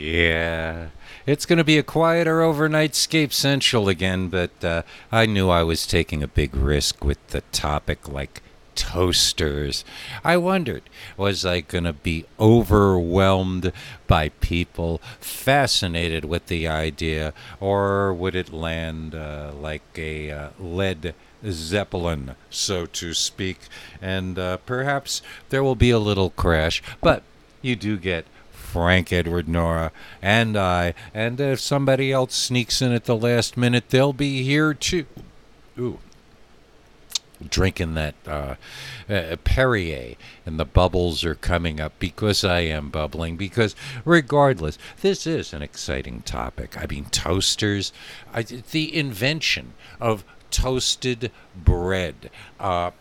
Yeah. It's going to be a quieter Overnightscape Central again, but uh, I knew I was taking a big risk with the topic like toasters. I wondered, was I going to be overwhelmed by people fascinated with the idea, or would it land uh, like a uh, lead zeppelin, so to speak? And uh, perhaps there will be a little crash, but you do get Frank Edward Nora and I, and if somebody else sneaks in at the last minute, they'll be here too. Ooh, drinking that uh, uh, Perrier, and the bubbles are coming up because I am bubbling. Because regardless, this is an exciting topic. I mean, toasters, I, the invention of toasted bread. Uh,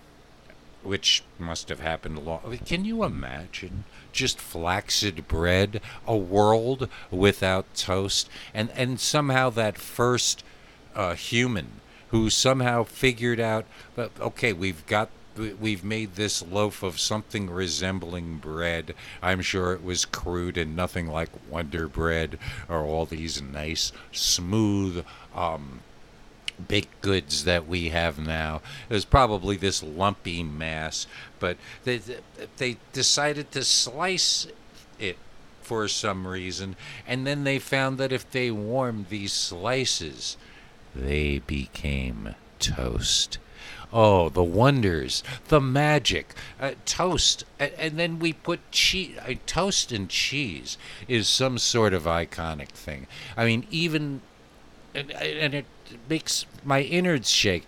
which must have happened a long. Can you imagine just flaccid bread, a world without toast, and and somehow that first uh, human who somehow figured out that okay, we've got we've made this loaf of something resembling bread. I'm sure it was crude and nothing like Wonder Bread or all these nice, smooth, um, baked goods that we have now. It was probably this lumpy mass, but they they decided to slice it for some reason, and then they found that if they warmed these slices they became toast. Oh, the wonders, the magic. Uh, toast, and, and, then we put cheese. Uh, toast and cheese is some sort of iconic thing. I mean, even, and, and it makes my innards shake.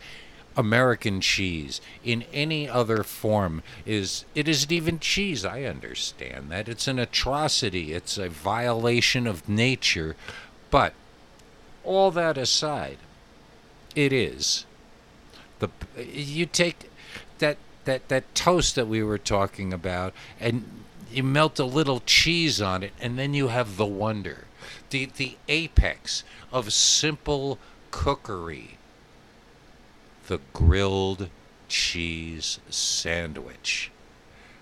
American cheese in any other form is it isn't even cheese. I understand that it's an atrocity. It's a violation of nature, but all that aside, it is. The you take that that that toast that we were talking about and you melt a little cheese on it and then you have the wonder. The the apex of simple cookery. The grilled cheese sandwich.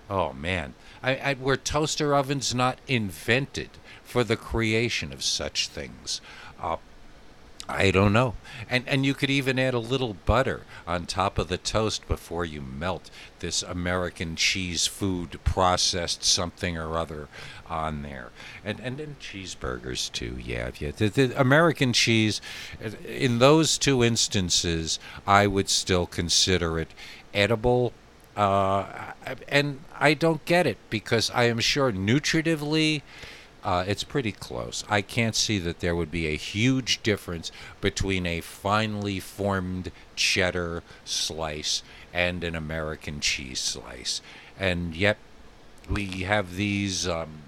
Oh man, I, I, were toaster ovens not invented for the creation of such things? Uh, I don't know. And and you could even add a little butter on top of the toast before you melt this American cheese food processed something or other on there. And and then cheeseburgers too. Yeah, yeah. The, the American cheese in those two instances, I would still consider it edible uh, and I don't get it because I am sure nutritively uh, it's pretty close. I can't see that there would be a huge difference between a finely formed cheddar slice and an American cheese slice. And yet, we have these um,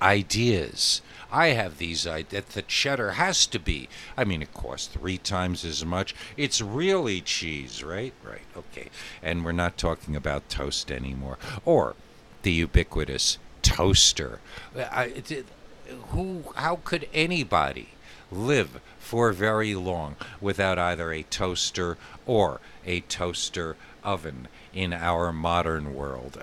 ideas. I have these ideas that the cheddar has to be. I mean, it costs three times as much. It's really cheese, right? Right, okay. And we're not talking about toast anymore. Or the ubiquitous toaster. I, who? How could anybody live for very long without either a toaster or a toaster oven in our modern world?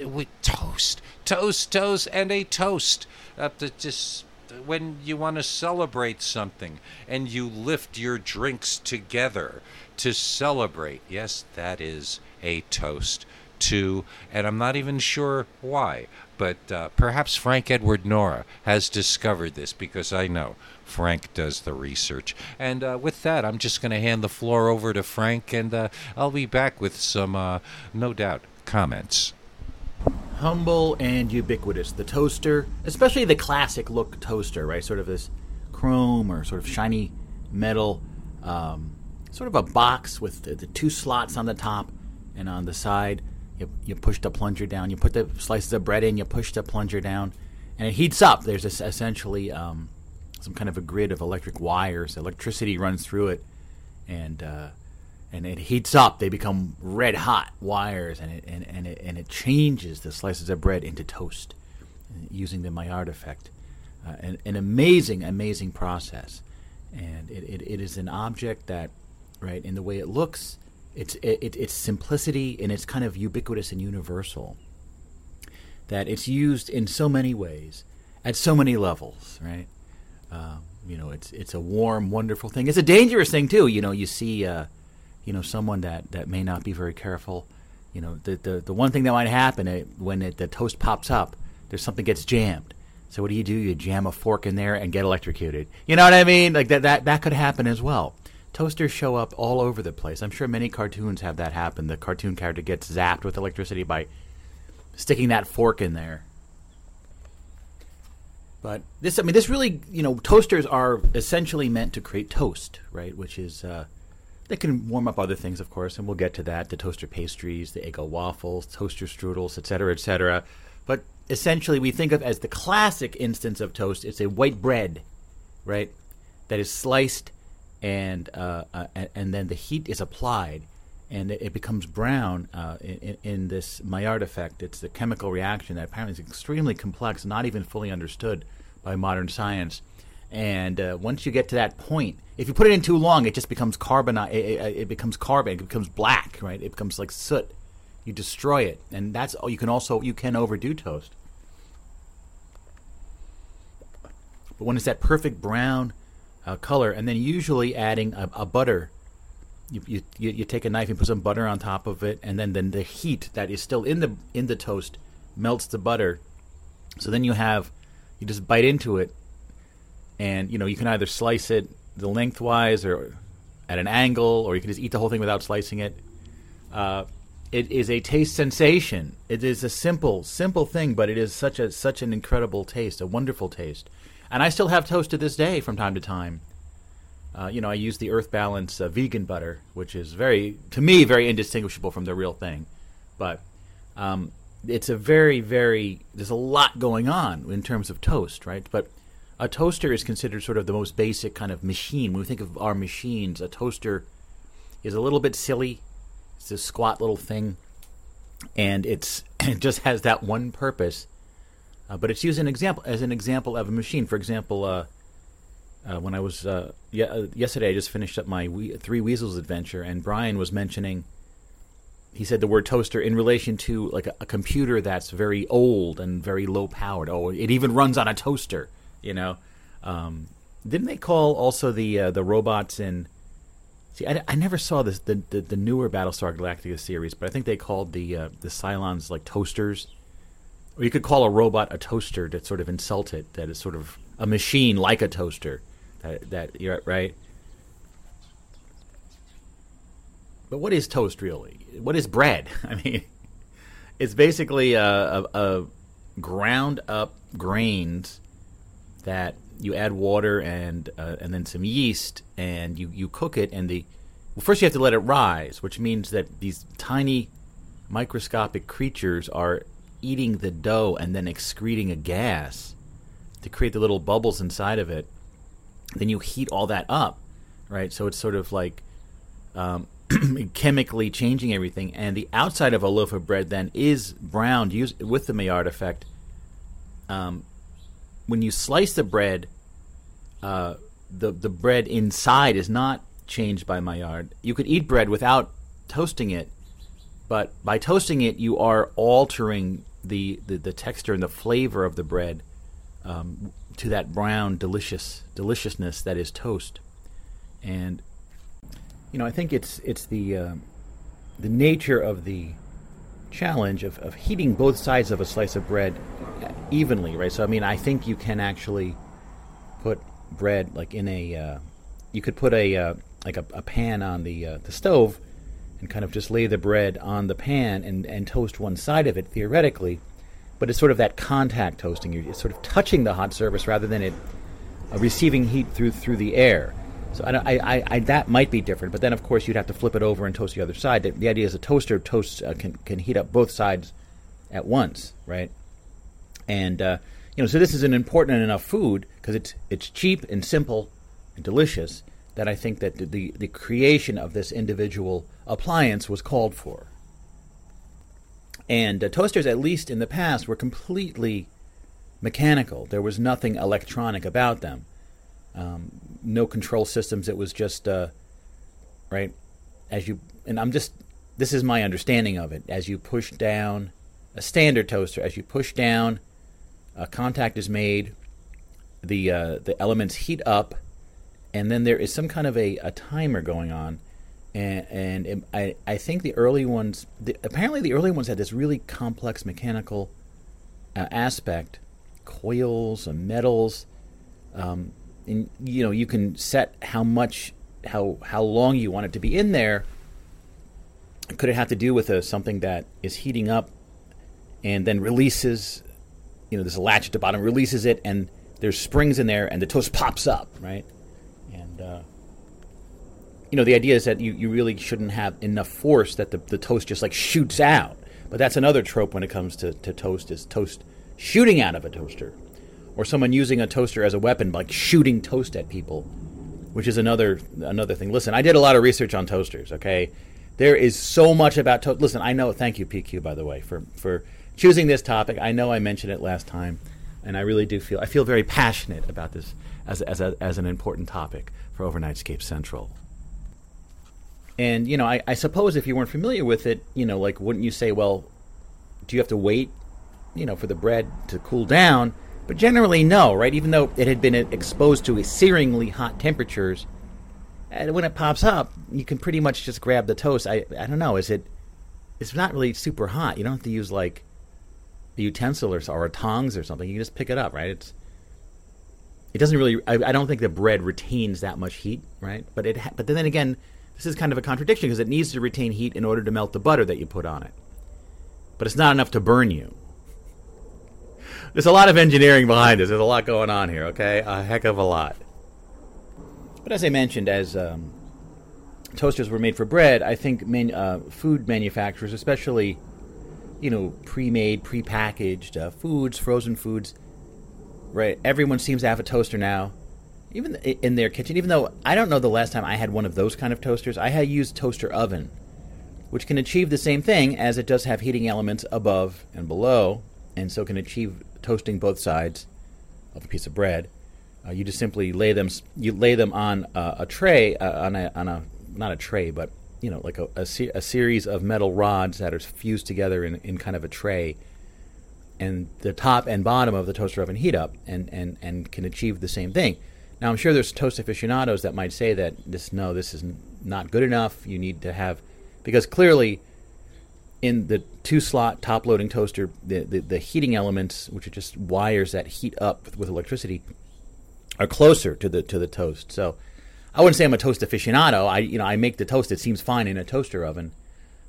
We toast, toast, toast, and a toast. Uh, just when you want to celebrate something and you lift your drinks together to celebrate. Yes, that is a toast to, and I'm not even sure why, but uh, perhaps Frank Edward Nora has discovered this because I know Frank does the research. And uh, with that, I'm just going to hand the floor over to Frank, and uh, I'll be back with some, uh, no doubt, comments. Humble and ubiquitous. The toaster, especially the classic look toaster, right? Sort of this chrome or sort of shiny metal, um, sort of a box with the, the two slots on the top and on the side you, you push the plunger down. You put the slices of bread in. You push the plunger down, and it heats up. There's this essentially um, some kind of a grid of electric wires. Electricity runs through it, and uh, and it heats up. They become red hot wires, and it and, and it and it changes the slices of bread into toast using the Maillard effect. Uh, an, an amazing, amazing process, and it, it, it is an object that, right, in the way it looks it's it, it's simplicity and it's kind of ubiquitous and universal. That it's used in so many ways, at so many levels, right? Um, you know, it's it's a warm, wonderful thing. It's a dangerous thing too. You know, you see, uh, you know, someone that, that may not be very careful. You know, the the, the one thing that might happen uh, when it, the toast pops up, there's something gets jammed. So what do you do? You jam a fork in there and get electrocuted. You know what I mean? Like that that that could happen as well. Toasters show up all over the place. I'm sure many cartoons have that happen. The cartoon character gets zapped with electricity by sticking that fork in there. But this, I mean, this really, you know, toasters are essentially meant to create toast, right? Which is, uh, they can warm up other things, of course, and we'll get to that the toaster pastries, the Eggo waffles, toaster strudels, etc., etc. But essentially, we think of as the classic instance of toast, it's a white bread, right? That is sliced and, uh, uh, and then the heat is applied and it, becomes brown uh, in, in, this Maillard effect. It's the chemical reaction that apparently is extremely complex, not even fully understood by modern science. And uh, once you get to that point, if you put it in too long, it just becomes carbon. It, it, it, becomes carbon. It becomes black, right? It becomes like soot. You destroy it, and that's you can also you can overdo toast. But when it's that perfect brown uh, color, and then usually adding a, a butter you, you, you take a knife and put some butter on top of it, and then, then the heat that is still in the in the toast melts the butter. So then you have you just bite into it, and you know you can either slice it the lengthwise or at an angle, or you can just eat the whole thing without slicing it. Uh, it is a taste sensation. It is a simple, simple thing, but it is such a such an incredible taste, a wonderful taste. And I still have toast to this day from time to time. Uh, you know, I use the Earth Balance uh, vegan butter, which is very, to me, very indistinguishable from the real thing. But um, it's a very, very, there's a lot going on in terms of toast, right? But a toaster is considered sort of the most basic kind of machine. When we think of our machines, a toaster is a little bit silly. It's this squat little thing, and it's it just has that one purpose. Uh, but it's used an example as an example of a machine. For example, uh, uh, when I was uh, yeah, uh, yesterday, I just finished up my we- Three Weasels adventure, and Brian was mentioning. He said the word toaster in relation to like a, a computer that's very old and very low powered. Oh, it even runs on a toaster. You know, um, didn't they call also the uh, the robots in? See, I, I never saw this the, the, the newer Battlestar Galactica series, but I think they called the the Cylons like toasters. Or you could call a robot a toaster to sort of insult it. That is sort of a machine like a toaster. That, that you're right. But what is toast really? What is bread? I mean, it's basically a, a, a ground up grains that you add water and uh, and then some yeast and you, you cook it and the well first you have to let it rise which means that these tiny microscopic creatures are eating the dough and then excreting a gas to create the little bubbles inside of it then you heat all that up, right? So it's sort of like um, chemically changing everything, and the outside of a loaf of bread then is browned use, with the Maillard effect. Um, when you slice the bread, uh, the the bread inside is not changed by Maillard. You could eat bread without toasting it, but by toasting it, you are altering the, the, the texture and the flavor of the bread um, to that brown, delicious deliciousness that is toast. And you know, I think it's it's the uh, the nature of the challenge of, of heating both sides of a slice of bread evenly, right? So I mean, I think you can actually put bread like in a uh, you could put a uh, like a, a, pan on the uh, the stove and kind of just lay the bread on the pan and, and toast one side of it theoretically but it's sort of that contact toasting. It's sort of touching the hot surface rather than it uh, receiving heat through through the air. So I, I, I, that might be different, but then of course you'd have to flip it over and toast the other side. The, the idea is a toaster toasts uh, can can heat up both sides at once, right? And uh, you know, so this is an important enough food because it's it's cheap and simple and delicious that I think that the, the, the creation of this individual appliance was called for. And uh, toasters, at least in the past, were completely mechanical. There was nothing electronic about them. Um, no control systems. It was just uh, right as you. And I'm just. This is my understanding of it. As you push down a standard toaster, as you push down a contact is made, the uh, the elements heat up, and then there is some kind of a, a timer going on, and and it, I I think the early ones the, apparently the early ones had this really complex mechanical uh, aspect, coils and metals, um, and you know you can set how much how how long you want it to be in there. Could it have to do with a, something that is heating up and then releases? You know, there's a latch at the bottom, releases it, and there's springs in there, and the toast pops up, right? And uh, you know, the idea is that you, you really shouldn't have enough force that the, the toast just like shoots out. But that's another trope when it comes to, to toast is toast shooting out of a toaster, or someone using a toaster as a weapon, like shooting toast at people, which is another another thing. Listen, I did a lot of research on toasters. Okay, there is so much about toast. Listen, I know. Thank you, PQ, by the way, for for choosing this topic. I know I mentioned it last time, and I really do feel I feel very passionate about this as as a, as an important topic for Overnightscape Central. And you know, I, I suppose if you weren't familiar with it, you know, like wouldn't you say, well, do you have to wait, you know, for the bread to cool down? But generally, no, right? Even though it had been exposed to searingly hot temperatures, and when it pops up, you can pretty much just grab the toast. I I don't know, is it? It's not really super hot. You don't have to use like a utensil or, or a tongs or something. You can just pick it up, right? It's it doesn't really. I, I don't think the bread retains that much heat, right? But it. But then again, this is kind of a contradiction because it needs to retain heat in order to melt the butter that you put on it. But it's not enough to burn you. There's a lot of engineering behind this. There's a lot going on here, okay? A heck of a lot. But as I mentioned, as um, toasters were made for bread, I think man, uh, food manufacturers, especially, you know, pre-made, pre-packaged uh, foods, frozen foods, right? Everyone seems to have a toaster now even in their kitchen. Even though I don't know the last time I had one of those kind of toasters, I had used toaster oven, which can achieve the same thing as it does have heating elements above and below, and so can achieve toasting both sides of a piece of bread. Uh, you just simply lay them you lay them on a tray uh, on a on a not a tray but you know like a, a, se- a, series of metal rods that are fused together in, in kind of a tray and the top and bottom of the toaster oven heat up and, and, and can achieve the same thing now, I'm sure there's toast aficionados that might say that this no, this is not good enough. You need to have because clearly in the two slot top loading toaster, the, the, the heating elements, which are just wires that heat up with electricity, are closer to the to the toast. So I wouldn't say I'm a toast aficionado. I you know I make the toast. It seems fine in a toaster oven,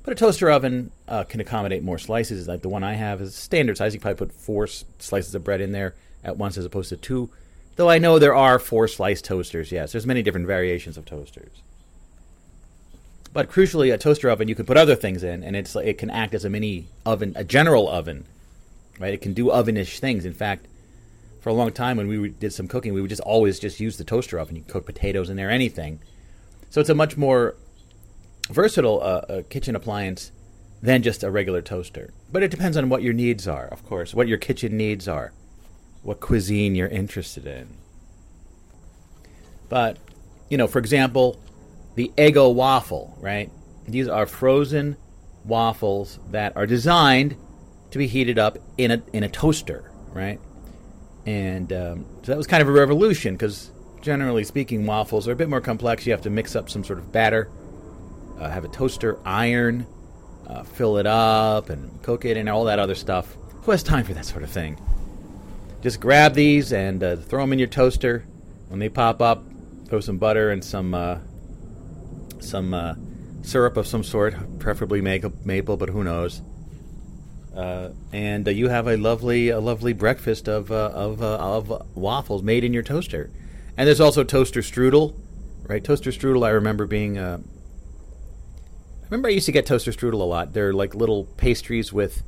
but a toaster oven uh, can accommodate more slices. Like the one I have is standard size. You probably put four slices of bread in there at once, as opposed to two Though I know there are four slice toasters, yes. There's many different variations of toasters. But crucially, a toaster oven you can put other things in, and it's it can act as a mini oven, a general oven, right? It can do ovenish things. In fact, for a long time when we did some cooking, we would just always just use the toaster oven. You cook potatoes in there, anything. So it's a much more versatile uh, uh, kitchen appliance than just a regular toaster. But it depends on what your needs are, of course, what your kitchen needs are what cuisine you're interested in. But, you know, for example, the Eggo waffle, right? These are frozen waffles that are designed to be heated up in a in a toaster, right? And um, so that was kind of a revolution because, generally speaking, waffles are a bit more complex. You have to mix up some sort of batter, uh, have a toaster iron, uh, fill it up, and cook it, and all that other stuff. Who has time for that sort of thing? Just grab these and uh, throw them in your toaster. When they pop up, throw some butter and some uh, some uh, syrup of some sort, preferably maple, but who knows. Uh, and uh, you have a lovely a lovely breakfast of uh, of, of waffles made in your toaster. And there's also toaster strudel, right? Toaster strudel. I remember being. I remember I used to get toaster strudel a lot. They're like little pastries with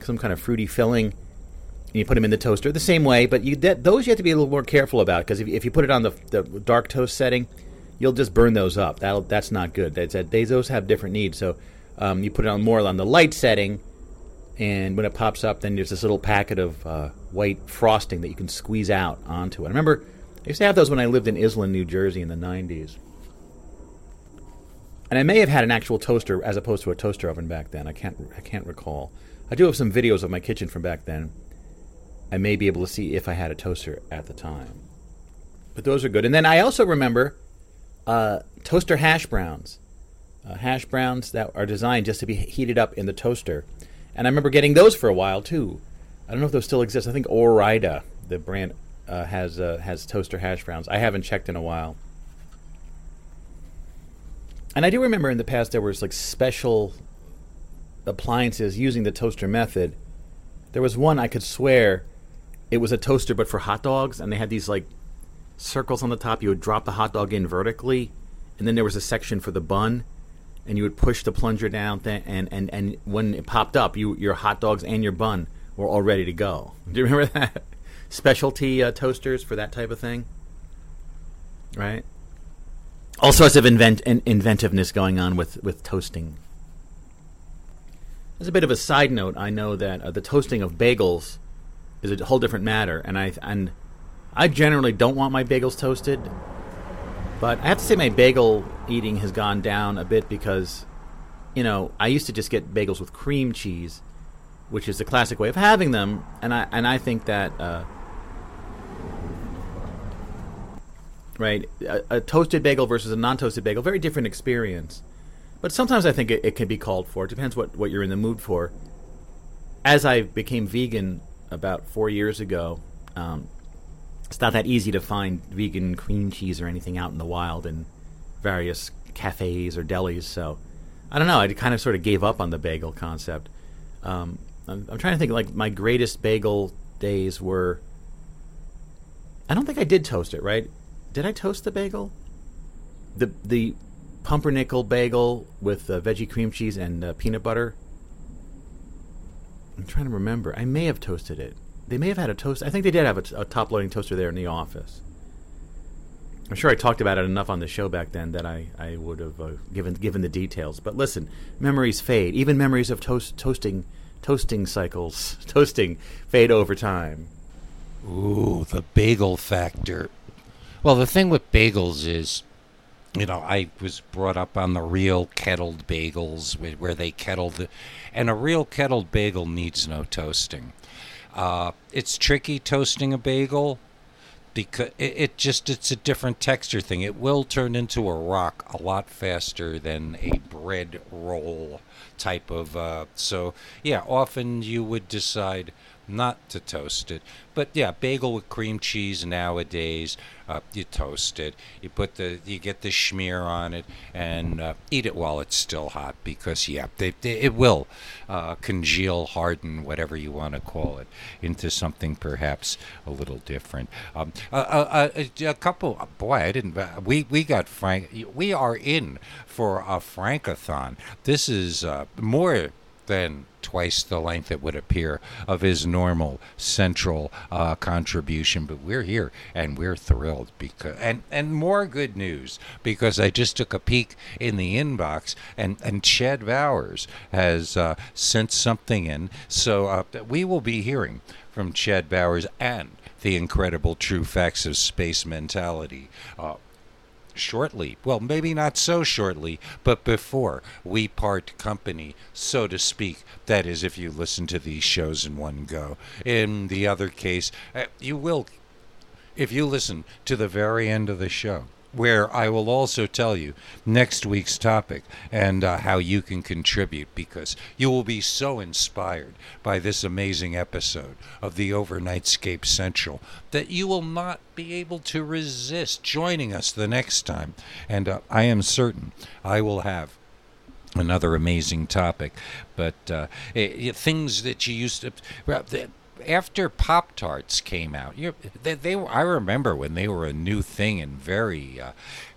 some kind of fruity filling and you put them in the toaster the same way, but you that, those you have to be a little more careful about because if, if you put it on the, the dark toast setting, you'll just burn those up. That that's not good. That's they those have different needs. So um, you put it on more on the light setting, and when it pops up, then there's this little packet of uh, white frosting that you can squeeze out onto it. I remember I used to have those when I lived in Iselin, New Jersey, in the '90s. And I may have had an actual toaster as opposed to a toaster oven back then. I can't I can't recall. I do have some videos of my kitchen from back then I may be able to see if I had a toaster at the time. But those are good. And then I also remember uh, toaster hash browns. Uh, hash browns that are designed just to be heated up in the toaster. And I remember getting those for a while too. I don't know if those still exist. I think Ore-Ida, the brand, uh, has uh, has toaster hash browns. I haven't checked in a while. And I do remember in the past there was like special appliances using the toaster method. There was one I could swear it was a toaster but for hot dogs and they had these like circles on the top you would drop the hot dog in vertically and then there was a section for the bun and you would push the plunger down th- and, and, and when it popped up you your hot dogs and your bun were all ready to go. Do you remember that? Specialty uh, toasters for that type of thing? Right? all sorts of invent in, inventiveness going on with, with toasting. As a bit of a side note, I know that uh, the toasting of bagels is a whole different matter, and I and I generally don't want my bagels toasted, but I have to say my bagel eating has gone down a bit because, you know, I used to just get bagels with cream cheese, which is the classic way of having them, and I and I think that. Uh, right? A, a, toasted bagel versus a non-toasted bagel, very different experience. But sometimes I think it, it, can be called for. It depends what, what you're in the mood for. As I became vegan about four years ago, um, it's not that easy to find vegan cream cheese or anything out in the wild in various cafes or delis. So I don't know. I kind of sort of gave up on the bagel concept. Um, I'm, I'm trying to think. Like my greatest bagel days were. I don't think I did toast it. Right? did I toast the bagel? The the pumpernickel bagel with uh, veggie cream cheese and uh, peanut butter. I'm trying to remember. I may have toasted it. They may have had a toast. I think they did have a top loading toaster there in the office. I'm sure I talked about it enough on the show back then that I, I would have uh, given given the details. But listen, memories fade. Even memories of toast, toasting toasting cycles toasting fade over time. Ooh, the bagel factor. Well, the thing with bagels is, you know, I was brought up on the real kettled bagels where they kettle the, and a real kettled bagel needs no toasting. Uh, it's tricky toasting a bagel because it, it, just it's a different texture thing. It will turn into a rock a lot faster than a bread roll type of. Uh, so yeah, often you would decide not to toast it. But yeah, bagel with cream cheese nowadays, uh, you toast it. You put the you get the schmear on it and uh, eat it while it's still hot because yeah, they, they, it will uh, congeal, harden, whatever you want to call it, into something perhaps a little different. Um, a, a, couple, boy, I didn't. We we got Frank. We are in for a Frankathon. This is uh, more than twice the length it would appear of his normal central uh, contribution. But we're here and we're thrilled because and and more good news because I just took a peek in the inbox and and Chad Bowers has uh, sent something in, so uh, we will be hearing from Chad Bowers and the incredible true facts of space mentality uh, shortly. Well, maybe not so shortly, but before we part company, so to speak. That is, if you listen to these shows in one go. In the other case, uh, you will, if you listen to the very end of the show where I will also tell you next week's topic and uh, how you can contribute because you will be so inspired by this amazing episode of the Overnightscape Central that you will not be able to resist joining us the next time. And uh, I am certain I will have another amazing topic. But uh, it, things that you used to, after Pop Tarts came out, you they, they were, I remember when they were a new thing and very, uh,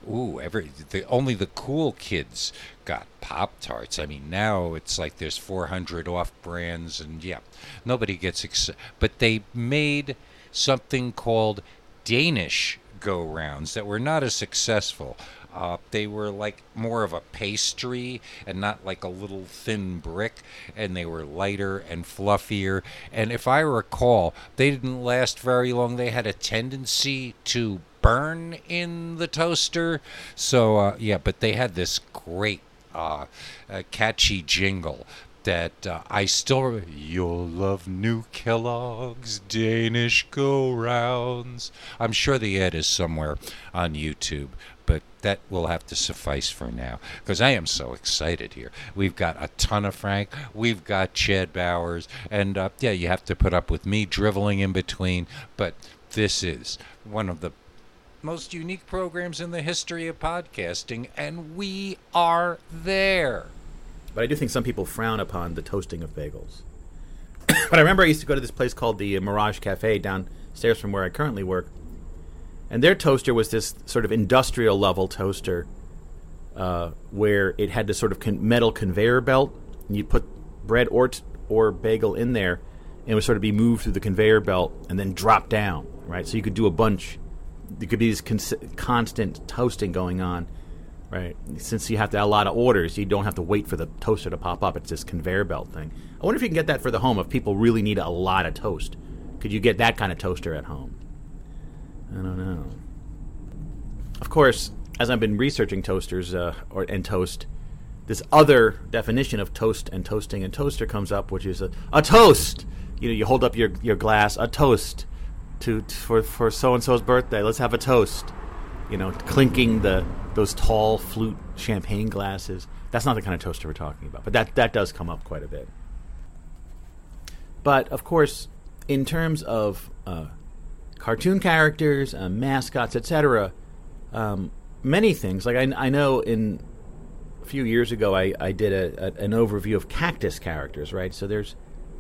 ooh, every the, only the cool kids got Pop Tarts. I mean, now it's like there's 400 off brands, and yeah, nobody gets excited. But they made something called Danish go rounds that were not as successful. Uh, they were like more of a pastry and not like a little thin brick, and they were lighter and fluffier. And if I recall, they didn't last very long. They had a tendency to burn in the toaster. So, uh, yeah, but they had this great, uh, catchy jingle that uh, I still you'll love new Kellogg's Danish go rounds. I'm sure the ad is somewhere on YouTube, but that will have to suffice for now because I am so excited here. We've got a ton of Frank, we've got Chad Bowers, and uh, yeah, you have to put up with me driveling in between, but this is one of the most unique programs in the history of podcasting, and we are there. But I do think some people frown upon the toasting of bagels. but I remember I used to go to this place called the Mirage Cafe downstairs from where I currently work. And their toaster was this sort of industrial level toaster uh, where it had this sort of con- metal conveyor belt. And you'd put bread or, t- or bagel in there and it would sort of be moved through the conveyor belt and then drop down, right? So you could do a bunch. There could be this cons- constant toasting going on Right. Since you have to have a lot of orders, you don't have to wait for the toaster to pop up. It's this conveyor belt thing. I wonder if you can get that for the home if people really need a lot of toast. Could you get that kind of toaster at home? I don't know. Of course, as I've been researching toasters uh, or and toast, this other definition of toast and toasting and toaster comes up, which is a, a toast. You know, you hold up your, your glass, a toast to, to for for so and so's birthday. Let's have a toast. You know, clinking the those tall flute champagne glasses. That's not the kind of toaster we're talking about, but that that does come up quite a bit. But of course, in terms of uh, cartoon characters, uh, mascots, etc., um, many things. Like I, I, know in a few years ago, I, I did a, a, an overview of cactus characters. Right, so there's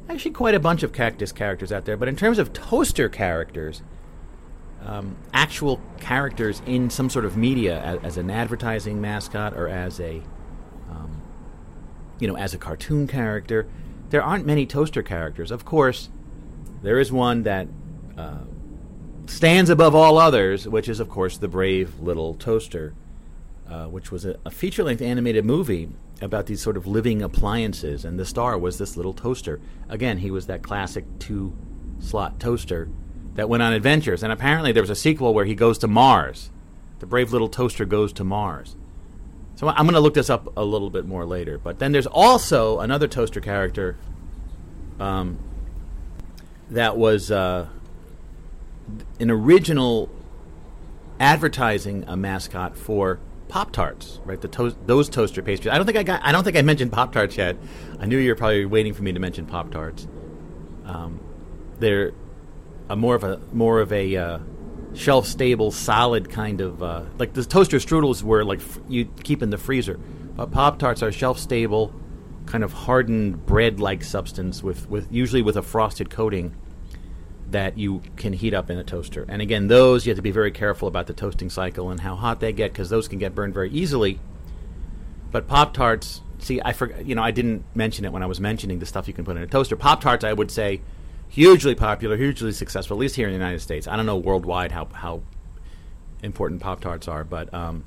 actually quite a bunch of cactus characters out there. But in terms of toaster characters, um, actual characters in some sort of media as, as an advertising mascot or as a um, you know as a cartoon character there aren't many toaster characters of course there is one that uh, stands above all others which is of course the brave little toaster uh, which was a, a feature-length animated movie about these sort of living appliances and the star was this little toaster again he was that classic two slot toaster that went on adventures. And apparently there was a sequel where he goes to Mars. The brave little toaster goes to Mars. So I'm going to look this up a little bit more later. But then there's also another toaster character um, that was uh, an original advertising a mascot for Pop Tarts, right? The to- those toaster pastries. I don't think I got. I don't think I mentioned Pop Tarts yet. I knew you were probably waiting for me to mention Pop Tarts. Um, they're a more of a more of a uh, shelf stable, solid kind of uh, like the toaster strudels were like f- you keep in the freezer. But Pop Tarts are shelf stable, kind of hardened bread like substance with, with usually with a frosted coating that you can heat up in a toaster. And again, those you have to be very careful about the toasting cycle and how hot they get because those can get burned very easily. But Pop Tarts, see, I forgot. You know, I didn't mention it when I was mentioning the stuff you can put in a toaster. Pop Tarts, I would say hugely popular, hugely successful, at least here in the United States. I don't know worldwide how how important Pop Tarts are, but um,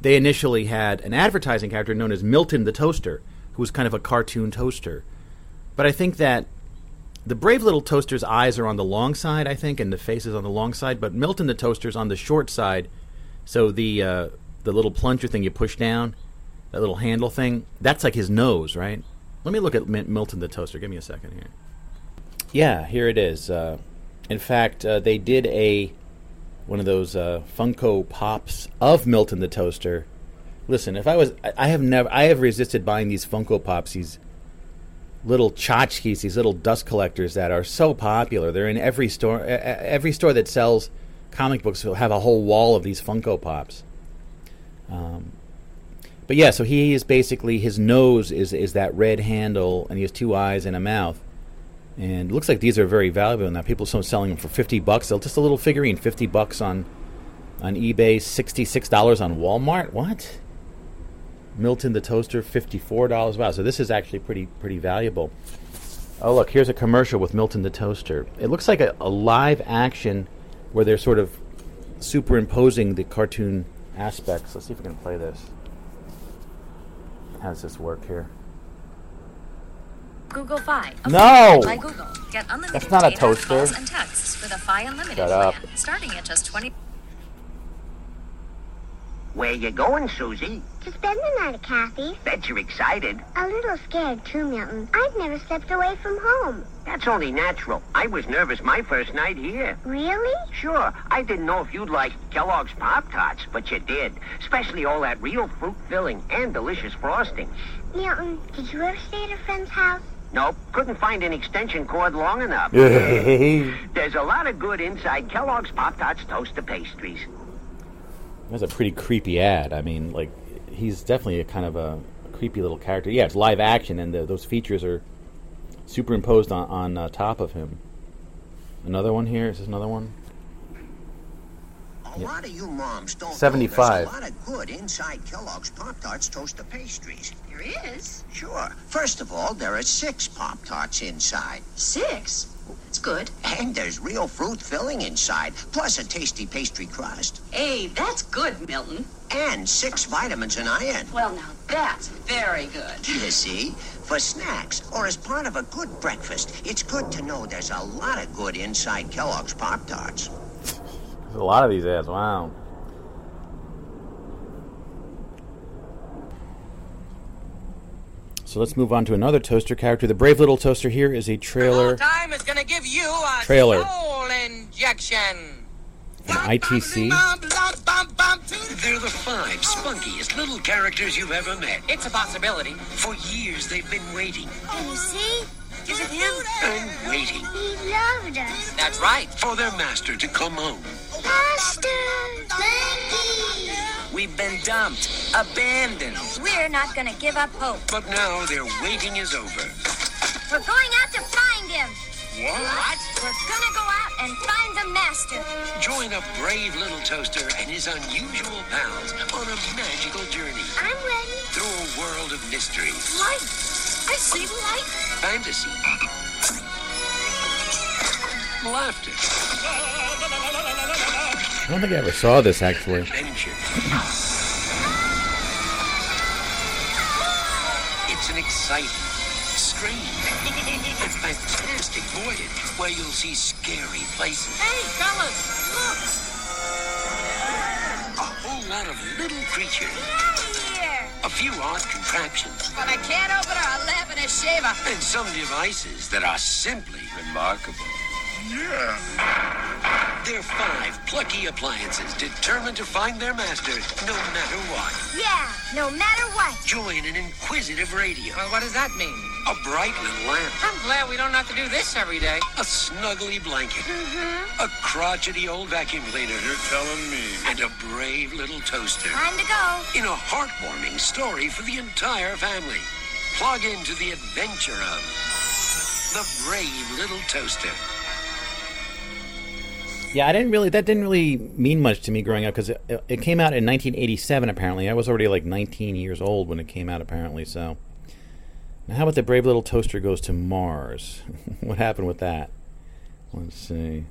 they initially had an advertising character known as Milton the Toaster, who was kind of a cartoon toaster. But I think that the brave little toaster's eyes are on the long side, I think, and the face is on the long side. But Milton the Toaster's on the short side, so the uh, the little plunger thing you push down, that little handle thing, that's like his nose, right? Let me look at Milton the Toaster. Give me a second here. Yeah, here it is. Uh, in fact, uh, they did a one of those uh, Funko Pops of Milton the Toaster. Listen, if I was, I, I have never, I have resisted buying these Funko Pops, these little tchotchkes, these little dust collectors that are so popular. They're in every store. Every store that sells comic books will have a whole wall of these Funko Pops. Um, but yeah, so he is basically his nose is is that red handle, and he has two eyes and a mouth. And looks like these are very valuable now. People are selling them for 50 bucks. They'll just a little figurine, 50 bucks on on eBay, $66 on Walmart. What? Milton the toaster, $54. Wow, so this is actually pretty pretty valuable. Oh, look, here's a commercial with Milton the toaster. It looks like a, a live action where they're sort of superimposing the cartoon aspects. Let's see if we can play this. How does this work here? Google Fi. No! By Google. Get unlimited That's not a toaster. and texts with a Fi Unlimited Shut up. plan, starting at just 20 Where you going, Susie? To spend the night at Kathy's. Bet you're excited. A little scared, too, Milton. I've never stepped away from home. That's only natural. I was nervous my first night here. Really? Sure, I didn't know if you'd like Kellogg's Pop Tarts, but you did. Especially all that real fruit filling and delicious frosting. Milton, did you ever stay at a friend's house? Nope, couldn't find an extension cord long enough. There's a lot of good inside Kellogg's Pop Tarts toaster pastries. That's a pretty creepy ad. I mean, like, he's definitely a kind of a, creepy little character. Yeah, it's live action, and the, those features are superimposed on, on uh, top of him. Another one here. Is this another one? A lot of you moms don't 75. know there's a lot of good inside Kellogg's Pop Tarts toaster pastries. There is? Sure. First of all, there are six Pop Tarts inside. Six? It's good. And there's real fruit filling inside, plus a tasty pastry crust. Hey, that's good, Milton. And six vitamins and iron. Well, now that's very good. You see? For snacks or as part of a good breakfast, it's good to know there's a lot of good inside Kellogg's Pop Tarts. There's a lot of these ads. Wow. So let's move on to another toaster character. The brave little toaster here is a trailer, time is gonna give you a Trailer. soul injection. an ITC. They're the five spunkiest little characters you've ever met. It's a possibility. For years, they've been waiting Can you see? Is it him? and waiting He loved us. That's right. for their master to come home. Master! Lanky! We've been dumped, abandoned. We're not gonna give up hope. But now their waiting is over. We're going out to find him. What? We're gonna go out and find the master. Join a brave little toaster and his unusual pals on a magical journey I'm ready. through a world of mystery, Light. I see the light. fantasy, laughter, I don't think I ever saw this actually. adventure. It's an exciting, strange, and fantastic voyage where you'll see scary places. Hey, fellas, look! A whole lot of little creatures. Here. A few odd contraptions. But I can't open a lamp and a shaver. And some devices that are simply remarkable. Yeah. They're five plucky appliances determined to find their master no matter what. Yeah, no matter what. Join an inquisitive radio, Well, what does that mean? A bright little lamp, I'm glad we don't have to do this every day. a snuggly blanket, Mm-hmm. a crotchety old vacuum cleaner. You're telling me. And a brave little toaster. Time to go. In a heartwarming story for the entire family. Plug into the adventure of The Brave Little Toaster. Yeah, I didn't really. That didn't really mean much to me growing up because it, it came out in 1987. Apparently, I was already like 19 years old when it came out. Apparently, so. Now, how about the brave little toaster goes to Mars? what happened with that? Let's see.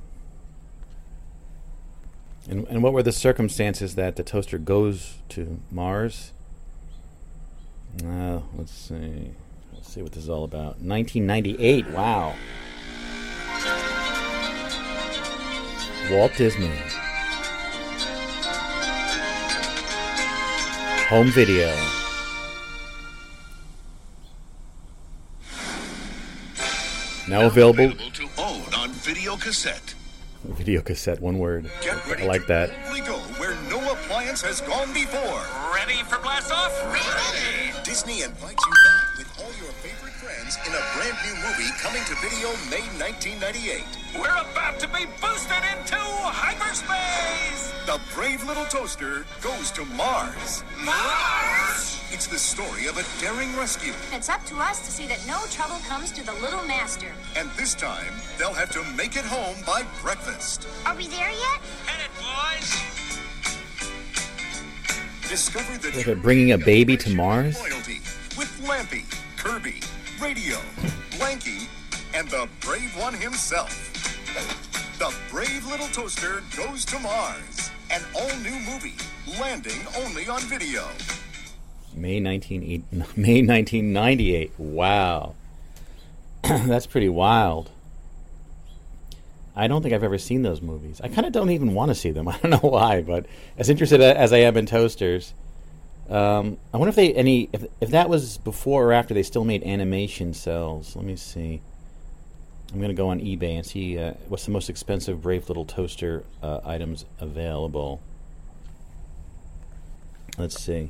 And and what were the circumstances that the toaster goes to Mars? Uh, let's see. Let's see what this is all about. 1998. Wow. Walt Disney. Home video. Now available. to own on video cassette. Video cassette, one word. Get ready I like to that. boldly go where no appliance has gone before. Ready for blast off? Disney invites you back with all your favorite in a brand new movie coming to video May 1998. We're about to be boosted into hyperspace. The brave little toaster goes to Mars. Mars! It's the story of a daring rescue, It's up to us to see that no trouble comes to the little master. and this time they'll have to make it home by breakfast. Are we there yet? Hit it, boys. Discover the Like they're bringing a baby to Mars? Loyalty with Lampy, Kirby, Radio, Blanky, and the brave one himself. The Brave Little Toaster goes to Mars. An all-new movie, landing only on video. May 19 May 1998. Wow. That's pretty wild. I don't think I've ever seen those movies. I kind of don't even want to see them. I don't know why, but as interested as I am in toasters, um, I wonder if they any if if that was before or after they still made animation cels. Let me see. I'm gonna go on eBay and see uh, what's the most expensive Brave Little Toaster uh, items available. Let's see.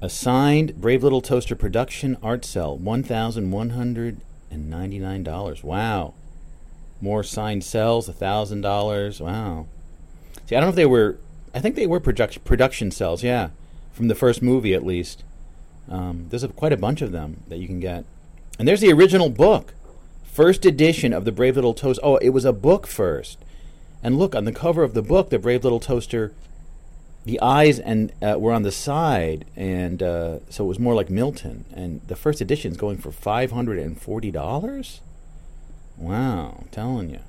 A signed Brave Little Toaster production art cel, one thousand one hundred and ninety nine dollars. Wow. More signed cels, thousand dollars. Wow. See, I don't know if they were. I think they were production production cels. Yeah, from the first movie at least. Um, there's a, quite a bunch of them that you can get. And there's the original book, first edition of the Brave Little Toaster. Oh, it was a book first. And look on the cover of the book, the Brave Little Toaster. The eyes and uh, were on the side, and uh, so it was more like Milton. And the first edition is going for five hundred and forty dollars. Wow, I'm telling you.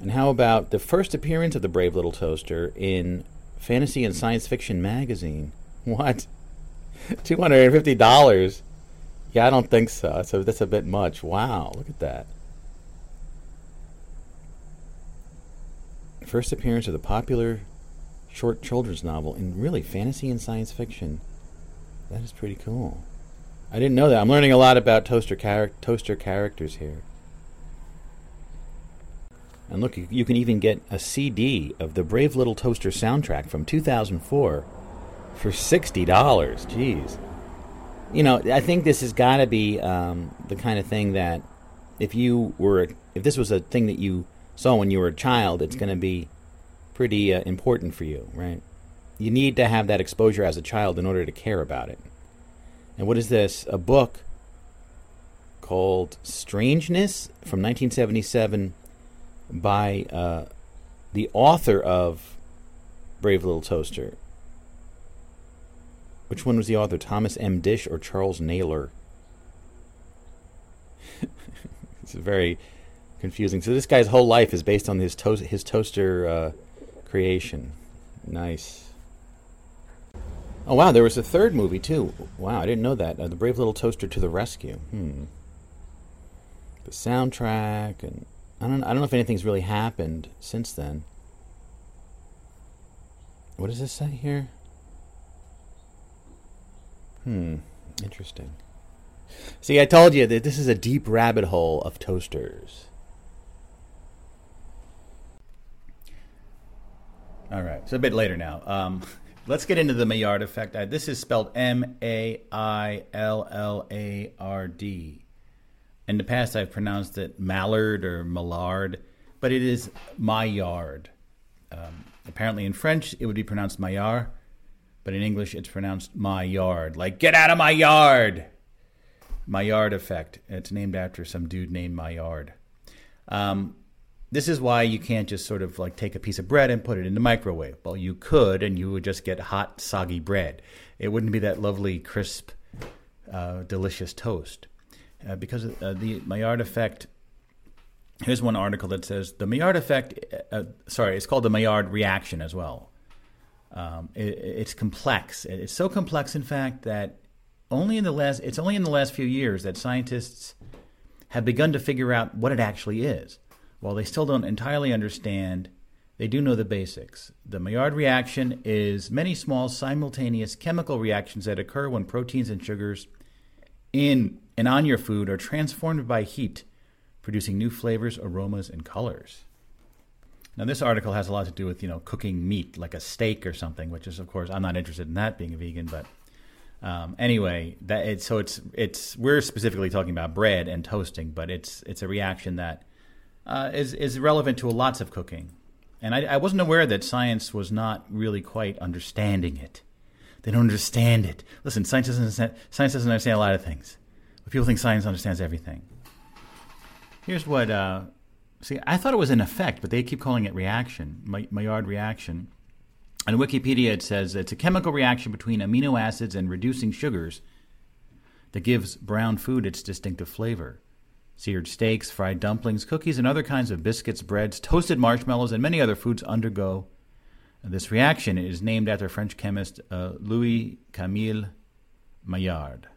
And how about the first appearance of the Brave Little Toaster in Fantasy and Science Fiction magazine? What? Two hundred and fifty dollars? Yeah, I don't think so. So that's a bit much. Wow, look at that. First appearance of the popular short children's novel in really fantasy and science fiction. That is pretty cool. I didn't know that. I'm learning a lot about toaster char- toaster characters here. And look, you, can even get a CD of the Brave Little Toaster soundtrack from 2004 for $60. Jeez. You know, I think this has got to be um, the kind of thing that if you were, if this was a thing that you saw when you were a child, it's going to be pretty uh, important for you, right? You need to have that exposure as a child in order to care about it. And what is this? A book called Strangeness from 1977 by uh, the author of Brave Little Toaster. Which one was the author? Thomas M. Disch or Charles Naylor? it's very confusing. So this guy's whole life is based on his his toaster uh, creation. Nice. Oh wow, there was a third movie too. Wow, I didn't know that. Uh, the Brave Little Toaster to the Rescue. Hmm. The soundtrack and I don't I don't know if anything's really happened since then. What does this say here? Hmm, interesting. See, I told you that this is a deep rabbit hole of toasters. All right, so a bit later now. Um, let's get into the Maillard effect. Uh, this is spelled M A I L L A R D. In the past, I've pronounced it Mallard or Mallard, but it is Maillard. Um, apparently, in French, it would be pronounced Maillard, but in English, it's pronounced my yard. Like, get out of my yard! Maillard effect. It's named after some dude named Maillard. Um, this is why you can't just sort of like take a piece of bread and put it in the microwave. Well, you could, and you would just get hot, soggy bread. It wouldn't be that lovely, crisp, uh, delicious toast. Uh, because uh, the Maillard effect. Here's one article that says the Maillard effect. Uh, sorry, it's called the Maillard reaction as well. Um, it, it's complex. It's so complex, in fact, that only in the last it's only in the last few years that scientists have begun to figure out what it actually is. While they still don't entirely understand, they do know the basics. The Maillard reaction is many small simultaneous chemical reactions that occur when proteins and sugars in and on your food are transformed by heat, producing new flavors, aromas, and colors. Now, this article has a lot to do with you know cooking meat, like a steak or something, which is of course I'm not interested in that being a vegan, but um, anyway, that it's so it's it's we're specifically talking about bread and toasting, but it's it's a reaction that uh, is is relevant to lots of cooking, and I, I wasn't aware that science was not really quite understanding it. They don't understand it. Listen, science doesn't science doesn't understand a lot of things, but people think science understands everything. Here's what. Uh, see, I thought it was an effect, but they keep calling it reaction, Maillard reaction. On Wikipedia, it says it's a chemical reaction between amino acids and reducing sugars that gives brown food its distinctive flavor. Seared steaks, fried dumplings, cookies, and other kinds of biscuits, breads, toasted marshmallows, and many other foods undergo this reaction. It is named after French chemist uh, Louis Camille Maillard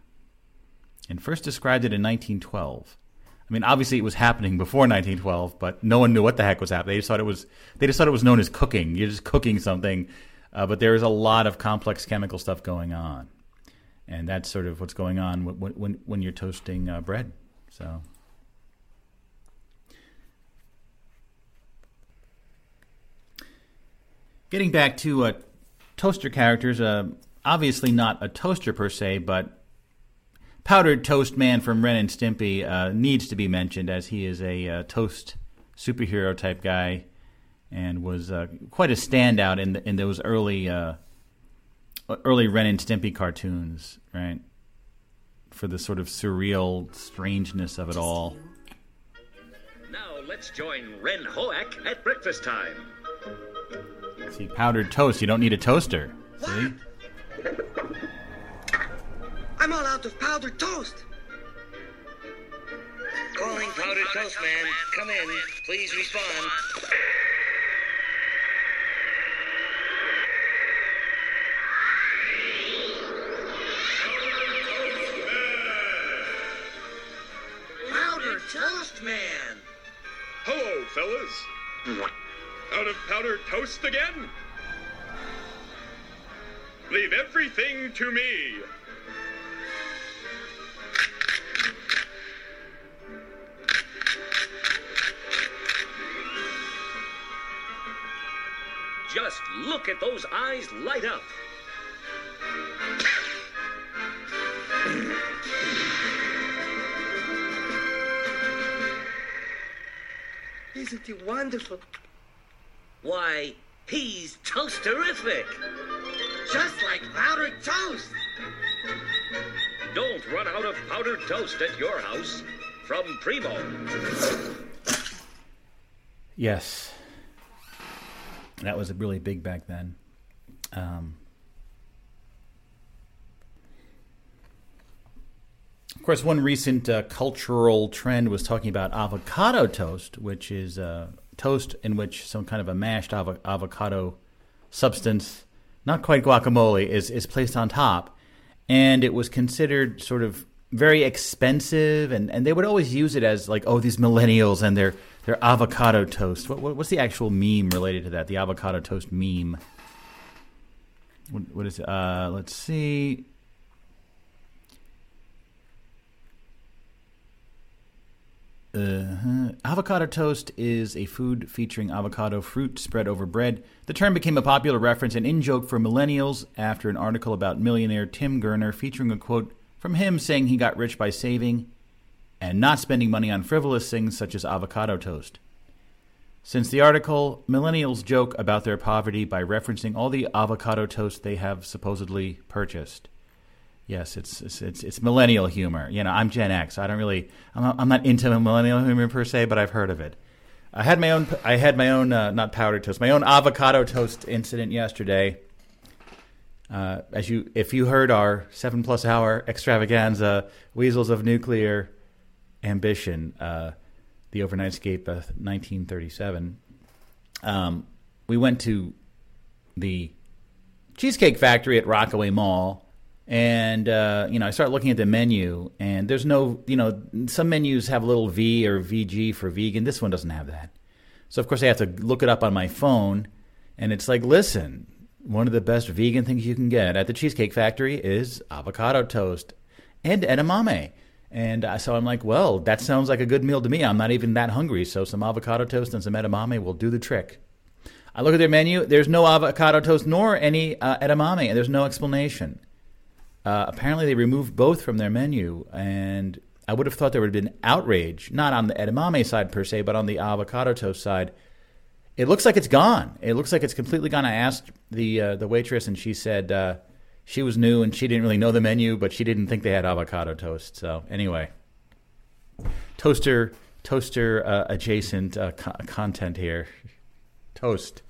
and first described it in 1912. I mean, obviously it was happening before 1912, but no one knew what the heck was happening. They just thought it was they just thought it was known as cooking. You're just cooking something, uh, but there is a lot of complex chemical stuff going on, and that's sort of what's going on when when, when you're toasting uh, bread. So. Getting back to uh, toaster characters, uh, obviously not a toaster per se, but powdered toast man from Ren and Stimpy uh, needs to be mentioned as he is a uh, toast superhero type guy and was uh, quite a standout in the, in those early uh, early Ren and Stimpy cartoons, right? For the sort of surreal strangeness of it all. Now let's join Ren Hoek at breakfast time. See, powdered toast. You don't need a toaster. See? I'm all out of powdered toast. Calling powdered toast man. Come in. Please respond. Powdered toast man. Hello, fellas. Out of powdered toast again? Leave everything to me. Just look at those eyes light up. Isn't he wonderful? Why, he's toasterific. Just like powdered toast. Don't run out of powdered toast at your house. From Primo. Yes. That was really big back then. Um, of course, one recent uh, cultural trend was talking about avocado toast, which is uh, toast in which some kind of a mashed avo- avocado substance, not quite guacamole, is, is placed on top. And it was considered sort of very expensive, and, and they would always use it as like, oh, these millennials and their their avocado toast. What, what, what's the actual meme related to that? The avocado toast meme. What, what is it? Uh, let's see. Uh-huh. Avocado toast is a food featuring avocado fruit spread over bread. The term became a popular reference and in joke for millennials after an article about millionaire Tim Gurner featuring a quote from him saying he got rich by saving and not spending money on frivolous things such as avocado toast. Since the article, millennials joke about their poverty by referencing all the avocado toast they have supposedly purchased. Yes, it's it's it's, it's millennial humor. You know, I'm Gen X. I don't really, I'm not, I'm not into millennial humor per se, but I've heard of it. I had my own, I had my own, uh, not powdered toast, my own avocado toast incident yesterday. Uh, as you, if you heard our seven plus hour extravaganza, Weasels of Nuclear Ambition, uh, the Overnightscape of 1937, um, we went to the Cheesecake Factory at Rockaway Mall and uh, you know I start looking at the menu, and there's no, you know, some menus have a little V or VG for vegan. This one doesn't have that. So of course I have to look it up on my phone, and it's like, listen, one of the best vegan things you can get at the Cheesecake Factory is avocado toast and edamame. And uh, so I'm like, well, that sounds like a good meal to me. I'm not even that hungry, so some avocado toast and some edamame will do the trick. I look at their menu. There's no avocado toast nor any uh, edamame, and there's no explanation. Uh, apparently, they removed both from their menu, and I would have thought there would have been outrage, not on the edamame side per se, but on the avocado toast side. It looks like it's gone. It looks like it's completely gone. I asked the uh, the waitress, and she said uh, she was new and she didn't really know the menu, but she didn't think they had avocado toast. So anyway, toaster toaster uh, adjacent uh, co- content here. Toast.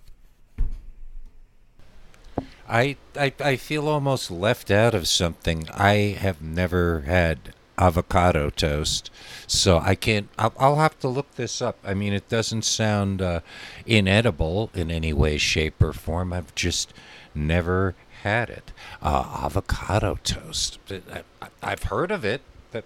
I, I I feel almost left out of something. I have never had avocado toast, so I can't. I'll, I'll have to look this up. I mean, it doesn't sound uh, inedible in any way, shape, or form. I've just never had it. Uh, avocado toast. I've heard of it.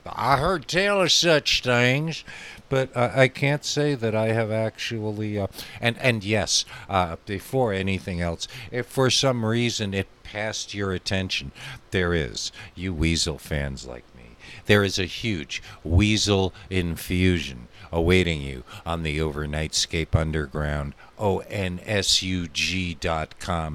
I heard tell of such things, but uh, I can't say that I have actually. Uh, and and yes, uh, before anything else, if for some reason it passed your attention, there is you Weasel fans like me. There is a huge Weasel infusion awaiting you on the Overnightscape Underground onsug.com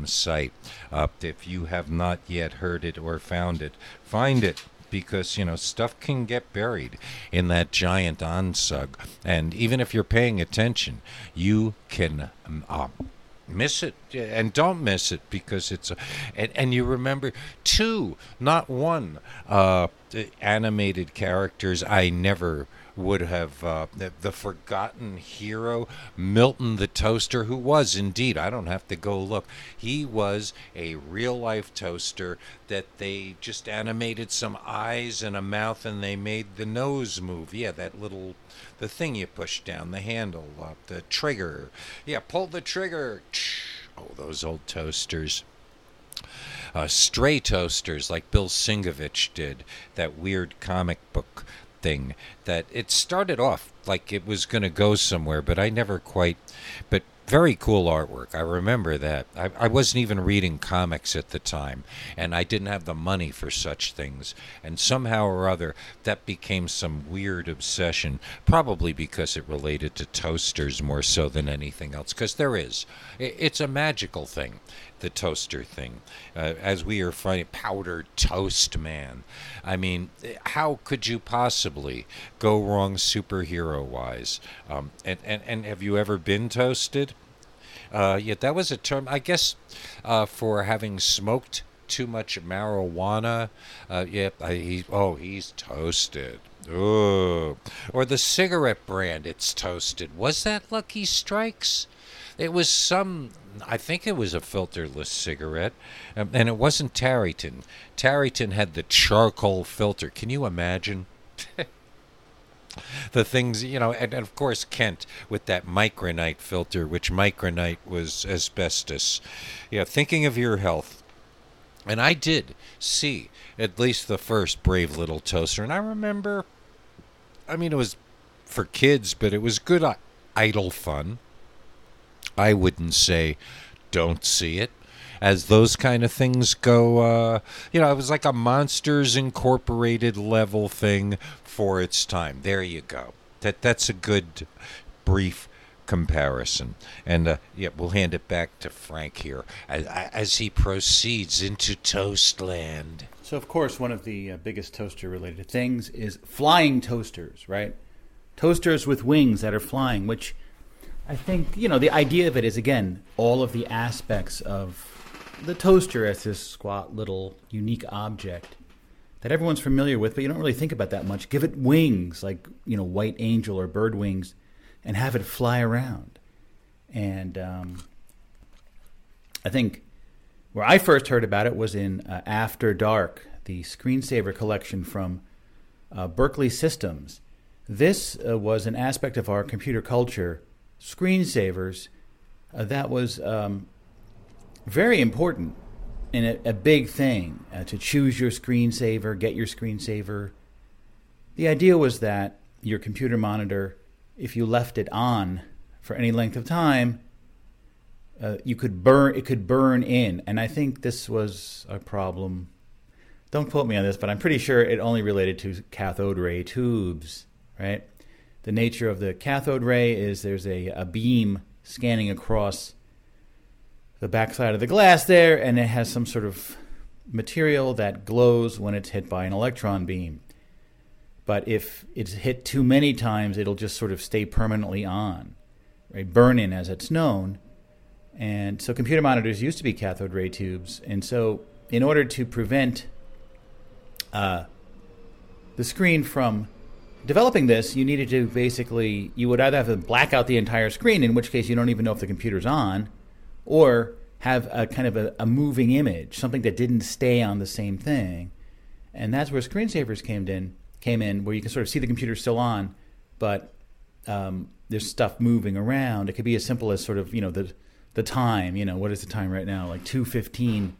site. Uh, if you have not yet heard it or found it, find it because you know stuff can get buried in that giant onsug and even if you're paying attention you can um, uh, miss it and don't miss it because it's a, and, and you remember two not one uh, animated characters i never would have uh, the, the, forgotten hero, Milton the Toaster, who was indeed, I don't have to go look, he was a real life toaster that they just animated some eyes and a mouth and they made the nose move. Yeah, that little, the thing you push down, the handle, uh, the trigger. Yeah, pull the trigger. Oh, those old toasters. Uh, stray toasters like Bill Sienkiewicz did, that weird comic book thing that it started off like it was going to go somewhere, but I never quite. But very cool artwork. I remember that. I, I, wasn't even reading comics at the time, and I didn't have the money for such things. And somehow or other, that became some weird obsession, probably because it related to toasters more so than anything else. Because there is. It's a magical thing the toaster thing, uh, as we are finding powder toast man. I mean, how could you possibly go wrong superhero wise? Um, and, and and have you ever been toasted? Uh, yeah, that was a term, I guess, uh, for having smoked too much marijuana. Uh, yep, yeah, he, oh, he's toasted. Oh, or the cigarette brand, it's toasted. Was that Lucky Strikes? It was some I think it was a filterless cigarette, um, and it wasn't Tareyton. Tareyton had the charcoal filter. Can you imagine? the things, you know, and, and, of course Kent with that micronite filter, which micronite was asbestos. Yeah, thinking of your health. And I did see at least the first Brave Little Toaster, and I remember, I mean, it was for kids, but it was good idle fun. I wouldn't say don't see it. As those kind of things go, uh, you know, it was like a Monsters Incorporated level thing for its time. There you go. That that's a good brief comparison. And uh, yeah, we'll hand it back to Frank here as, as he proceeds into Toastland. So, of course, one of the uh, biggest toaster related things is flying toasters, right? Toasters with wings that are flying, which I think you know the idea of it is again all of the aspects of the toaster as this squat little unique object that everyone's familiar with, but you don't really think about that much. Give it wings, like you know, white angel or bird wings, and have it fly around. And um, I think where I first heard about it was in uh, After Dark, the screensaver collection from uh, Berkeley Systems. This uh, was an aspect of our computer culture screensavers, uh, that was um, very important and a, a big thing uh, to choose your screensaver, get your screensaver. The idea was that your computer monitor, if you left it on for any length of time, uh, you could burn it could burn in, and I think this was a problem. Don't quote me on this, but I'm pretty sure it only related to cathode ray tubes, right? The nature of the cathode ray is there's a, a beam scanning across the backside of the glass there, and it has some sort of material that glows when it's hit by an electron beam. But if it's hit too many times, it'll just sort of stay permanently on, right? Burn in, as it's known. And so computer monitors used to be cathode ray tubes. And so, in order to prevent uh, the screen from developing this, you needed to basically you would either have to black out the entire screen, in which case you don't even know if the computer's on, or have a kind of a, a moving image, something that didn't stay on the same thing, and that's where screensavers came in. Came in where you can sort of see the computer still on, but um, there's stuff moving around. It could be as simple as sort of you know the the time. You know what is the time right now? Like two fifteen.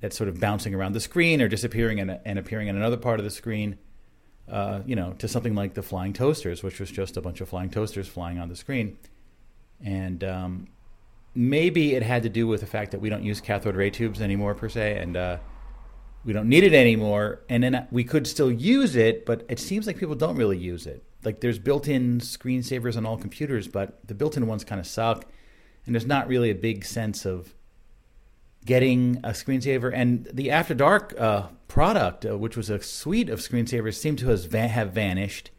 That's sort of bouncing around the screen or disappearing and, and appearing in another part of the screen uh, you know, to something like the flying toasters, which was just a bunch of flying toasters flying on the screen. And um, maybe it had to do with the fact that we don't use cathode ray tubes anymore per se, and uh, we don't need it anymore. And then we could still use it, but it seems like people don't really use it. Like there's built-in screensavers on all computers, but the built-in ones kind of suck, and there's not really a big sense of getting a screensaver. And the After Dark uh, product, uh, which was a suite of screensavers, seemed to have vanished.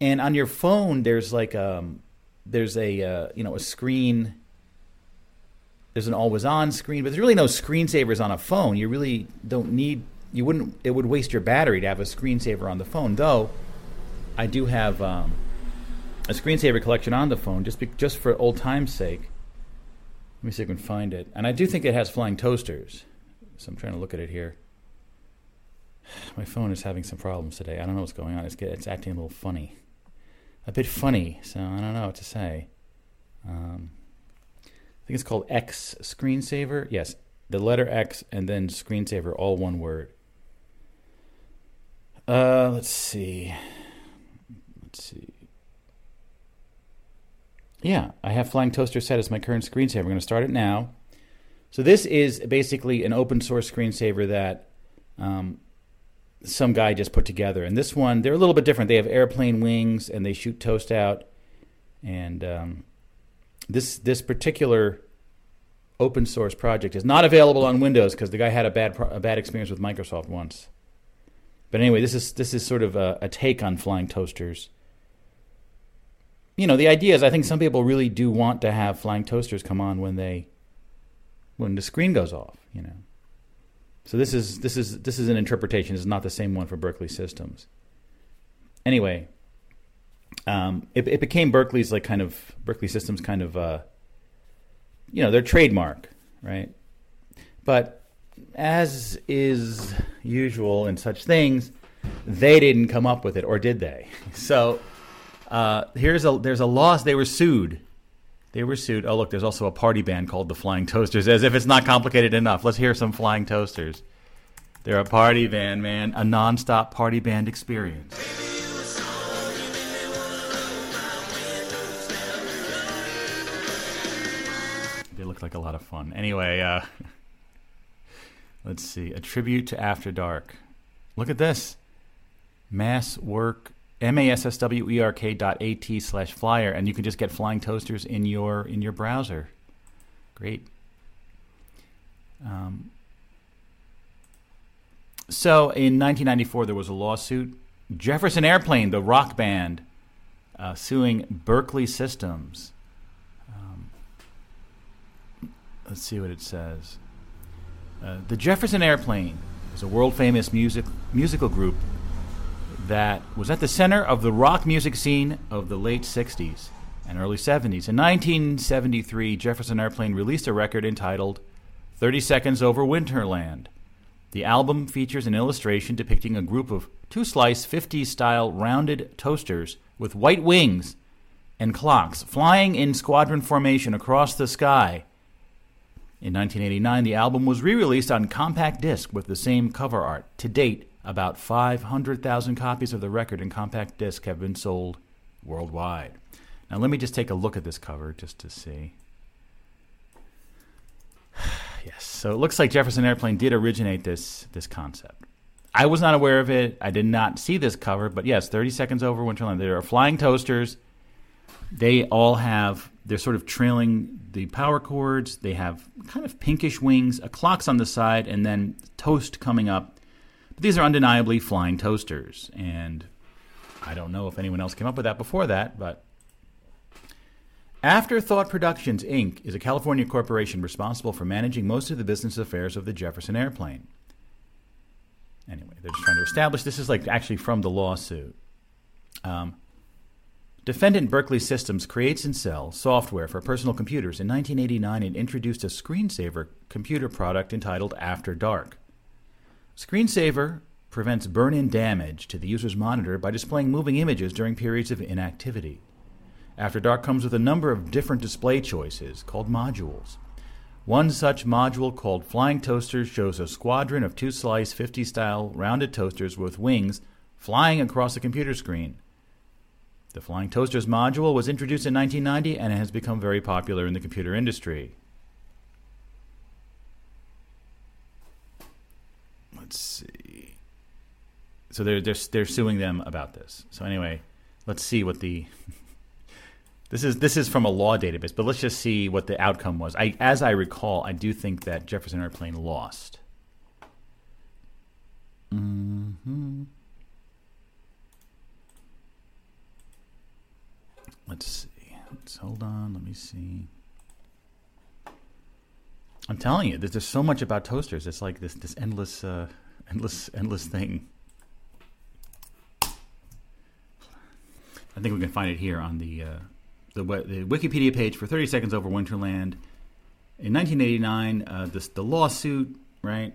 And on your phone, there's like um, there's a uh, you know a screen. There's an always on screen, but there's really no screensavers on a phone. You really don't need. You wouldn't. It would waste your battery to have a screensaver on the phone. Though, I do have um, a screensaver collection on the phone just be, just for old time's sake. Let me see if I can find it. And I do think it has flying toasters. So I'm trying to look at it here. My phone is having some problems today. I don't know what's going on. It's, it's acting a little funny. A bit funny, so I don't know what to say. Um, I think it's called X Screensaver. Yes, the letter X and then screensaver, all one word. Uh, let's see. Let's see. Yeah, I have Flying Toaster set as my current screensaver. I'm going to start it now. So this is basically an open source screensaver that um, some guy just put together. And this one, they're a little bit different. They have airplane wings and they shoot toast out. And um, this this particular open source project is not available on Windows because the guy had a bad a bad experience with Microsoft once. But anyway, this is this is sort of a, a take on flying toasters you know, the idea is I think some people really do want to have flying toasters come on when they when the screen goes off, you know. So this is this is this is an interpretation. Is not the same one for Berkeley Systems. Anyway, um, it, it became Berkeley's like kind of Berkeley Systems kind of uh, you know their trademark, right? But as is usual in such things, they didn't come up with it, or did they? So uh, here's a there's a loss. They were sued. They were sued. Oh look, there's also a party band called the Flying Toasters. As if it's not complicated enough. Let's hear some Flying Toasters. They're a party band, man. A nonstop party band experience. They look like a lot of fun. Anyway, uh, let's see. A tribute to After Dark. Look at this. Mass work masswerk dot at slash flyer, and you can just get flying toasters in your in your browser. Great. Um, so in 1994, there was a lawsuit. Jefferson Airplane, the rock band, uh, suing Berkeley Systems. Um, let's see what it says. Uh, the Jefferson Airplane is a world famous music musical group that was at the center of the rock music scene of the late 60s and early 70s. In 1973, Jefferson Airplane released a record entitled 30 Seconds Over Winterland. The album features an illustration depicting a group of two slice 50s style rounded toasters with white wings and clocks flying in squadron formation across the sky. In 1989, the album was re released on compact disc with the same cover art. To date, about 500,000 copies of the record in compact disc have been sold worldwide. Now, let me just take a look at this cover just to see. yes, so it looks like Jefferson Airplane did originate this, this concept. I was not aware of it. I did not see this cover, but yes, 30 Seconds Over Winterland. There are flying toasters. They all have, they're sort of trailing the power cords. They have kind of pinkish wings, a clock's on the side, and then toast coming up but these are undeniably flying toasters, and I don't know if anyone else came up with that before that, but Afterthought Productions, Inc. is a California corporation responsible for managing most of the business affairs of the Jefferson Airplane. Anyway, they're just trying to establish this is like actually from the lawsuit. Um, Defendant Berkeley Systems creates and sells software for personal computers. In 1989, it introduced a screensaver computer product entitled After Dark. Screensaver prevents burn in damage to the user's monitor by displaying moving images during periods of inactivity. After Dark comes with a number of different display choices called modules. One such module called Flying Toasters shows a squadron of two slice 50 style rounded toasters with wings flying across the computer screen. The Flying Toasters module was introduced in 1990 and has become very popular in the computer industry. Let's see. So they're, they're, they're suing them about this. So anyway, let's see what the this is this is from a law database, but let's just see what the outcome was. I, as I recall, I do think that Jefferson Airplane lost. Mm-hmm. Let's see. Let's hold on. Let me see. I'm telling you, there's, there's so much about toasters. It's like this this endless, uh, endless, endless thing. I think we can find it here on the uh, the, the, Wikipedia page for 30 Seconds Over Winterland. In 1989, uh, this, the lawsuit, right?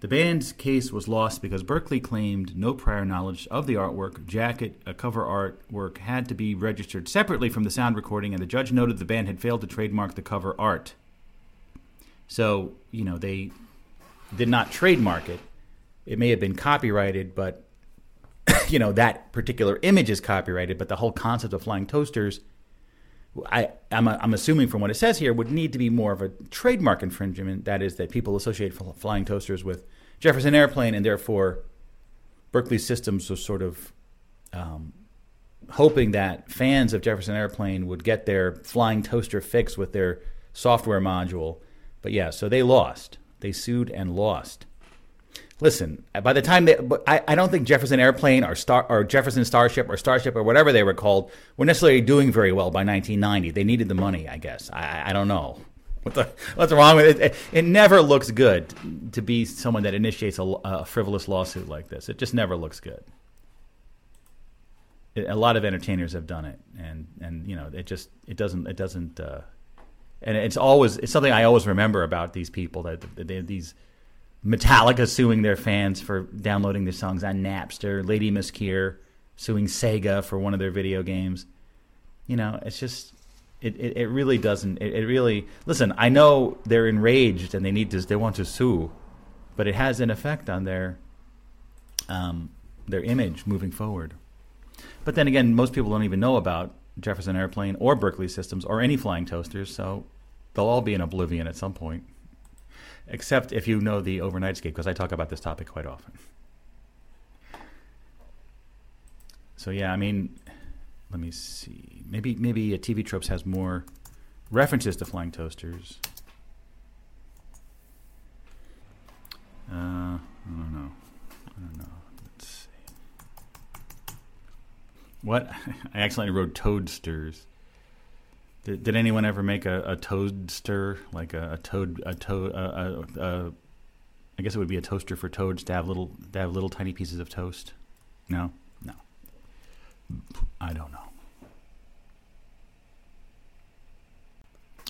The band's case was lost because Berkeley claimed no prior knowledge of the artwork. Jacket, a cover artwork, had to be registered separately from the sound recording, and the judge noted the band had failed to trademark the cover art. So, you know, they did not trademark it. It may have been copyrighted, but you know that particular image is copyrighted, but the whole concept of flying toasters, I I'm, I'm assuming from what it says here, would need to be more of a trademark infringement. That is, that people associate flying toasters with Jefferson Airplane, and therefore Berkeley Systems was sort of um, hoping that fans of Jefferson Airplane would get their flying toaster fix with their software module. But yeah, so they lost. They sued and lost listen, by the time they, I, I don't think Jefferson Airplane or Star or Jefferson Starship or Starship or whatever they were called were necessarily doing very well by 1990. They needed the money, I guess. I, I don't know. What the, what's wrong with it? it? never looks good to be someone that initiates a, a frivolous lawsuit like this. It just never looks good. A lot of entertainers have done it, and and you know it just it doesn't it doesn't. Uh, and it's always it's something I always remember about these people that they, these Metallica suing their fans for downloading their songs on Napster. Lady Miss Kier suing Sega for one of their video games. You know, it's just it, it, it really doesn't it, it, really listen, I know they're enraged and they need to they want to sue, but it has an effect on their um, their image moving forward. But then again, most people don't even know about Jefferson Airplane or Berkeley Systems or any flying toasters, so they'll all be in oblivion at some point except if you know the overnightscape, because I talk about this topic quite often. So yeah, I mean, let me see. Maybe maybe a TV Tropes has more references to flying toasters. Uh, I don't know. I don't know. Let's see. What? I accidentally wrote toadsters. Did, did anyone ever make a, a toadster, like a, a toad, a toad, a, a, a, I guess it would be a toaster for toads to have little, to have little tiny pieces of toast? No, no. I don't know.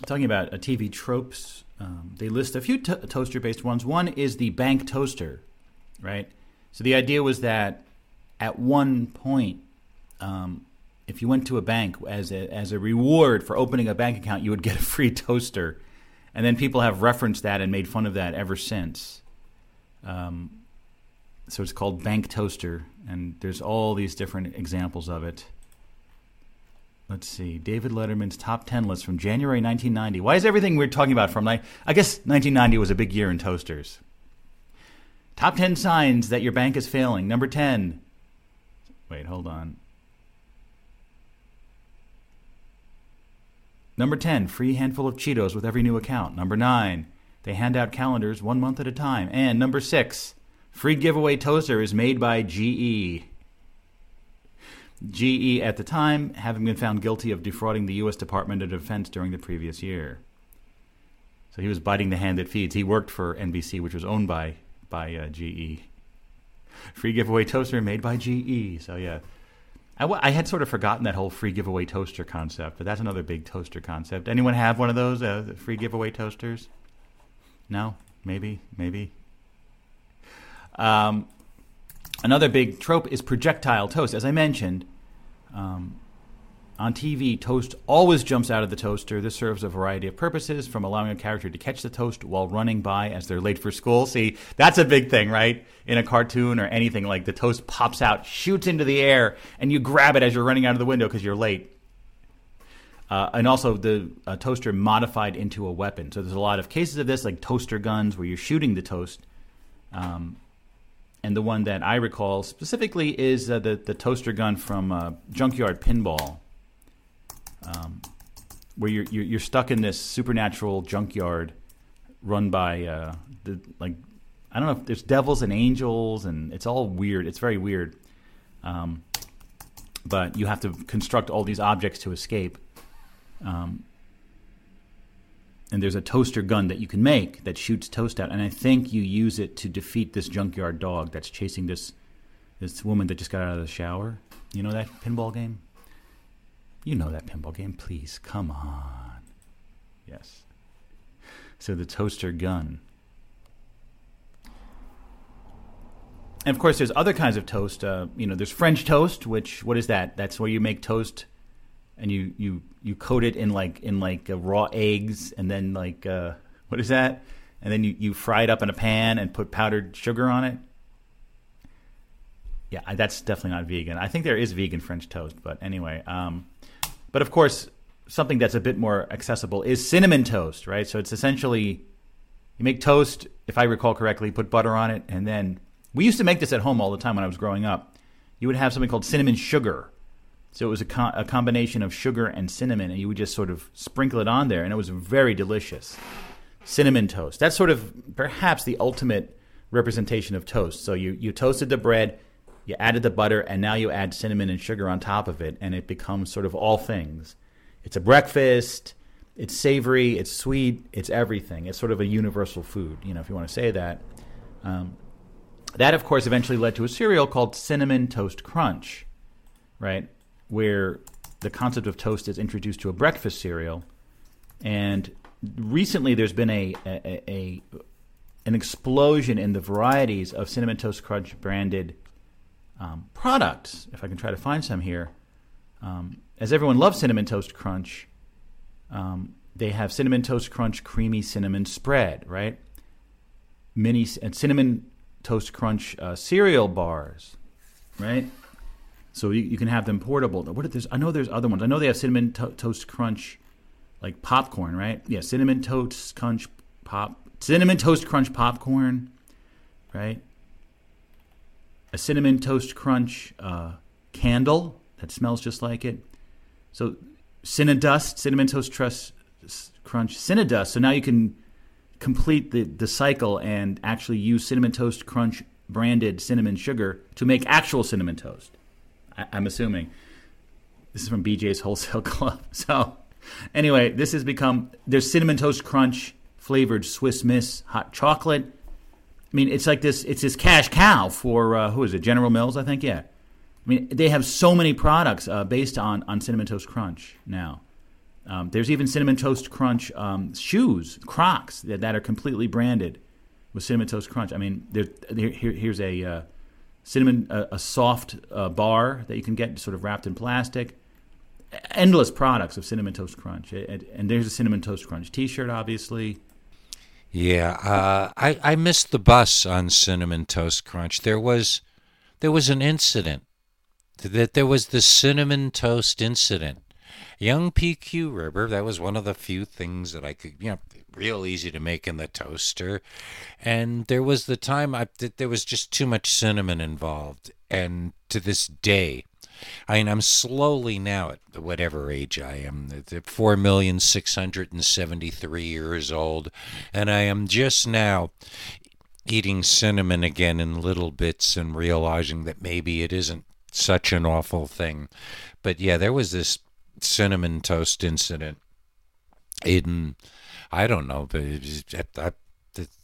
Talking about a TV tropes, um, they list a few toaster-based ones. One is the bank toaster, right? So the idea was that at one point, um, if you went to a bank as a, as a reward for opening a bank account, you would get a free toaster. And then people have referenced that and made fun of that ever since. Um, so it's called Bank Toaster, and there's all these different examples of it. Let's see. David Letterman's top 10 list from January 1990. Why is everything we're talking about from, like, I guess 1990 was a big year in toasters. Top 10 signs that your bank is failing. Number 10. Wait, hold on. Number 10, free handful of Cheetos with every new account. Number 9, they hand out calendars one month at a time. And number 6, free giveaway toaster is made by GE. GE at the time, having been found guilty of defrauding the U.S. Department of Defense during the previous year. So he was biting the hand that feeds. He worked for NBC, which was owned by, by uh, GE. Free giveaway toaster made by GE. So, yeah. I, w- I had sort of forgotten that whole free giveaway toaster concept, but that's another big toaster concept. Anyone have one of those uh, free giveaway toasters? No, maybe, maybe. Um, another big trope is projectile toast. As I mentioned, um, on TV, toast always jumps out of the toaster. This serves a variety of purposes, from allowing a character to catch the toast while running by as they're late for school. See, that's a big thing, right? In a cartoon or anything, like the toast pops out, shoots into the air, and you grab it as you're running out of the window because you're late. Uh, and also the uh, toaster modified into a weapon. So there's a lot of cases of this, like toaster guns, where you're shooting the toast. Um, and the one that I recall specifically is uh, the the toaster gun from uh, Junkyard Pinball, um, where you're, you're, stuck in this supernatural junkyard run by uh, the like I don't know if there's devils and angels and it's all weird. It's very weird. Um, but you have to construct all these objects to escape. Um, and there's a toaster gun that you can make that shoots toast out, and I think you use it to defeat this junkyard dog that's chasing this this woman that just got out of the shower. You know that pinball game? You know that pinball game. Please, come on. Yes. So the toaster gun. And of course, there's other kinds of toast. Uh, you know, there's French toast, which what is that? That's where you make toast and you you you coat it in like in like uh, raw eggs, and then like uh, what is that? And then you you fry it up in a pan and put powdered sugar on it. Yeah, that's definitely not vegan. I think there is vegan French toast, but anyway. Um, but of course, something that's a bit more accessible is cinnamon toast, right? So it's essentially you make toast, if I recall correctly, put butter on it, and then we used to make this at home all the time when I was growing up. You would have something called cinnamon sugar, so it was a, co- a combination of sugar and cinnamon, and you would just sort of sprinkle it on there, and it was very delicious. Cinnamon toast. That's sort of perhaps the ultimate representation of toast. So you, you toasted the bread, you added the butter, and now you add cinnamon and sugar on top of it, and it becomes sort of all things. It's a breakfast. It's savory. It's sweet. It's everything. It's sort of a universal food, you know, if you want to say that. Um, that, of course, eventually led to a cereal called Cinnamon Toast Crunch, right? where the concept of toast is introduced to a breakfast cereal, and recently there's been a, a, a an explosion in the varieties of cinnamon toast crunch branded um, products. If I can try to find some here, um, as everyone loves cinnamon toast crunch, um, they have cinnamon toast crunch creamy cinnamon spread, right? Mini and cinnamon toast crunch uh, cereal bars, right? So you, you can have them portable. What if there's? I know there's other ones. I know they have cinnamon to- toast crunch, like popcorn, right? Yeah, cinnamon toast crunch pop, cinnamon toast crunch popcorn, right? A cinnamon toast crunch uh, candle that smells just like it. So Cinnadust, cinnamon toast trust, crunch, Cinnadust. So now you can complete the, the cycle and actually use cinnamon toast crunch branded cinnamon sugar to make actual cinnamon toast. I, am assuming. This is from BJ's Wholesale Club. So, anyway, this has become there's cinnamon toast crunch flavored Swiss Miss hot chocolate. I mean, it's like this. It's this cash cow for uh, who is it? General Mills, I think. Yeah. I mean, they have so many products uh, based on on cinnamon toast crunch now. Um, there's even cinnamon toast crunch um, shoes, Crocs that, that, are completely branded with cinnamon toast crunch. I mean, there, here, here's a uh, cinnamon, a, a soft uh, bar that you can get sort of wrapped in plastic. Endless products of cinnamon toast crunch, and, and there's a cinnamon toast crunch T-shirt, obviously. Yeah, uh, I I missed the bus on cinnamon toast crunch. There was there was an incident that there was the cinnamon toast incident. Young PQ rubber, that was one of the few things that I could, you know, real easy to make in the toaster. And there was the time I, that there was just too much cinnamon involved. And to this day, I mean, I'm slowly now at whatever age I am, four million six hundred and seventy-three years old, and I am just now eating cinnamon again in little bits and realizing that maybe it isn't such an awful thing. But yeah, there was this cinnamon toast incident in I don't know, but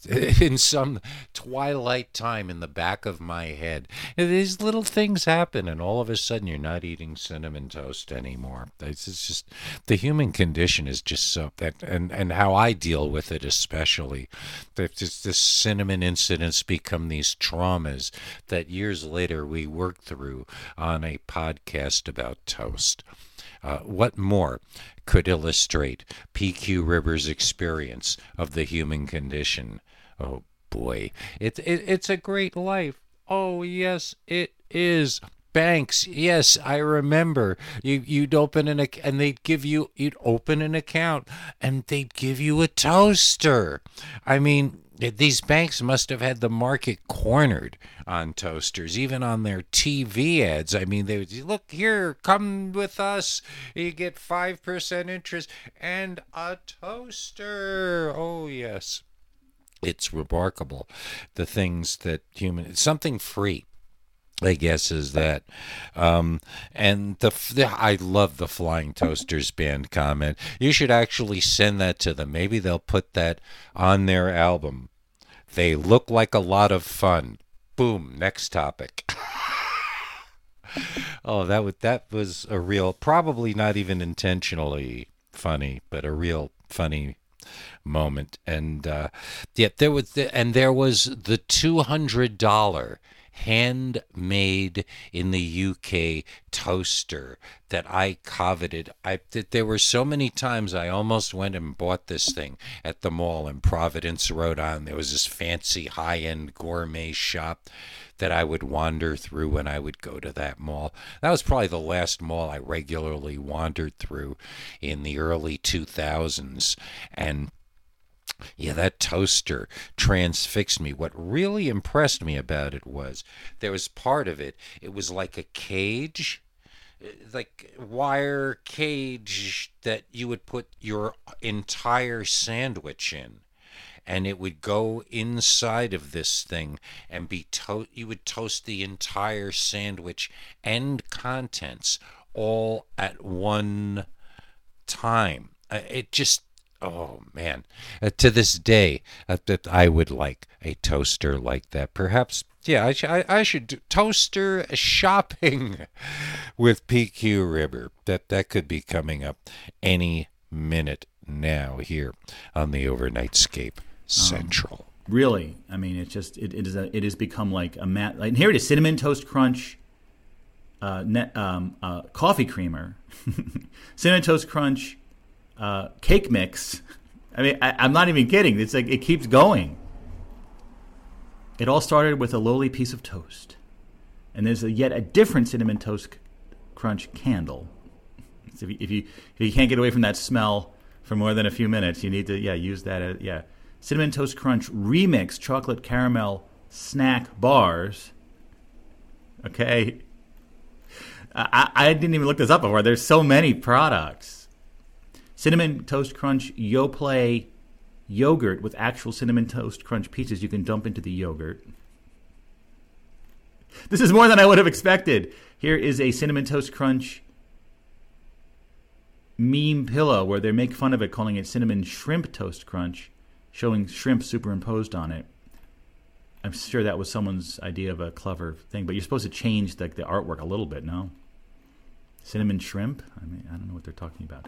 in some twilight time in the back of my head, these little things happen, and all of a sudden you're not eating cinnamon toast anymore. It's just the human condition is just so that, and and how I deal with it, especially that just cinnamon incidents become these traumas that years later we work through on a podcast about toast. Uh, what more could illustrate PQ Rivers' experience of the human condition? Oh boy, it, it it's a great life. Oh yes, it is. Banks, yes, I remember. You you'd open an and they'd give you you'd open an account and they'd give you a toaster. I mean, these banks must have had the market cornered on toasters, even on their TV ads. I mean, they would look here, come with us. You get five percent interest and a toaster. Oh yes, it's remarkable the things that human something free. I guess is that, um, and the, the I love the Flying Toasters band comment. You should actually send that to them. Maybe they'll put that on their album. They look like a lot of fun. Boom. Next topic. oh, that would that was a real, probably not even intentionally funny, but a real funny moment. And uh, yeah, there was the, and there was the two hundred dollar handmade in the UK toaster that I coveted. I that there were so many times I almost went and bought this thing at the mall in Providence, Rhode Island. There was this fancy high-end gourmet shop that I would wander through when I would go to that mall. That was probably the last mall I regularly wandered through in the early 2000s and yeah, that toaster transfixed me. What really impressed me about it was there was part of it, it was like a cage, like wire cage that you would put your entire sandwich in. And it would go inside of this thing and be to- you would toast the entire sandwich and contents all at one time. Uh, It just Oh man, uh, to this day, uh, that I would like a toaster like that. Perhaps, yeah, I, sh- I, I should do toaster shopping with PQ River. That that could be coming up any minute now here on the Overnightscape Central. Really, I mean, it's just it, it is a, it has become like a mat. Like, here it is: cinnamon toast crunch, uh, net, um, uh, coffee creamer, cinnamon toast crunch, uh, cake mix. I mean, I, I'm not even kidding. It's like it keeps going. It all started with a lowly piece of toast, and there's a, yet a different cinnamon toast crunch candle. So if you, if you if you can't get away from that smell for more than a few minutes, you need to yeah use that as, yeah cinnamon toast crunch remix chocolate caramel snack bars. Okay, I, I didn't even look this up before. There's so many products. Cinnamon Toast Crunch Yoplait yogurt with actual cinnamon toast crunch pieces you can dump into the yogurt. This is more than I would have expected. Here is a cinnamon toast crunch meme pillow where they make fun of it, calling it cinnamon shrimp toast crunch, showing shrimp superimposed on it. I'm sure that was someone's idea of a clever thing, but you're supposed to change the, the artwork a little bit, no? Cinnamon shrimp? I mean, I don't know what they're talking about.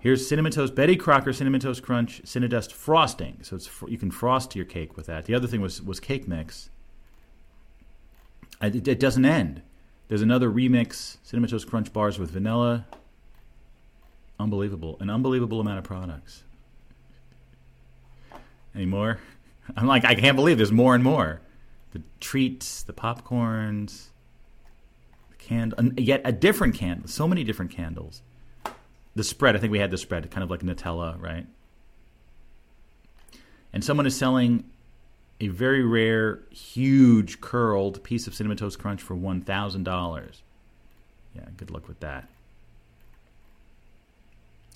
Here's cinnamon toast, Betty Crocker cinnamon toast crunch, Cinnadust frosting. So it's you can frost your cake with that. The other thing was was cake mix. It, it doesn't end. There's another remix, cinnamon toast crunch bars with vanilla. Unbelievable, an unbelievable amount of products. Any more? I'm like, I can't believe there's more and more. The treats, the popcorns, the candle, and yet a different candle. So many different candles. The spread, I think we had the spread, kind of like Nutella, right? And someone is selling a very rare, huge curled piece of cinnamon toast crunch for one thousand dollars. Yeah, good luck with that.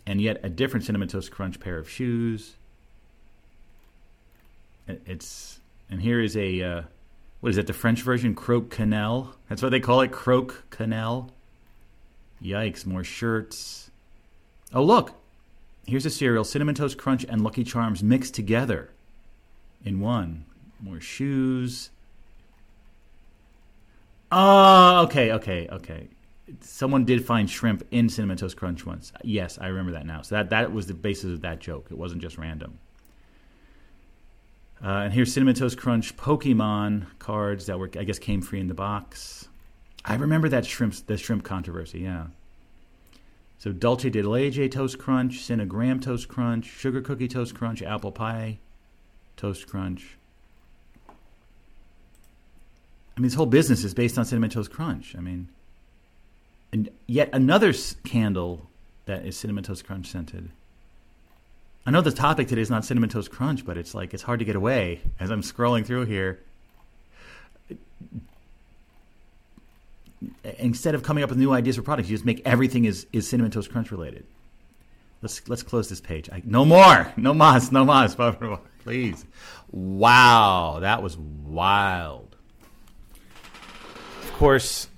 And yet a different cinnamon toast crunch pair of shoes. It's and here is a uh, what is it? The French version, croque cannelle. That's what they call it, croque cannelle. Yikes! More shirts. Oh look, here's a cereal: cinnamon toast crunch and Lucky Charms mixed together in one. More shoes. Oh, okay, okay, okay. Someone did find shrimp in cinnamon toast crunch once. Yes, I remember that now. So that that was the basis of that joke. It wasn't just random. Uh, and here's cinnamon toast crunch Pokemon cards that were, I guess, came free in the box. I remember that shrimp, the shrimp controversy. Yeah. So Dulce de leche toast crunch, Cinnamon graham toast crunch, sugar cookie toast crunch, apple pie toast crunch. I mean, this whole business is based on cinnamon toast crunch. I mean, and yet another candle that is cinnamon toast crunch scented. I know the topic today is not cinnamon toast crunch, but it's like it's hard to get away as I'm scrolling through here. Instead of coming up with new ideas for products, you just make everything is, is cinnamon toast crunch related. Let's let's close this page. I, no more, no mas, no mas, please. Wow, that was wild. Of course,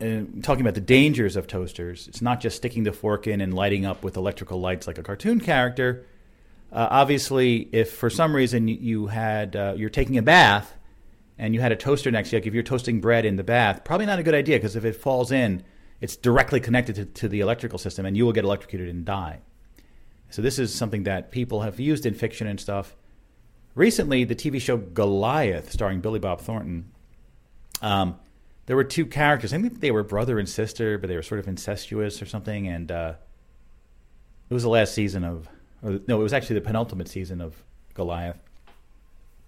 uh, talking about the dangers of toasters, it's not just sticking the fork in and lighting up with electrical lights like a cartoon character. Uh, obviously, if for some reason you- had uh, you're taking a bath and you had a toaster next to you, like if you're toasting bread in the bath, probably not a good idea because if it falls in, it's directly connected to, to the electrical system and you will get electrocuted and die. So this is something that people have used in fiction and stuff. Recently, the TV show Goliath, starring Billy Bob Thornton, um, there were two characters. I think they were brother and sister, but they were sort of incestuous or something. And uh, it was the last season of, or, no, it was actually the penultimate season of Goliath.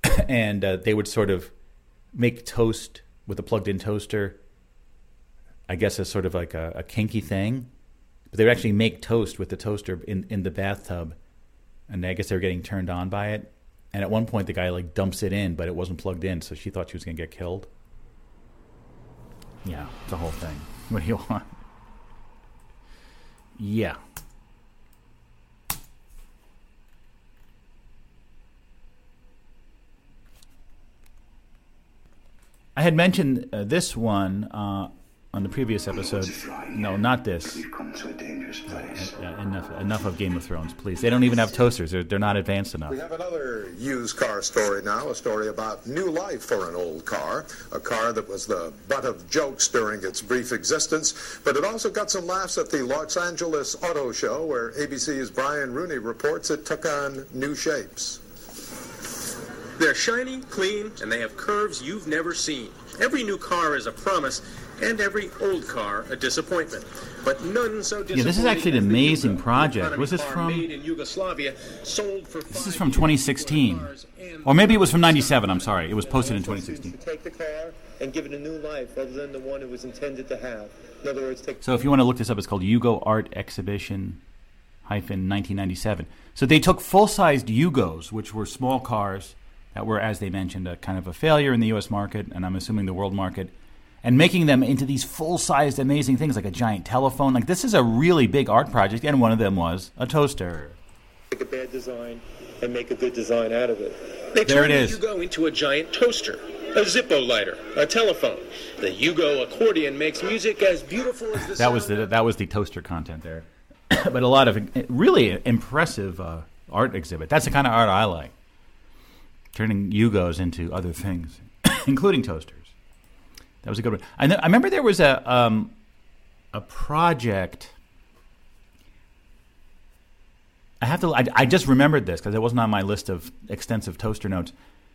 and uh, they would sort of make toast with a plugged-in toaster. I guess as sort of like a, a kinky thing, but they would actually make toast with the toaster in in the bathtub, and I guess they were getting turned on by it. And at one point, the guy like dumps it in, but it wasn't plugged in, so she thought she was going to get killed. Yeah, a whole thing. What do you want? Yeah. I had mentioned uh, this one uh, on the previous episode. No, not this. Uh, enough, enough of Game of Thrones, please. They don't even have toasters. They're, they're not advanced enough. We have another used car story now, a story about new life for an old car, a car that was the butt of jokes during its brief existence, but it also got some laughs at the Los Angeles Auto Show, where ABC's Brian Rooney reports it took on new shapes. They're shiny, clean, and they have curves you've never seen. Every new car is a promise, and every old car a disappointment. But none so disappointing. Yeah, this is actually an amazing project. Was this from- Made in Yugoslavia, sold for This is from 2016. Or maybe it was from 97. I'm sorry. It was posted in 2016. Take the car and give it a new life other than the one it was intended to have. In other words, take So if you want to look this up, it's called Yugo Art Exhibition hyphen 1997. So they took full-sized Yugos, which were small cars that were, as they mentioned, a kind of a failure in the U.S. market, and I'm assuming the world market, and making them into these full-sized, amazing things like a giant telephone. Like this is a really big art project, and one of them was a toaster. take a bad design and make a good design out of it. They There it turned is. the Yugo into a giant toaster, a Zippo lighter, a telephone. The Yugo accordion makes music as beautiful as the That was the that was the toaster content there, but a lot of really impressive uh, art exhibit. That's the kind of art I like. Turning Yugos into other things, including toasters. That was a good one. I, know, I remember there was a um, a project. I have to. I, I just remembered this because it wasn't on my list of extensive toaster notes.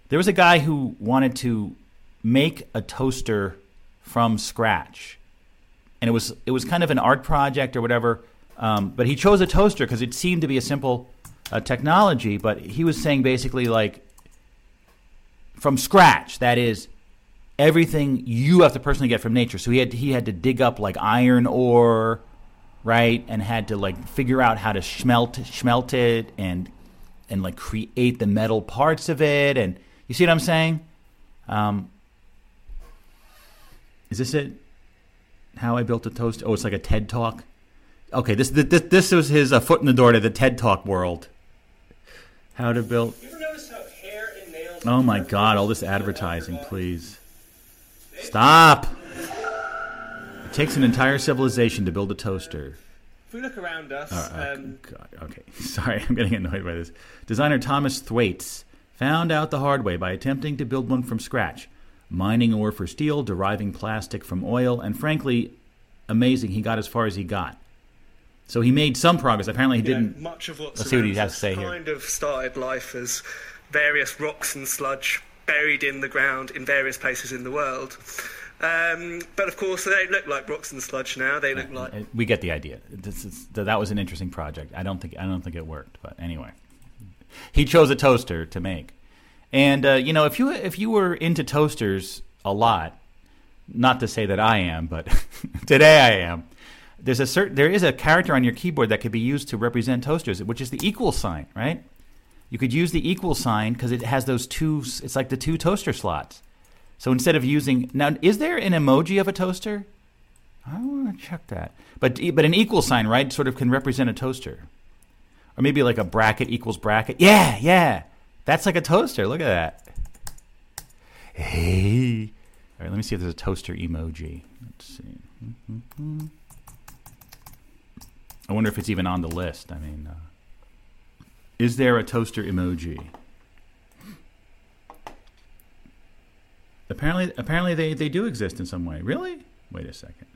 There was a guy who wanted to make a toaster from scratch, and it was it was kind of an art project or whatever. Um, but he chose a toaster because it seemed to be a simple uh, technology. But he was saying basically like from scratch. That is everything you have to personally get from nature. So he had he had to dig up like iron ore, right, and had to like figure out how to smelt smelt it and and like create the metal parts of it. And you see what I'm saying? Um, is this it? How I built a toast? Oh, it's like a TED talk. Okay, this this this was his uh, foot in the door to the TED talk world. How to build. Oh my God! All this advertising, please. Stop. It takes an entire civilization to build a toaster. If we look around us, Uh, um, God, okay, sorry, I'm getting annoyed by this. Designer Thomas Thwaites found out the hard way by attempting to build one from scratch, mining ore for steel, deriving plastic from oil, and frankly, amazing he got as far as he got. So he made some progress. Apparently, he didn't. much of what's Let's see what he has to say us here. kind of started life as various rocks and sludge buried in the ground in various places in the world. Um, but of course, they don't look like rocks and sludge now. They look like Uh, We get the idea. This is, that was an interesting project. I don't think I don't think it worked, but anyway, he chose a toaster to make. And uh, you know, if you if you were into toasters a lot, not to say that I am, but today I am. There's a certain there is a character on your keyboard that could be used to represent toasters, which is the equal sign, right? You could use the equal sign because it has those two. It's like the two toaster slots. So instead of using now, is there an emoji of a toaster? I want to check that. But but an equal sign, right, sort of can represent a toaster, or maybe like a bracket equals bracket. Yeah, yeah, that's like a toaster. Look at that. Hey, all right. Let me see if there's a toaster emoji. Let's see. Mhm. I wonder if it's even on the list. I mean, uh, is there a toaster emoji? Apparently, apparently they, they do exist in some way. Really? Wait a second.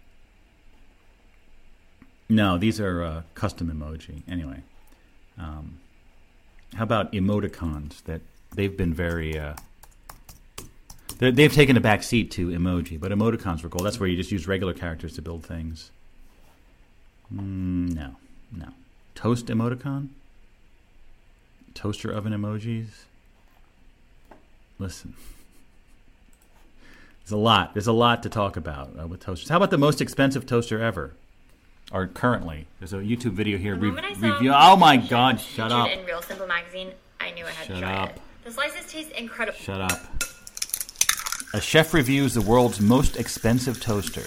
No, these are uh, custom emoji. Anyway, um, how about emoticons? That they've been very. Uh, they've taken a back seat to emoji, but emoticons were cool. That's where you just use regular characters to build things. Mm, no, no. Toast emoticon? Toaster oven emojis? Listen. There's a lot. There's a lot to talk about uh, with toasters. How about the most expensive toaster ever? Or currently? There's a YouTube video here. Re- moment I saw review. Oh my God! Shut up! In Real Simple magazine, I knew I had Shut to try up. it. The slices taste incredible. Shut up. A chef reviews the world's most expensive toaster.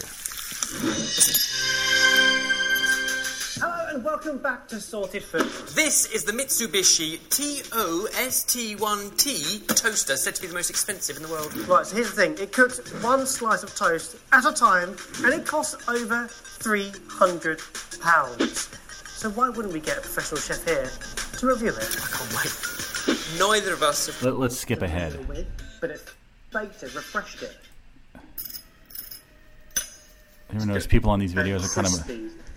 Hello and welcome back to Sorted Food. This is the Mitsubishi TOST1T toaster, said to be the most expensive in the world. Right, so here's the thing. It cooks one slice of toast at a time, and it costs over £300. So why wouldn't we get a professional chef here to review it? I can't wait. Neither of us have Let, let's skip ahead. With, but it baked it, refreshed it. You ever notice people on these videos are kind of.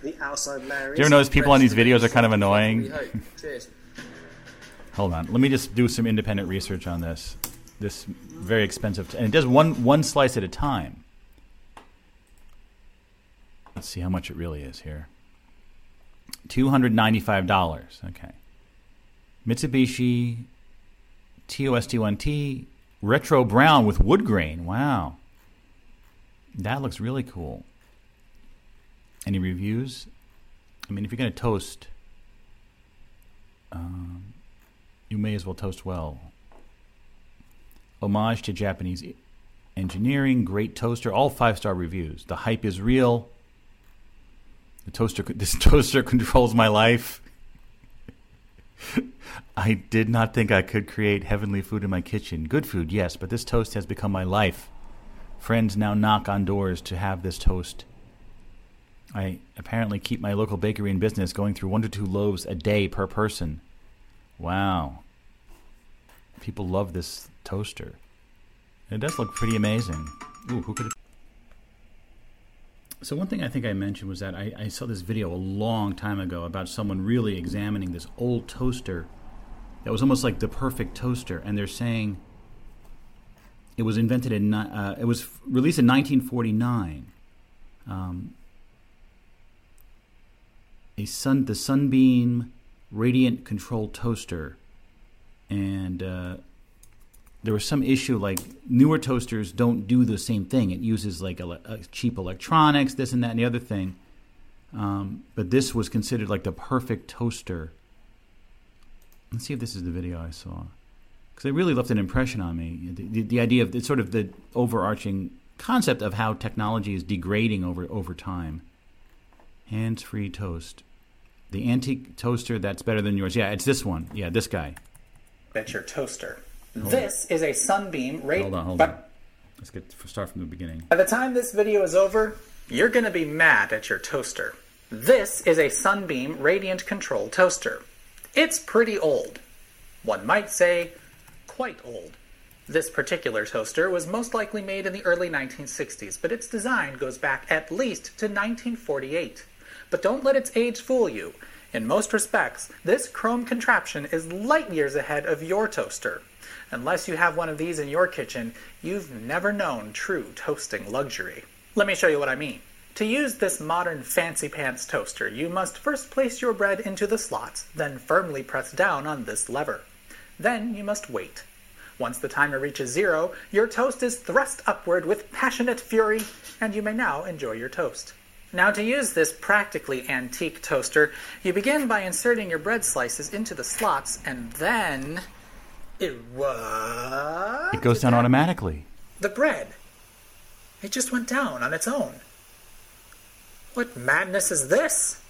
The outside layer Do you ever notice people on these videos are kind of annoying? Cheers. Hold on, let me just do some independent research on this. This very expensive, and it does one one slice at a time. Let's see how much it really is here. Two hundred ninety-five dollars. Okay. Mitsubishi TOST1T retro brown with wood grain. Wow, that looks really cool. Any reviews? I mean, if you're going to toast, um, you may as well toast well. Homage to Japanese engineering, great toaster, all five star reviews. The hype is real. The toaster, this toaster controls my life. I did not think I could create heavenly food in my kitchen. Good food, yes, but this toast has become my life. Friends now knock on doors to have this toast. I apparently keep my local bakery in business, going through one to two loaves a day per person. Wow. People love this toaster. It does look pretty amazing. Ooh, who could So one thing I think I mentioned was that I, I saw this video a long time ago about someone really examining this old toaster that was almost like the perfect toaster, and they're saying it was invented in uh, it was released in 1949. Um, a sun the Sunbeam Radiant Control Toaster, and uh, there was some issue like newer toasters don't do the same thing. It uses like ele- uh, cheap electronics, this and that and the other thing. Um, but this was considered like the perfect toaster. Let's see if this is the video I saw, because it really left an impression on me. The, the, the idea of it's sort of the overarching concept of how technology is degrading over over time. Hands-free toast, the antique toaster that's better than yours. Yeah, it's this one. Yeah, this guy. That's your toaster. Hold this is a Sunbeam rate. Hold on, hold but on. Let's get start from the beginning. By the time this video is over, you're going to be mad at your toaster. This is a Sunbeam Radiant Control toaster. It's pretty old. One might say, quite old. This particular toaster was most likely made in the early 1960s, but its design goes back at least to 1948. But don't let its age fool you. In most respects, this chrome contraption is light years ahead of your toaster. Unless you have one of these in your kitchen, you've never known true toasting luxury. Let me show you what I mean. To use this modern fancy pants toaster, you must first place your bread into the slots, then firmly press down on this lever. Then you must wait. Once the timer reaches zero, your toast is thrust upward with passionate fury, and you may now enjoy your toast. Now, to use this practically antique toaster, you begin by inserting your bread slices into the slots, and then. It what? It goes down automatically. The bread. It just went down on its own. What madness is this?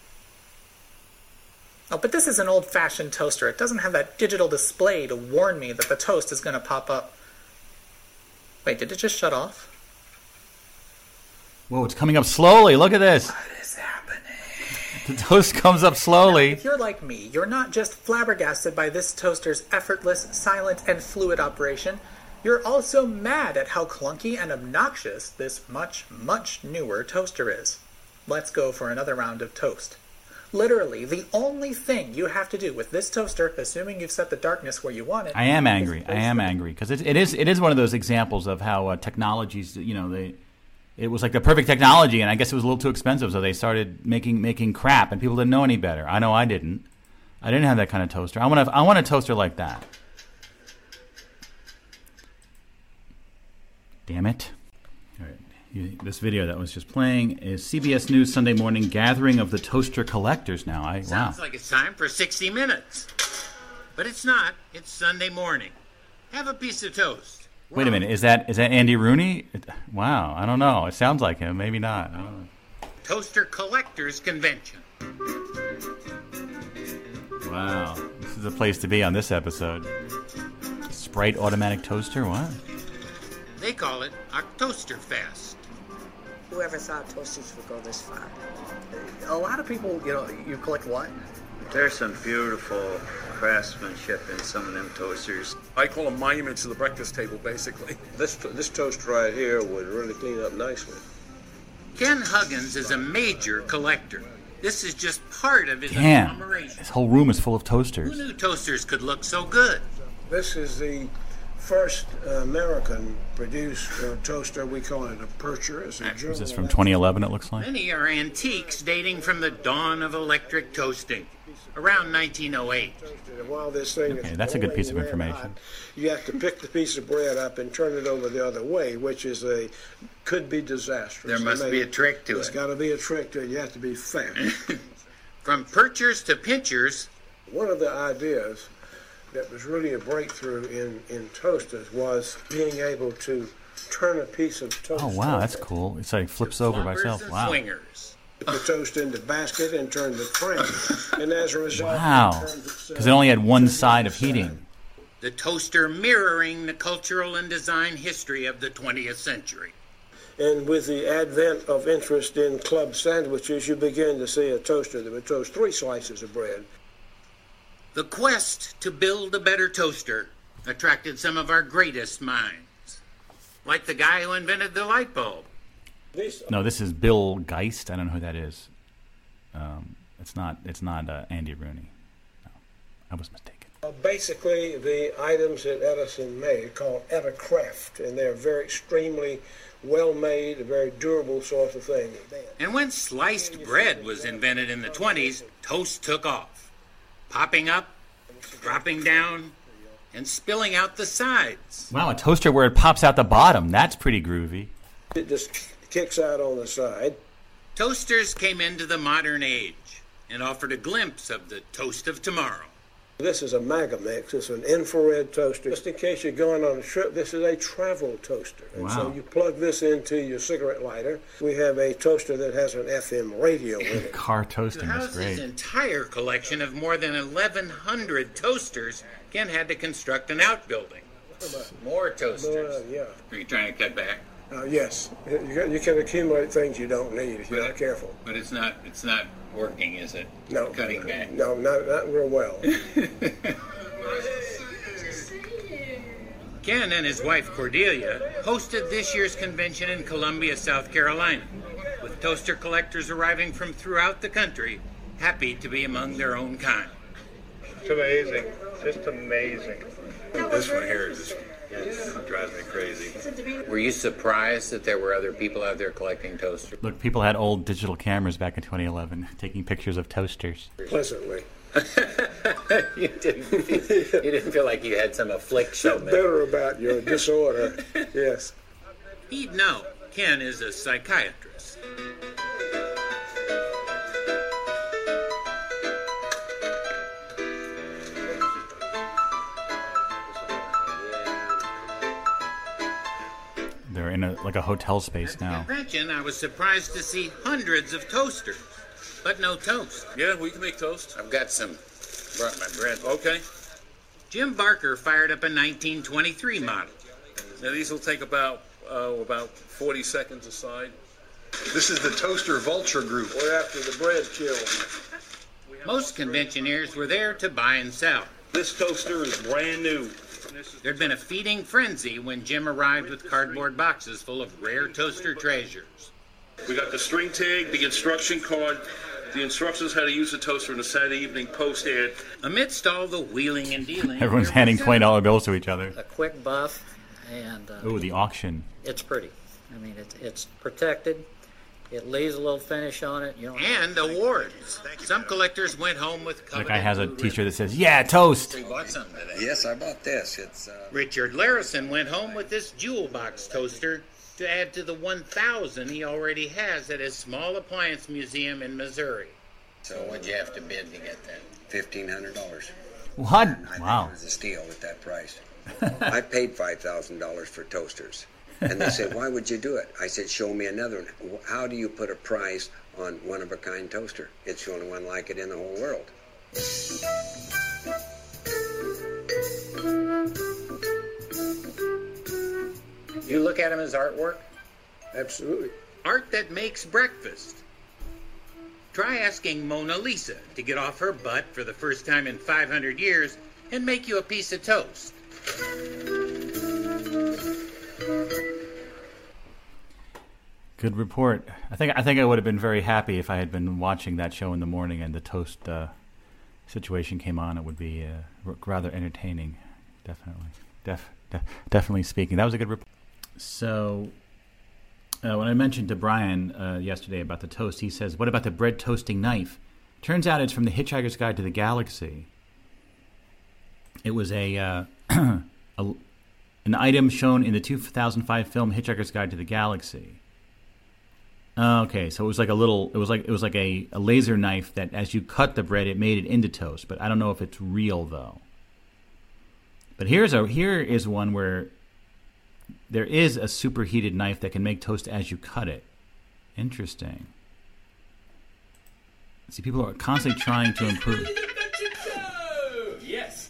Oh, but this is an old fashioned toaster. It doesn't have that digital display to warn me that the toast is going to pop up. Wait, did it just shut off? Whoa, it's coming up slowly. Look at this. What is happening? The toast comes up slowly. If you're like me, you're not just flabbergasted by this toaster's effortless, silent, and fluid operation. You're also mad at how clunky and obnoxious this much, much newer toaster is. Let's go for another round of toast. Literally, the only thing you have to do with this toaster, assuming you've set the darkness where you want it. I am angry. I am angry because it, it is it is one of those examples of how uh, technologies, you know, they it was like the perfect technology, and I guess it was a little too expensive, so they started making making crap, and people didn't know any better. I know I didn't. I didn't have that kind of toaster. I want a, I want a toaster like that. Damn it. All right. You, this video that was just playing is CBS News Sunday Morning Gathering of the Toaster Collectors. Now, I wow. Sounds like it's time for 60 Minutes. But it's not. It's Sunday morning. Have a piece of toast. Wait a minute. Is that is that Andy Rooney? Wow. I don't know. It sounds like him. Maybe not. I don't know. Toaster Collectors Convention. Wow. This is a place to be on this episode. Sprite automatic toaster. What? They call it Octoaster Fest. Whoever thought toasters would go this far? A lot of people, you know, you collect what? There's some beautiful craftsmanship in some of them toasters. I call them monuments to the breakfast table, basically. This this toaster right here would really clean up nicely. Ken Huggins is a major collector. This is just part of his Damn. agglomeration. This whole room is full of toasters. Who knew toasters could look so good? This is the first uh, American produced uh, toaster. We call it a Percher. It's a Is German. this from 2011? It looks like. Many are antiques dating from the dawn of electric toasting, around 1908. While this thing Okay, that's a good piece of information. hot, you have to pick the piece of bread up and turn it over the other way, which is a could be disastrous. There must I mean, be a trick to There's it. got to be a trick to it. You have to be fast. From perchers to pinchers, One of the ideas that was really a breakthrough in, in toasters was being able to turn a piece of toast. Oh wow, that's cool. It's like flips over by itself. Wow. swingers. Put the toast in the basket and turn the crank. And as a result, it Wow. turns itself- Because it only had one side of heating. The toaster mirroring the cultural and design history of the 20th century. And with the advent of interest in club sandwiches, you begin to see a toaster that would toast three slices of bread. The quest to build a better toaster attracted some of our greatest minds, like the guy who invented the light bulb. No, this is Bill Geist. I don't know who that is. Um, it's not. It's not uh, Andy Rooney. No, I was mistaken. Uh, basically, the items that Edison made called Edicraft, and they're very extremely well made, very durable sort of thing. And when sliced bread was invented in the 20s, toast took off, popping up, dropping down, and spilling out the sides. Wow, a toaster where it pops out the bottom. That's pretty groovy. It just kicks out on the side. Toasters came into the modern age and offered a glimpse of the toast of tomorrow. This is a Megamix. It's an infrared toaster. Just in case you're going on a trip, this is a travel toaster. And so you plug this into your cigarette lighter. We have a toaster that has an FM radio in it. Car To toasting is house his entire collection of more than 1,100 toasters, Ken had to construct an outbuilding. More toasters. Uh, yeah. Are you trying to cut back? Uh, yes. You can, you can accumulate things you don't need if you're not careful. But it's not. It's not working, is it? No. Cutting back. No, not, not real well. Ken and his wife Cordelia hosted this year's convention in Columbia, South Carolina, with toaster collectors arriving from throughout the country, happy to be among their own kind. It's amazing. Just amazing. This one here is just it drives me crazy. Were you surprised that there were other people out there collecting toasters? Look, people had old digital cameras back in 2011 taking pictures of toasters. Pleasantly. you didn't. You didn't feel like you had some affliction. Felt better about your disorder. Yes. He'd know. Ken is a psychiatrist. They're in a like a hotel space now. Convention, I was surprised to see hundreds of toasters, but no toast. Yeah, we can make toast. I've got some. Brought my bread. Okay. Jim Barker fired up a 1923 model. Now these will take about uh, about 40 seconds aside. This is the Toaster Vulture Group. We're after the bread chill. Most conventioneers were there to buy and sell. This toaster is brand new. There'd been a feeding frenzy when Jim arrived with cardboard boxes full of rare toaster treasures. We got the string tag, the instruction card, the instructions how to use the toaster in the Saturday Evening Post ad. Amidst all the wheeling and dealing, Everyone's handing twenty dollar bills to each other. a quick buff, and uh, Oh, the auction. it's pretty. I mean, it's it's protected. It leaves a little finish on it. You know, and awards. Some collectors went home with The coveted guy has a blue T-shirt that says "Yeah, toast." ribbons. bought something today. Yes, I bought this. It's uh, Richard Larison went home with this jewel box toaster to add to the 1,000 he already has at his small appliance museum in Missouri. so what'd you have to bid to get that? Fifteen hundred dollars. What? I Wow. think it was a steal at that price. I paid five thousand dollars for toasters, and they said, "Why would you do it?" I said, "Show me another one." How do you put a price on one of a kind toaster? It's the only one like it in the whole world. You look at him as artwork? Absolutely. Art that makes breakfast. Try asking Mona Lisa to get off her butt for the first time in 500 years and make you a piece of toast. Good report. I think I think I would have been very happy if I had been watching that show in the morning and the toast uh, situation came on. It would be uh, rather entertaining. Definitely, def, def, definitely speaking. That was a good report. So, uh, when I mentioned to Brian uh, yesterday about the toast, he says, "What about the bread toasting knife?" Turns out it's from the Hitchhiker's Guide to the Galaxy. It was a, uh, a an item shown in the 2005 film Hitchhiker's Guide to the Galaxy. Okay, so it was like a little. It was like it was like a, a laser knife that, as you cut the bread, it made it into toast. But I don't know if it's real though. But here's a here is one where there is a superheated knife that can make toast as you cut it. Interesting. See, people are constantly trying to improve.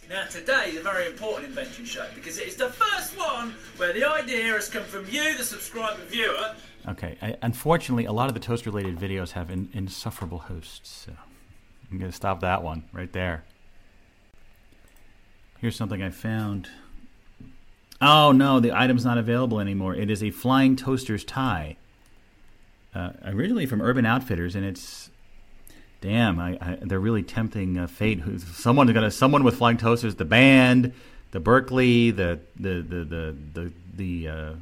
Now today is a very important invention show because it is the first one where the idea has come from you, the subscriber viewer. Okay, I, unfortunately, a lot of the toast-related videos have in, insufferable hosts, so I'm going to stop that one right there. Here's something I found. Oh no, the item's not available anymore. It is a flying toaster's tie, uh, originally from Urban Outfitters, and it's damn. I, I, they're really tempting uh, fate. Who's someone's gonna someone with flying toasters? The band, the Berkeley, the the the the the the, uh,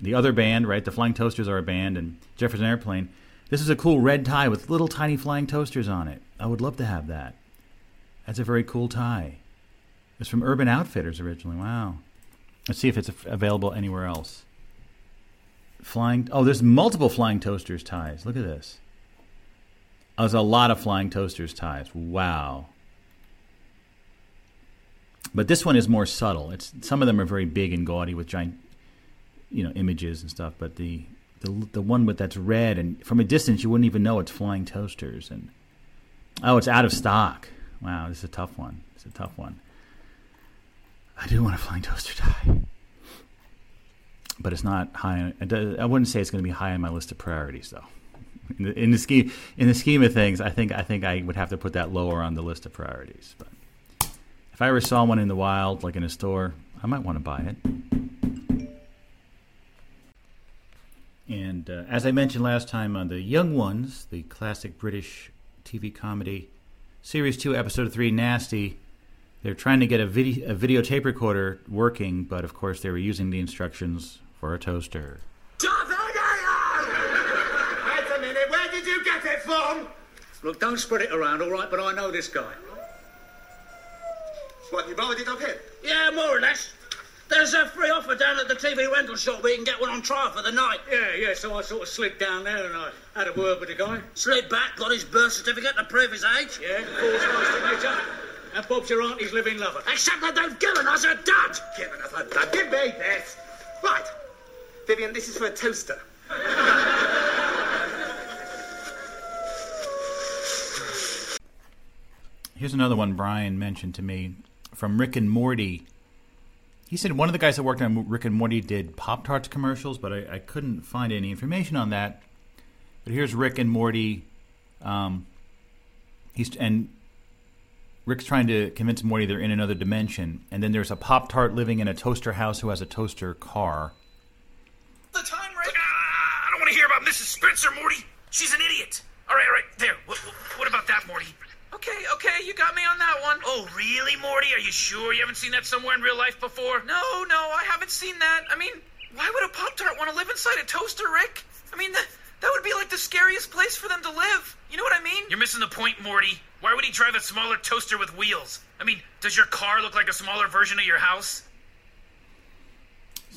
the other band, right? The Flying Toasters are a band, and Jefferson Airplane. This is a cool red tie with little tiny flying toasters on it. I would love to have that. That's a very cool tie. It's from Urban Outfitters originally. Wow. Let's see if it's available anywhere else. Flying. Oh, there's multiple flying toasters ties. Look at this. There's a lot of flying toasters ties. Wow. But this one is more subtle. It's some of them are very big and gaudy with giant, you know, images and stuff. But the the the one with that's red and from a distance you wouldn't even know it's flying toasters. And oh, it's out of stock. Wow, this is a tough one. It's a tough one. I do want a flying toaster tie, but it's not high. I wouldn't say it's going to be high on my list of priorities, though. In the, in the scheme in the scheme of things, I think I think I would have to put that lower on the list of priorities. But if I ever saw one in the wild, like in a store, I might want to buy it. And uh, as I mentioned last time on the Young Ones, the classic British TV comedy, Series 2, Episode 3, Nasty, They're trying to get a, video, a videotape recorder working, but of course they were using the instructions for a toaster. Wait a minute, where did you get it from? Look, don't spread it around, all right? But I know this guy. What, you borrowed it off him? Yeah, more or less. There's a free offer down at the TV rental shop where you can get one on trial for the night. Yeah, yeah, so I sort of slid down there and I had a word with the guy. Slid back, got his birth certificate to prove his age. Yeah, forged my signature. And Bob's your auntie's living lover. Except that they've given us a dud! Given us a dud. Give me this. Right. Vivian, this is for a toaster. Here's another one Brian mentioned to me from Rick and Morty. He said one of the guys that worked on Rick and Morty did Pop Tarts commercials, but I, I couldn't find any information on that. But here's Rick and Morty. Um, he's and Rick's trying to convince Morty they're in another dimension, and then there's a Pop Tart living in a toaster house who has a toaster car. The time, Rick? Ah, I don't want to hear about Mrs. Spencer, Morty. She's an idiot. All right, all right, there. What, what about that, Morty? Okay, okay, you got me on that one. Oh, really, Morty? Are you sure you haven't seen that somewhere in real life before? No, no, I haven't seen that. I mean, why would a Pop Tart want to live inside a toaster, Rick? I mean, that, that would be like the scariest place for them to live. You know what I mean? You're missing the point, Morty. Why would he drive a smaller toaster with wheels? I mean, does your car look like a smaller version of your house?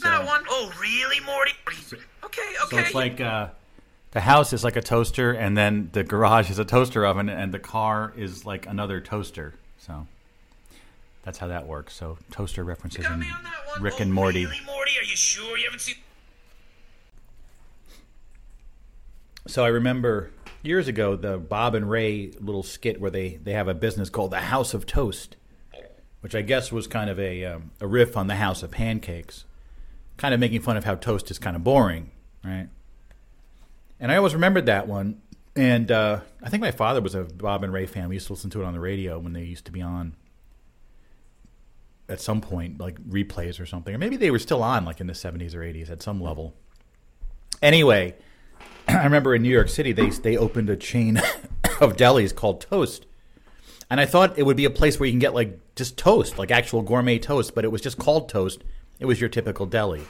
that one. Oh, really, Morty? Okay, okay. So it's like uh, the house is like a toaster, and then the garage is a toaster oven, and the car is like another toaster. So that's how that works. So toaster references in Rick and Morty. Really, Morty? Are you sure you haven't seen? So I remember years ago the Bob and Ray little skit where they, they have a business called the House of Toast, which I guess was kind of a um, a riff on the House of Pancakes, kind of making fun of how toast is kind of boring, right? And I always remembered that one. And uh, I think my father was a Bob and Ray fan. We used to listen to it on the radio when they used to be on at some point, like replays or something. Or maybe they were still on, like in the 70s or 80s at some level. Anyway, I remember in New York City, they, they opened a chain of delis called Toast. And I thought it would be a place where you can get like just toast, like actual gourmet toast, but it was just called Toast. It was your typical deli.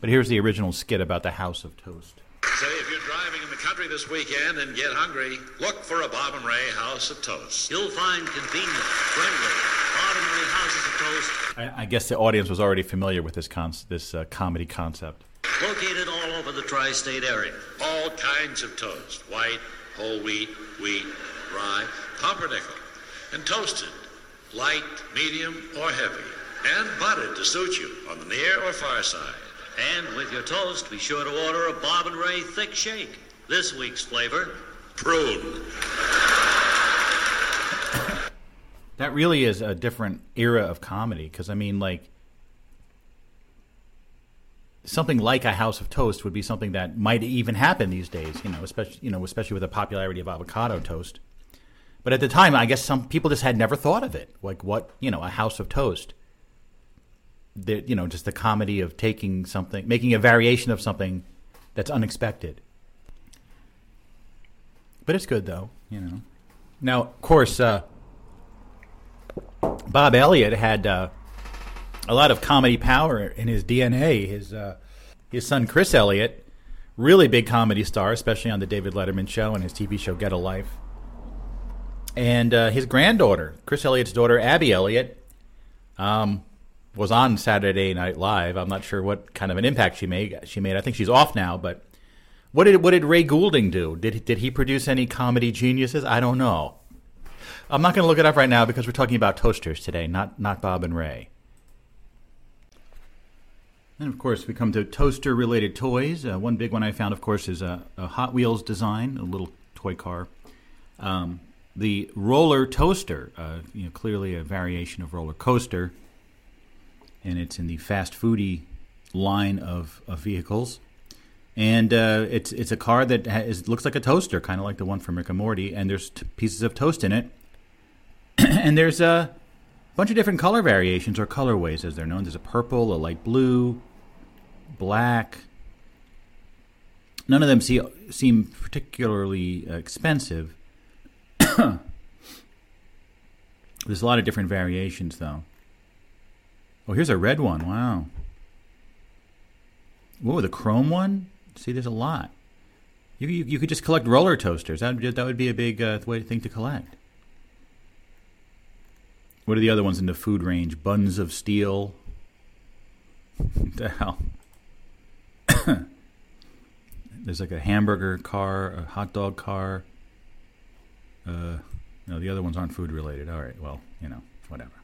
But here's the original skit about the House of Toast. Say, if you're driving in the country this weekend and get hungry, look for a Bob and Ray House of Toast. You'll find convenient, friendly, Bob and Ray houses of toast I, I guess the audience was already familiar with this con- this uh, comedy concept. located all over the tri-state area. All kinds of toast white, whole wheat, wheat, rye, pumpernickel, and toasted, light, medium, or heavy, and buttered to suit you on the near or far side. And with your toast, be sure to order a Bob and Ray thick shake. This week's flavor, prune. That really is a different era of comedy because I mean, like something like a House of Toast would be something that might even happen these days. You know, especially you know, especially with the popularity of avocado toast. But at the time, I guess some people just had never thought of it. Like what you know, a House of Toast. The, you know, just the comedy of taking something, making a variation of something that's unexpected. But it's good though, you know. Now, of course, uh, Bob Elliott had uh, a lot of comedy power in his DNA. His uh, his son Chris Elliott, really big comedy star, especially on the David Letterman show and his TV show Get a Life. And uh, his granddaughter, Chris Elliott's daughter Abby Elliott, um, was on Saturday Night Live. I'm not sure what kind of an impact she made. She made. I think she's off now, but. What did what did Ray Goulding do? Did did he produce any comedy geniuses? I don't know. I'm not going to look it up right now because we're talking about toasters today, not not Bob and Ray. And of course, we come to toaster related toys. Uh, one big one I found, of course, is a, a Hot Wheels design, a little toy car. Um, the roller toaster, uh, you know, clearly a variation of roller coaster, and it's in the fast foodie line of, of vehicles. And uh, it's it's a car that has, looks like a toaster, kind of like the one from Rick and Morty. And there's t- pieces of toast in it, and there's a bunch of different color variations or colorways, as they're known. There's a purple, a light blue, black. None of them see, seem particularly uh, expensive. There's a lot of different variations, though. Oh, here's a red one. Wow. Whoa, the chrome one? See, there's a lot. You, you, you could just collect roller toasters. That would, that would be a big uh, thing to collect. What are the other ones in the food range? Buns of steel. What the hell? There's like a hamburger car, a hot dog car. Uh, no, the other ones aren't food related. All right, well, you know, whatever.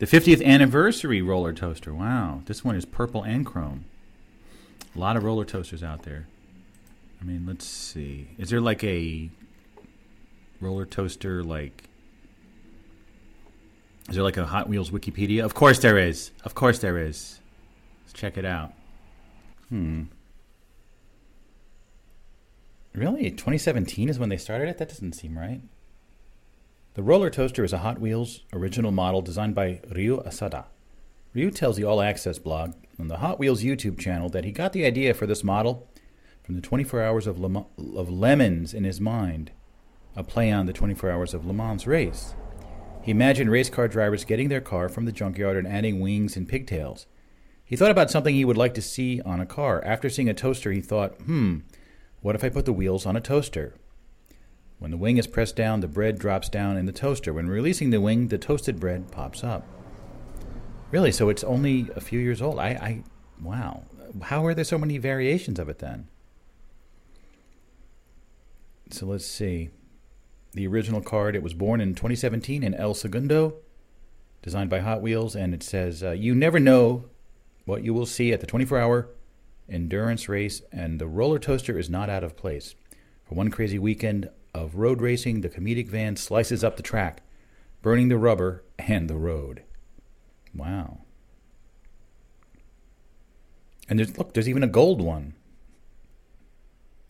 The 50th anniversary roller toaster. Wow, this one is purple and chrome. A lot of roller toasters out there. I mean, let's see. Is there like a roller toaster like is there like a Hot Wheels Wikipedia? Of course there is. Of course there is. Let's check it out. Hmm. Really? 2017 is when they started it? That doesn't seem right. The roller toaster is a Hot Wheels original model designed by Ryu Asada. Ryu tells the All Access blog on the Hot Wheels YouTube channel that he got the idea for this model from the 24 Hours of, Le- of Lemons in his mind, a play on the 24 Hours of Le Mans race. He imagined race car drivers getting their car from the junkyard and adding wings and pigtails. He thought about something he would like to see on a car. After seeing a toaster, he thought, hmm, what if I put the wheels on a toaster? When the wing is pressed down, the bread drops down in the toaster. When releasing the wing, the toasted bread pops up. Really? So it's only a few years old? I, I wow. How are there so many variations of it then? So let's see the original card. It was born in 2017 in El Segundo, designed by Hot Wheels, and it says, uh, "You never know what you will see at the 24-hour endurance race, and the roller toaster is not out of place. For one crazy weekend of road racing, the comedic van slices up the track, burning the rubber and the road. Wow." And there's look, there's even a gold one.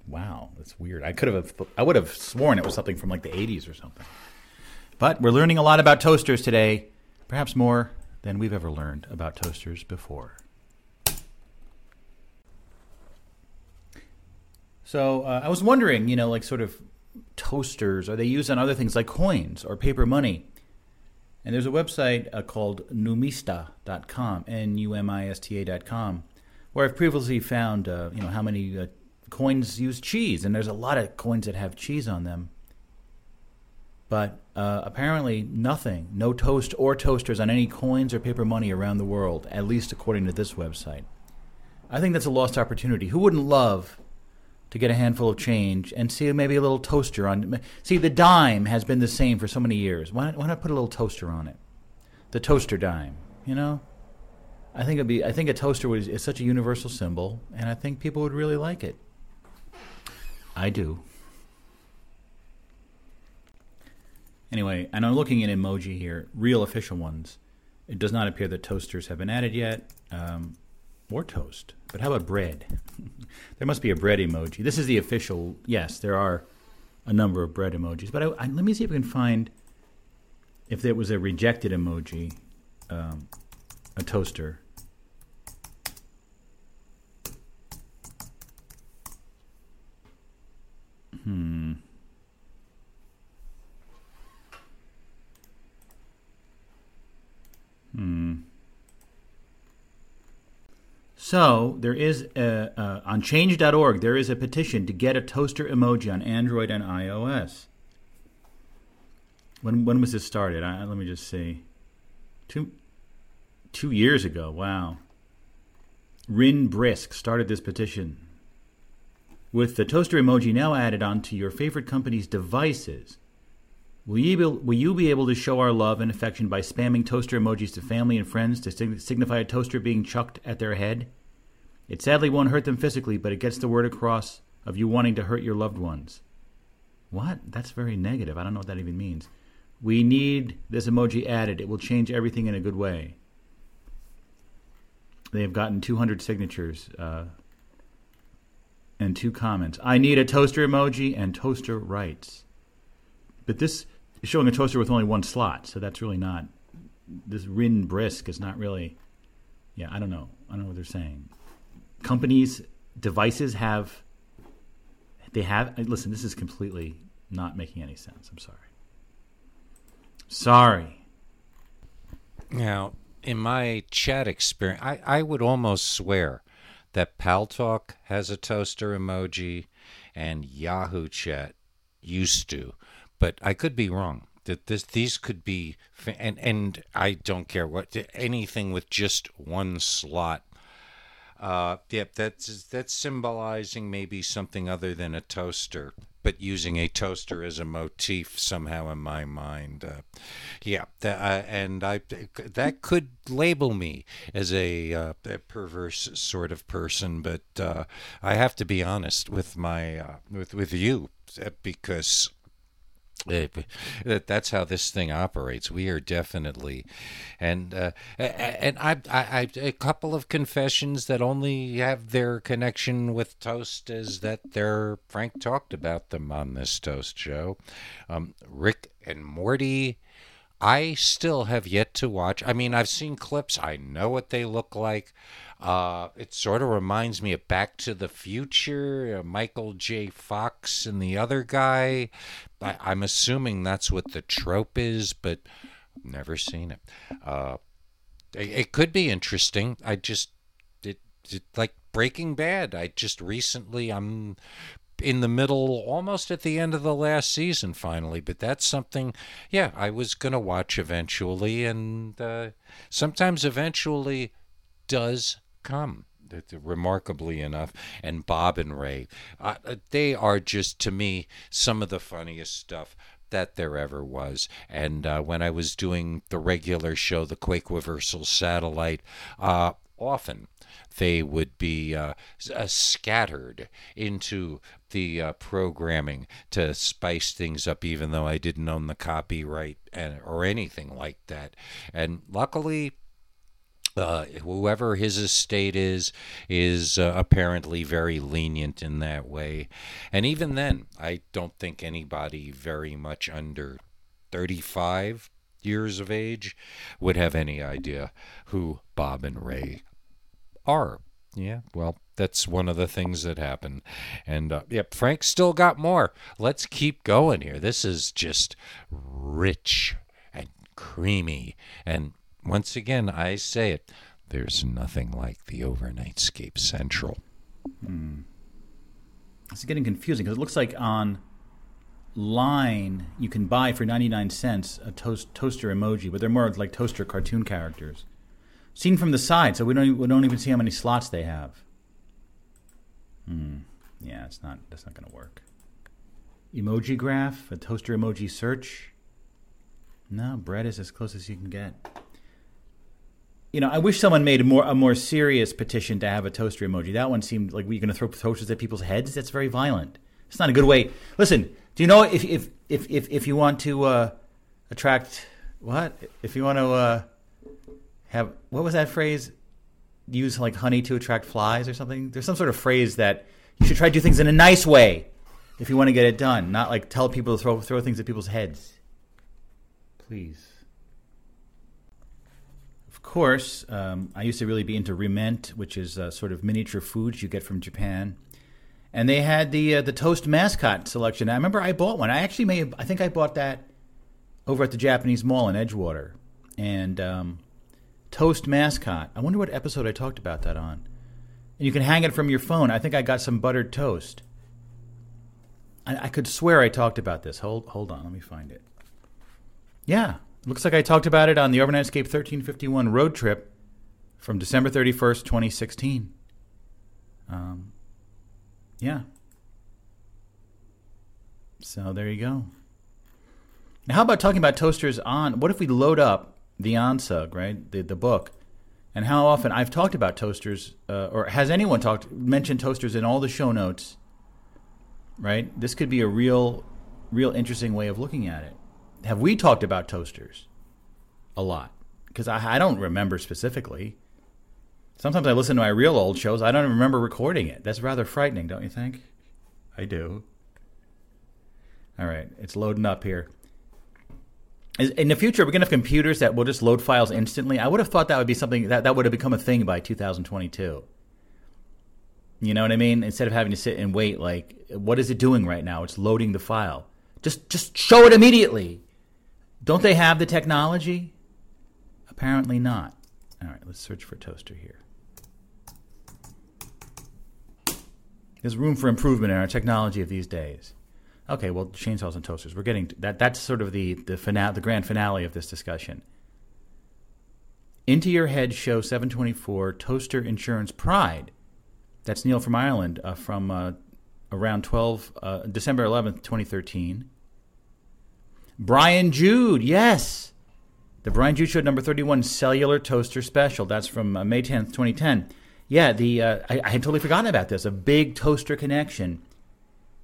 Wow, that's weird. I could have I would have sworn it was something from like the 80s or something. But we're learning a lot about toasters today, perhaps more than we've ever learned about toasters before. So uh, I was wondering, you know, like sort of toasters, are they used on other things like coins or paper money? And there's a website uh, called numista.com, N-U-M-I-S-T-A.com, where I've previously found, uh, you know, how many uh, coins use cheese, and there's a lot of coins that have cheese on them. But uh, apparently, nothing, no toast or toasters on any coins or paper money around the world, at least according to this website. I think that's a lost opportunity. Who wouldn't love to get a handful of change and see maybe a little toaster on? See, the dime has been the same for so many years. Why why not put a little toaster on it? The toaster dime, you know? I think it'd be. I think a toaster was, is such a universal symbol, and I think people would really like it. I do. Anyway, and I'm looking at emoji here, real official ones. It does not appear that toasters have been added yet, um, or toast. But how about bread? there must be a bread emoji. This is the official. Yes, there are a number of bread emojis. But I, I, let me see if we can find if there was a rejected emoji, um, a toaster. Hmm. Hmm. So there is a, uh, on change.org there is a petition to get a toaster emoji on Android and iOS. When when was this started? I, let me just see. Two two years ago. Wow. Rin Brisk started this petition. With the toaster emoji now added onto your favorite company's devices, will you, be, will you be able to show our love and affection by spamming toaster emojis to family and friends to signify a toaster being chucked at their head? It sadly won't hurt them physically, but it gets the word across of you wanting to hurt your loved ones. What? That's very negative. I don't know what that even means. We need this emoji added. It will change everything in a good way. They have gotten 200 signatures. Uh, and two comments. I need a toaster emoji and toaster writes. But this is showing a toaster with only one slot, so that's really not. This Rin Brisk is not really. Yeah, I don't know. I don't know what they're saying. Companies, devices have. They have. Listen, this is completely not making any sense. I'm sorry. Sorry. Now, in my chat experience, I, I would almost swear that Paltalk has a toaster emoji and Yahoo Chat used to, but I could be wrong. That this these could be and and I don't care what anything with just one slot. Uh, yep, that's that's symbolizing maybe something other than a toaster, but using a toaster as a motif somehow in my mind. Uh, yeah, that, uh, and I that could label me as a, uh, a perverse sort of person, but uh, I have to be honest with my uh, with with you because. That that's how this thing operates. We are definitely, and uh, and I, I, I a couple of confessions that only have their connection with toast is that they're Frank talked about them on this toast show. Um, Rick and Morty. I still have yet to watch. I mean, I've seen clips. I know what they look like. Uh, it sort of reminds me of Back to the Future, uh, Michael J. Fox and the other guy. I, I'm assuming that's what the trope is, but never seen it. Uh, it, it could be interesting. I just it, it like Breaking Bad. I just recently I'm in the middle, almost at the end of the last season, finally. But that's something, yeah, I was gonna watch eventually, and uh, sometimes eventually does come. Remarkably enough, and Bob and Ray, uh, uh, they are just to me some of the funniest stuff that there ever was. And uh, when I was doing the regular show, the Quake Reversal Satellite, uh, often they would be uh, uh, scattered into the uh, programming to spice things up, even though I didn't own the copyright and, or anything like that. And luckily, uh, whoever his estate is is uh, apparently very lenient in that way and even then i don't think anybody very much under 35 years of age would have any idea who bob and ray are yeah well that's one of the things that happened. and uh, yep frank still got more let's keep going here this is just rich and creamy and once again i say it there's nothing like the overnightscape central Hmm. It's getting confusing because it looks like on line you can buy for 99 cents a toast, toaster emoji, but they're more like toaster cartoon characters. Seen from the side, so we don't, we don't even see how many slots they have. Hmm. Yeah, it's not, that's not going to work. Emoji graph, a toaster emoji search. No, bread is as close as you can get. You know, I wish someone made a more a more serious petition to have a toaster emoji. That one seemed like we're going to throw toasters at people's heads. That's very violent. It's not a good way. Listen, do you know if if if if, if you want to uh, attract what if you want to uh, have what was that phrase? Use like honey to attract flies or something. There's some sort of phrase that you should try to do things in a nice way if you want to get it done, not like tell people to throw throw things at people's heads. Please. Of course, um, I used to really be into Re-Ment, which is uh, sort of miniature foods you get from Japan. And they had the uh, the toast mascot selection. I remember I bought one. I actually may have, I think I bought that over at the Japanese Mall in Edgewater. And um, toast mascot. I wonder what episode I talked about that on. And you can hang it from your phone. I think I got some buttered toast. I, I could swear I talked about this. Hold hold on, let me find it. Yeah, looks like I talked about it on the Overnightscape 1351 road trip from December 31st, 2016. Um, yeah. So there you go. Now, how about talking about toasters on? What if we load up the OnSug, right? The the book, and how often I've talked about toasters, uh, or has anyone talked mentioned toasters in all the show notes? Right. This could be a real, real interesting way of looking at it. Have we talked about toasters? A lot, because I, I don't remember specifically. Sometimes I listen to my real old shows. I don't even remember recording it. That's rather frightening, don't you think? I do. All right, it's loading up here. In the future, we're going to have computers that will just load files instantly. I would have thought that would be something that, that would have become a thing by 2022. You know what I mean? Instead of having to sit and wait, like, what is it doing right now? It's loading the file. Just, just show it immediately. Don't they have the technology? Apparently not. All right, let's search for toaster here. There's room for improvement in our technology of these days. Okay, well, chainsaws and toasters. We're getting that. That's sort of the the finale, the grand finale of this discussion. Into Your Head Show 724 Toaster Insurance Pride. That's Neil from Ireland uh, from uh, around 12 uh, December 11th, 2013. Brian Jude, yes. The Brian Jude Show number 31 Cellular Toaster Special. That's from uh, May 10th, 2010. Yeah, the uh, I, I had totally forgotten about this. A big toaster connection.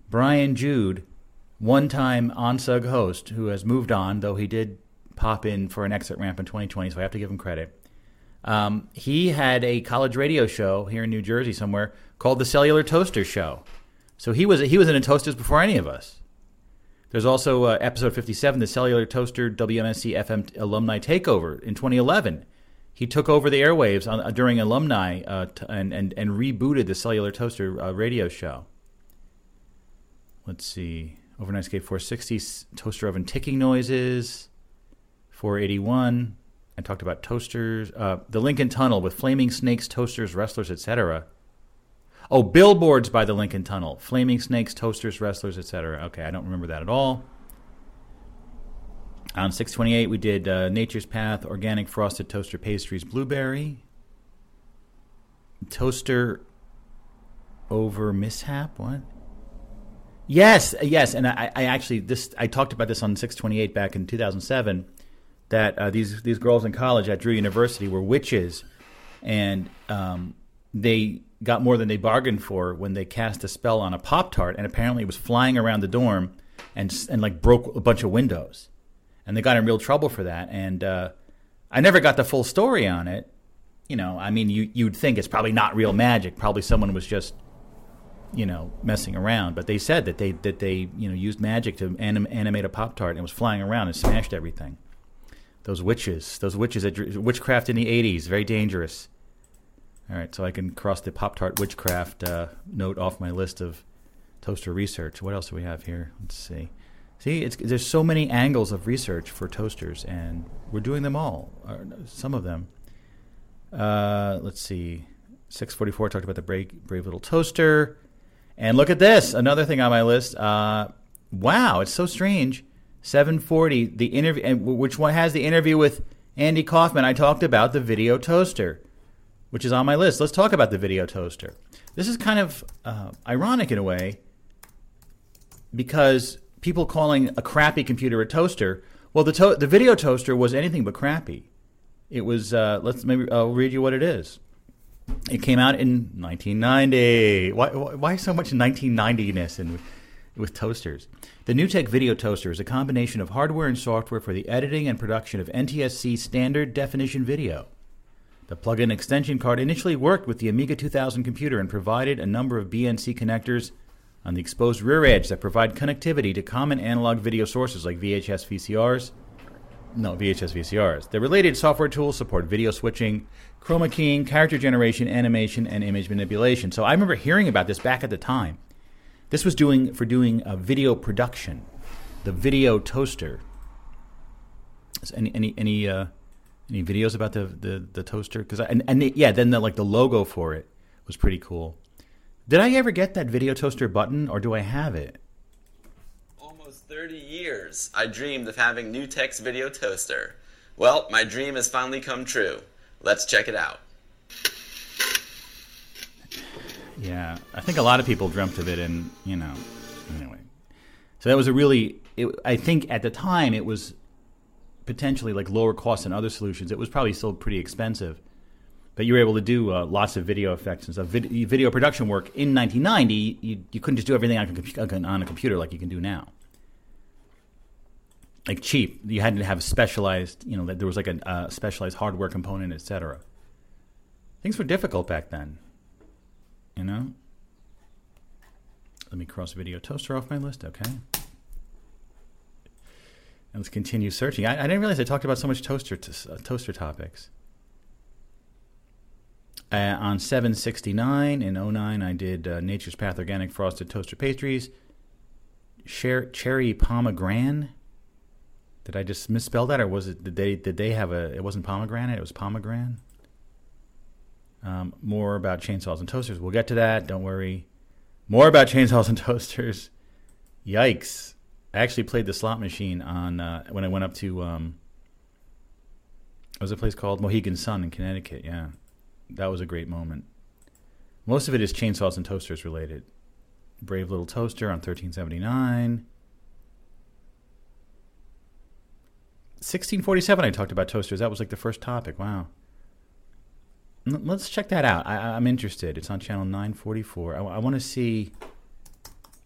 Brian Jude, one time OnSug host who has moved on, though he did pop in for an exit ramp in 2020, so I have to give him credit. Um, he had a college radio show here in New Jersey somewhere called the Cellular Toaster Show. So he was he was in a toasters before any of us. There's also uh, episode 57, the Cellular Toaster WMSC FM alumni takeover in 2011. He took over the airwaves on, uh, during alumni uh, t- and, and, and rebooted the Cellular Toaster uh, radio show. Let's see. Overnightscape 460, toaster oven ticking noises. 481. I talked about toasters. Uh, the Lincoln Tunnel with flaming snakes, toasters, wrestlers, etc. Oh, billboards by the Lincoln Tunnel. Flaming snakes, toasters, wrestlers, etc. Okay, I don't remember that at all. On 628, we did uh, Nature's Path, Organic Frosted Toaster Pastries, Blueberry. Toaster over mishap? What? Yes, yes, and I, I actually this I talked about this on 628 back in 2007 that uh, these these girls in college at Drew University were witches, and um, they got more than they bargained for when they cast a spell on a pop tart, and apparently it was flying around the dorm and and like broke a bunch of windows, and they got in real trouble for that. And uh, I never got the full story on it. You know, I mean, you you'd think it's probably not real magic. Probably someone was just you know messing around. But they said that they that they you know used magic to anim- animate a pop tart and it was flying around and smashed everything. Those witches, those witches, at, witchcraft in the '80s, very dangerous. All right, so I can cross the Pop Tart witchcraft uh, note off my list of toaster research. What else do we have here? Let's see. See, there's so many angles of research for toasters, and we're doing them all, some of them. Uh, let's see. 644 talked about the brave, brave little toaster. And look at this, another thing on my list. Uh, wow, it's so strange. 740, the interview, which one has the interview with Andy Kaufman? I talked about the video toaster which is on my list. Let's talk about the video toaster. This is kind of uh, ironic in a way because people calling a crappy computer a toaster. Well, the to- the video toaster was anything but crappy. It was. Uh, let's maybe I'll read you what it is. It came out in 1990. Why, why so much 1990ness in, with toasters? The NewTek Video Toaster is a combination of hardware and software for the editing and production of NTSC standard definition video. The plug-in extension card initially worked with the Amiga 2000 computer and provided a number of BNC connectors on the exposed rear edge that provide connectivity to common analog video sources like VHS VCRs. No, VHS VCRs. The related software tools support video switching, chroma keying, character generation, animation, and image manipulation. So I remember hearing about this back at the time. This was doing for doing a video production, the video toaster. Any any any uh, any videos about the the, the toaster? Because and and the, yeah, then the like the logo for it was pretty cool. Did I ever get that video toaster button, or do I have it? Almost 30 years, I dreamed of having NewTek's video toaster. Well, my dream has finally come true. Let's check it out. Yeah, I think a lot of people dreamt of it, and you know, anyway. So that was a really, it, I think at the time it was potentially like lower cost than other solutions. It was probably still pretty expensive, but you were able to do uh, lots of video effects and stuff. Vid- video production work in 1990, you, you couldn't just do everything on a, on a computer like you can do now. Like cheap, you had to have specialized, you know, that there was like a specialized hardware component, etc. Things were difficult back then. You know? Let me cross video toaster off my list, okay? And let's continue searching. I, I didn't realize I talked about so much toaster t- uh, toaster topics. Uh, on 769 in 09, I did uh, Nature's Path Organic Frosted Toaster Pastries. Cher- cherry pomegranate. Did I just misspell that, or was it? Did they? Did they have a? It wasn't pomegranate. It was pomegranate. Um, more about chainsaws and toasters. We'll get to that. Don't worry. More about chainsaws and toasters. Yikes! I actually played the slot machine on uh, when I went up to. Um, it was a place called Mohegan Sun in Connecticut. Yeah, that was a great moment. Most of it is chainsaws and toasters related. Brave Little Toaster on 1379. 1647, I talked about toasters. That was like the first topic. Wow. Let's check that out. I, I'm interested. It's on channel 944. I, I want to see.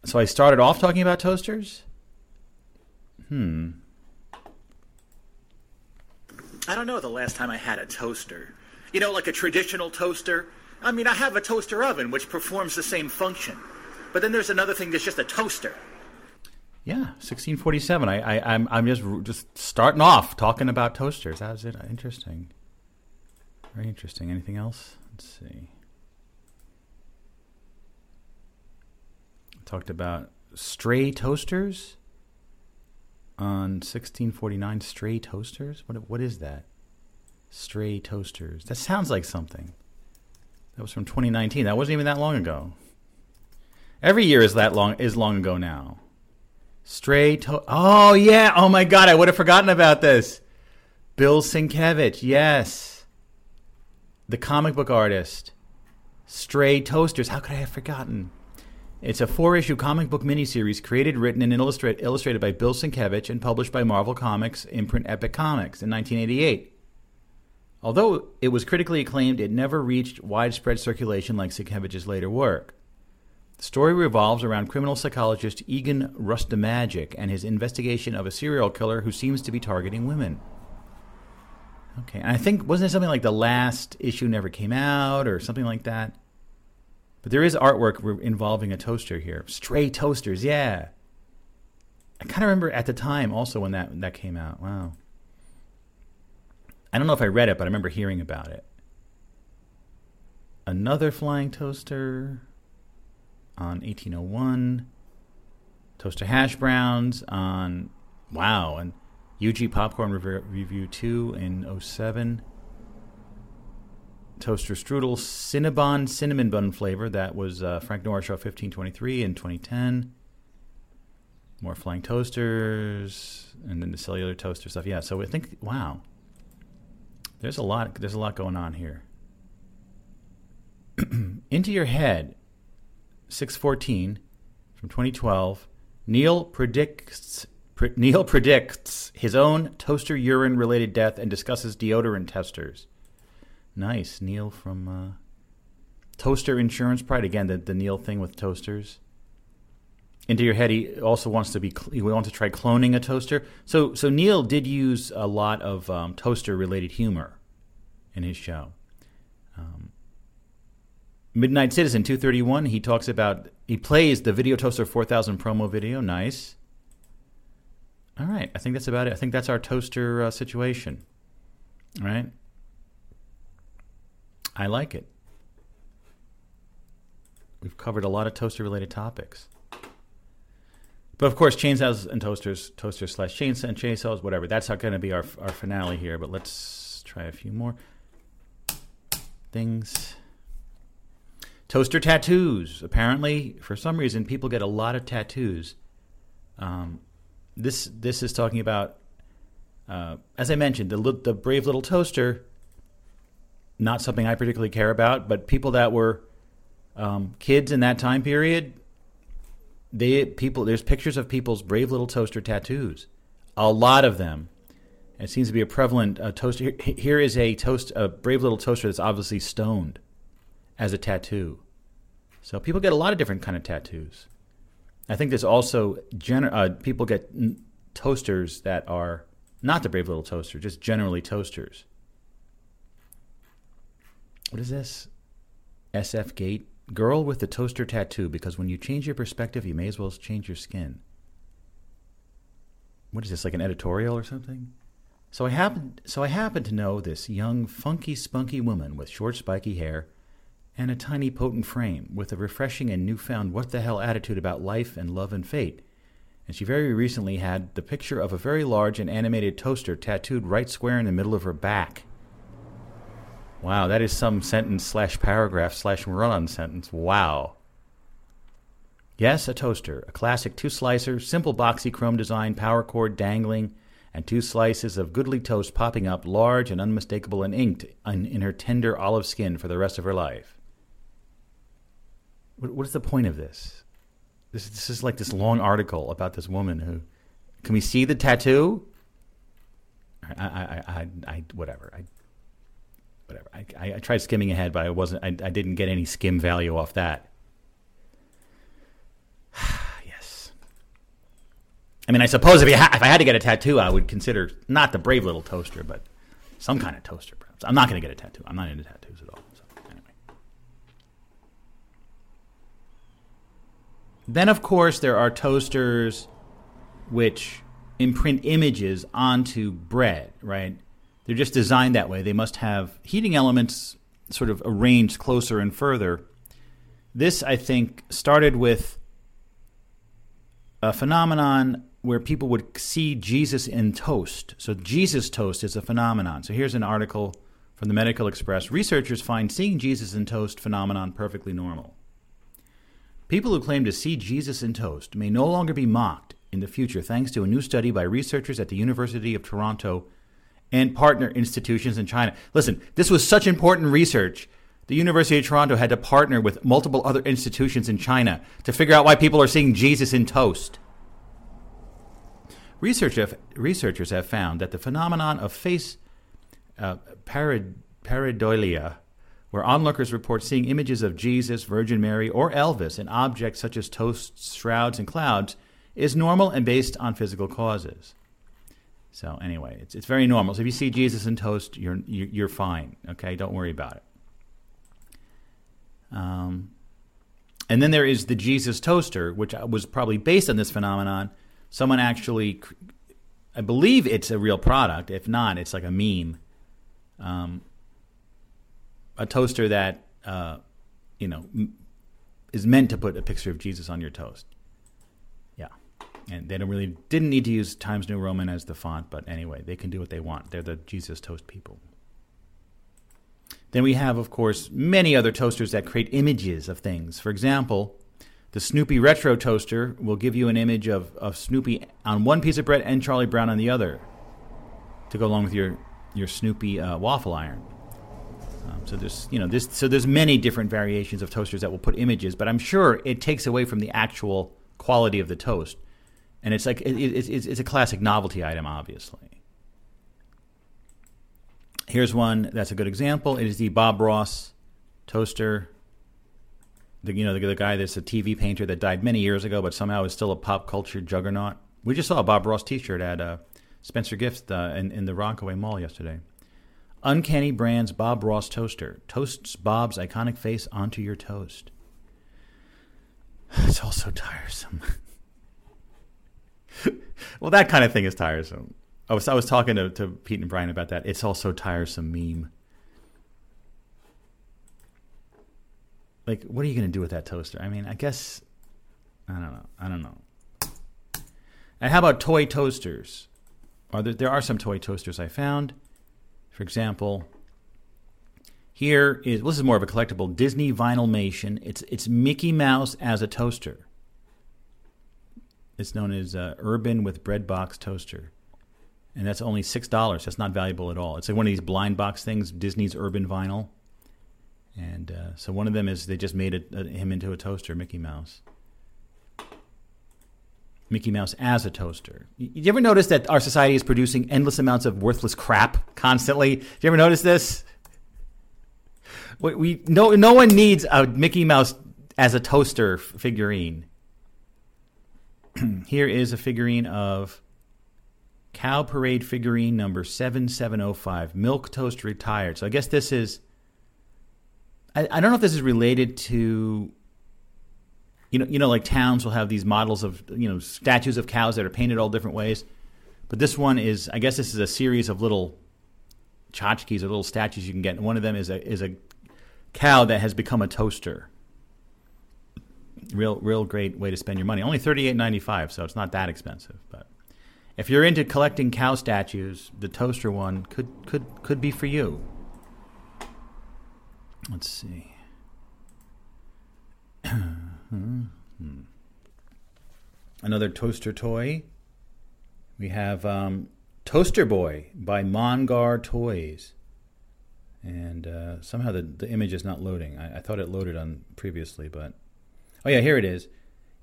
So I started off talking about toasters? Hmm. I don't know the last time I had a toaster. You know, like a traditional toaster. I mean, I have a toaster oven which performs the same function. But then there's another thing that's just a toaster. Yeah, 1647. I, I I'm I'm just just starting off talking about toasters. How's it? Interesting. Very interesting. Anything else? Let's see. Talked about stray toasters on 1649. Stray toasters. What what is that? Stray toasters. That sounds like something. That was from 2019. That wasn't even that long ago. Every year is that long is long ago now. Stray to Oh yeah. Oh my god, I would have forgotten about this. Bill Sienkiewicz, yes. The comic book artist. Stray Toasters. How could I have forgotten? It's a four-issue comic book miniseries created, written, and illustrate, illustrated by Bill Sienkiewicz and published by Marvel Comics imprint Epic Comics in 1988. Although it was critically acclaimed, it never reached widespread circulation like Sienkiewicz's later work. The story revolves around criminal psychologist Egon Rustemagni and his investigation of a serial killer who seems to be targeting women. Okay, and I think wasn't it something like the last issue never came out or something like that? But there is artwork involving a toaster here. Stray toasters, yeah. I kind of remember at the time also when that that came out. Wow. I don't know if I read it, but I remember hearing about it. Another flying toaster on 1801. Toaster hash browns on wow and UG popcorn Rev- review 2 in 07. Toaster strudel Cinnabon cinnamon bun flavor that was uh, Frank Norris Show 1523 in 2010. More flying toasters and then the cellular toaster stuff. Yeah, so I think wow. There's a lot there's a lot going on here. Into your head 614 from 2012, Neil predicts pre- Neil predicts his own toaster urine related death and discusses deodorant testers. Nice, Neil from uh, Toaster Insurance Pride again. The the Neil thing with toasters. Into your head, he also wants to be. He wants to try cloning a toaster. So so Neil did use a lot of um, toaster related humor in his show. Um, Midnight Citizen 231, he talks about, he plays the Video Toaster 4000 promo video. Nice. All right, I think that's about it. I think that's our toaster uh, situation. All right. I like it. We've covered a lot of toaster related topics. But of course, chainsaws and toasters, toasters slash chainsaw and chainsaws, whatever. That's not going to be our, our finale here, but let's try a few more things. Toaster tattoos. Apparently, for some reason, people get a lot of tattoos. Um, this this is talking about, uh, as I mentioned, the the brave little toaster. Not something I particularly care about, but people that were um, kids in that time period, they people. There's pictures of people's brave little toaster tattoos. A lot of them. It seems to be a prevalent uh, toaster. Here, is a toast, a brave little toaster that's obviously stoned as a tattoo. So people get a lot of different kind of tattoos. I think there's also gener- uh, people get n- toasters that are not the brave little toaster, just generally toasters. What is this? SF Gate girl with the toaster tattoo because when you change your perspective, you may as well change your skin. What is this like an editorial or something? So I happen so I happen to know this young funky spunky woman with short spiky hair and a tiny potent frame with a refreshing and newfound what the hell attitude about life and love and fate. and she very recently had the picture of a very large and animated toaster tattooed right square in the middle of her back. Wow, that is some sentence slash paragraph slash run on sentence. Wow. Yes, a toaster, a classic two slicer, simple boxy chrome design, power cord dangling, and two slices of goodly toast popping up, large and unmistakable and inked in, in her tender olive skin for the rest of her life. What, what is the point of this? This, this is like this long article about this woman who. Can we see the tattoo? I, I, I, I whatever. I, whatever. I, I, tried skimming ahead, but I wasn't. I, I didn't get any skim value off that. yes. I mean, I suppose if you ha- if I had to get a tattoo, I would consider not the brave little toaster, but some kind of toaster. Perhaps. I'm not going to get a tattoo. I'm not into tattoos at all. So anyway. Then, of course, there are toasters which imprint images onto bread. Right? They're just designed that way. They must have heating elements sort of arranged closer and further. This, I think, started with a phenomenon where people would see Jesus in toast. So, Jesus toast is a phenomenon. So, here's an article from the Medical Xpress. Researchers find seeing Jesus in toast phenomenon perfectly normal. People who claim to see Jesus in toast may no longer be mocked in the future thanks to a new study by researchers at the University of Toronto and partner institutions in China. Listen, this was such important research. The University of Toronto had to partner with multiple other institutions in China to figure out why people are seeing Jesus in toast. Researchers have found that the phenomenon of face uh, pareidolia, where onlookers report seeing images of Jesus, Virgin Mary, or Elvis in objects such as toasts, shrouds, and clouds, is normal and based on physical causes. So anyway, it's it's very normal. So if you see Jesus in toast, you're you're fine. Okay, don't worry about it. Um, and then there is the Jesus toaster, which was probably based on this phenomenon. Someone actually, I believe it's a real product. If not, it's like a meme. Um, a toaster that uh, you know is meant to put a picture of Jesus on your toast. Yeah, and they don't really didn't need to use Times New Roman as the font, but anyway, they can do what they want. They're the Jesus toast people. Then we have, of course, many other toasters that create images of things. For example, the Snoopy Retro Toaster will give you an image of, of Snoopy on one piece of bread and Charlie Brown on the other to go along with your, your Snoopy uh, waffle iron. Um, so there's you know this so there's many different variations of toasters that will put images, but I'm sure it takes away from the actual quality of the toast, and it's like it, it, it's, it's a classic novelty item, obviously. Here's one that's a good example. It is the Bob Ross toaster. The, you know the, the guy that's a TV painter that died many years ago, but somehow is still a pop culture juggernaut. We just saw a Bob Ross T-shirt at uh, Spencer Gifts uh, in, in the Rockaway Mall yesterday. Uncanny Brands Bob Ross toaster toasts Bob's iconic face onto your toast. It's all so tiresome. well, that kind of thing is tiresome. I was I was talking to, to Pete and Brian about that. It's all so tiresome meme. Like, what are you going to do with that toaster? I mean, I guess I don't know. I don't know. And how about toy toasters? Are there, there are some toy toasters I found. For example, here is well, this is more of a collectible Disney Vinylmation. It's it's Mickey Mouse as a toaster. It's known as uh, Urban with Bread Box Toaster and that's only six dollars. That's not valuable at all. It's like one of these blind box things, Disney's Urban Vinyl, and uh, so one of them is they just made uh, him into a toaster, Mickey Mouse. Mickey Mouse as a toaster. You ever notice that our society is producing endless amounts of worthless crap constantly? Do you ever notice this? We, we no no one needs a Mickey Mouse as a toaster figurine. Here is a figurine of Cow Parade figurine number 7705, Milk Toast Retired. So I guess this is, I, I don't know if this is related to, you know, you know, like towns will have these models of, you know, statues of cows that are painted all different ways. But this one is, I guess this is a series of little tchotchkes or little statues you can get. And one of them is a, is a cow that has become a toaster. Real, real great way to spend your money. Only thirty eight ninety five, so it's not that expensive. But if you're into collecting cow statues, the toaster one could could could be for you. Let's see. Hmm. Another toaster toy. We have um, Toaster Boy by Mongar Toys. And uh, somehow the, the image is not loading. I, I thought it loaded on previously, but. Oh, yeah, here it is.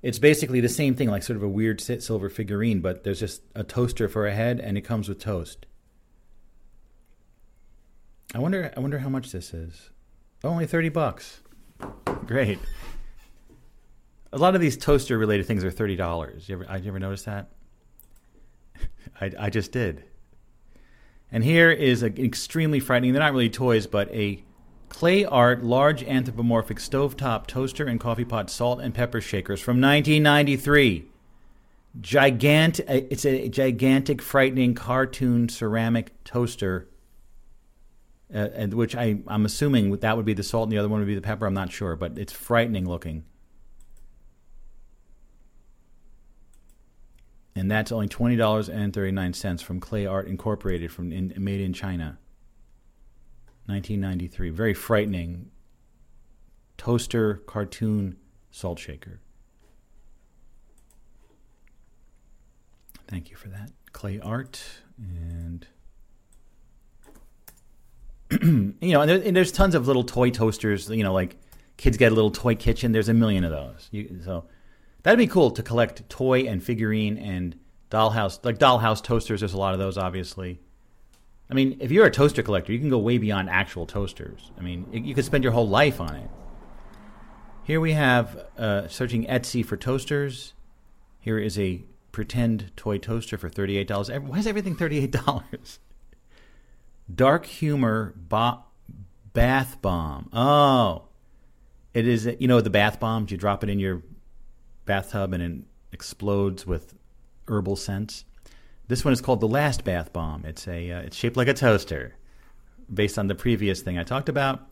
It's basically the same thing, like sort of a weird silver figurine, but there's just a toaster for a head, and it comes with toast. I wonder. I wonder how much this is. Only thirty bucks. Great. A lot of these toaster-related things are thirty dollars. You ever? I you ever notice that? I, I just did. And here is an extremely frightening. They're not really toys, but a clay art large anthropomorphic stovetop toaster and coffee pot salt and pepper shakers from 1993. Gigantic. It's a gigantic, frightening cartoon ceramic toaster. Uh, and which I, I'm assuming that would be the salt and the other one would be the pepper. I'm not sure, but it's frightening looking. And that's only twenty dollars and thirty nine cents from Clay Art Incorporated, from in, made in China. Nineteen ninety three, very frightening. Toaster cartoon salt shaker. Thank you for that, Clay Art, and you know, and, there, and there's tons of little toy toasters. You know, like kids get a little toy kitchen. There's a million of those. You, so That'd be cool to collect toy and figurine and dollhouse, like dollhouse toasters. There's a lot of those, obviously. I mean, if you're a toaster collector, you can go way beyond actual toasters. I mean, you could spend your whole life on it. Here we have uh, searching Etsy for toasters. Here is a pretend toy toaster for $38. Why is everything $38? Dark humor bath bomb. Oh, it is, you know, the bath bombs, you drop it in your bathtub and it explodes with herbal scents. This one is called the Last Bath Bomb. It's a uh, it's shaped like a toaster, based on the previous thing I talked about.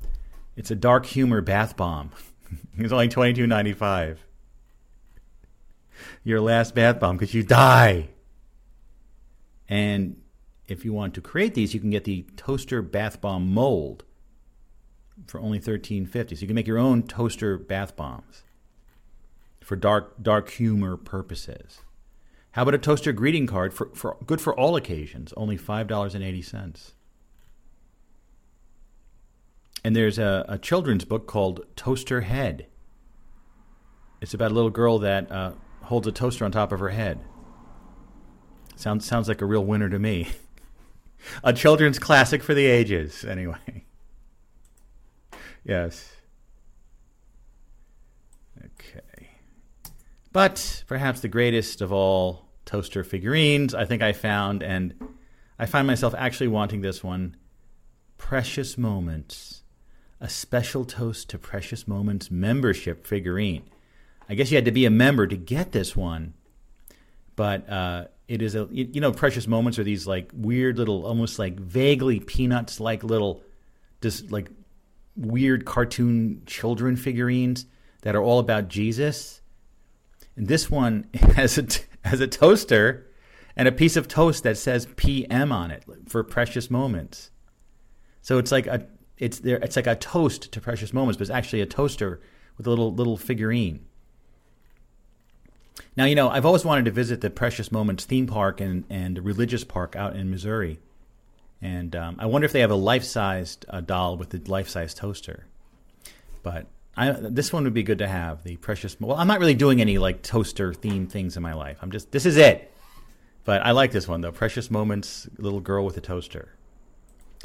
It's a dark humor bath bomb. it's only twenty two ninety five. Your last bath bomb because you die. And if you want to create these, you can get the toaster bath bomb mold for only thirteen fifty. So you can make your own toaster bath bombs for dark dark humor purposes. How about a toaster greeting card for, for good for all occasions, only five dollars and eighty cents. And there's a, a, children's book called Toaster Head. It's about a little girl that uh, holds a toaster on top of her head. Sounds sounds like a real winner to me. a children's classic for the ages, anyway. yes. But perhaps the greatest of all toaster figurines I think I found, and I find myself actually wanting this one Precious Moments. A special toast to Precious Moments membership figurine. I guess you had to be a member to get this one, but uh, it is a you know Precious Moments are these like weird little, almost like vaguely peanuts like little, just like weird cartoon children figurines that are all about Jesus and this one has a, has a toaster and a piece of toast that says PM on it for precious moments. So it's like a it's there it's like a toast to precious moments, but it's actually a toaster with a little little figurine. Now you know I've always wanted to visit the Precious Moments theme park and and religious park out in Missouri, and um, I wonder if they have a life sized uh, doll with a life sized toaster. But I, this one would be good to have the precious. Well, I'm not really doing any like toaster themed things in my life. I'm just this is it. But I like this one though. Precious moments, little girl with a toaster.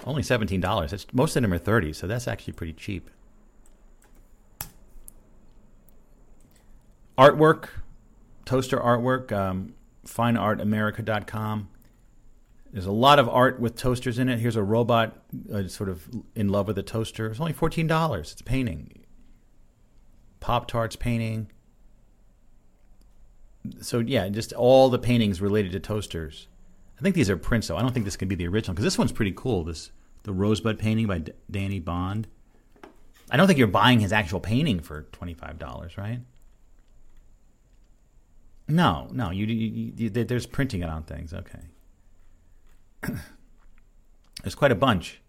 Only seventeen dollars. Most of them are thirty, so that's actually pretty cheap. Artwork, toaster artwork. Um, fineartamerica.com. There's a lot of art with toasters in it. Here's a robot, uh, sort of in love with a toaster. It's only fourteen dollars. It's a painting. Pop Tarts painting. So yeah, just all the paintings related to toasters. I think these are prints though. I don't think this can be the original because this one's pretty cool. This the Rosebud painting by D- Danny Bond. I don't think you're buying his actual painting for twenty five dollars, right? No, no. You, you, you, there's printing it on things. Okay. there's quite a bunch.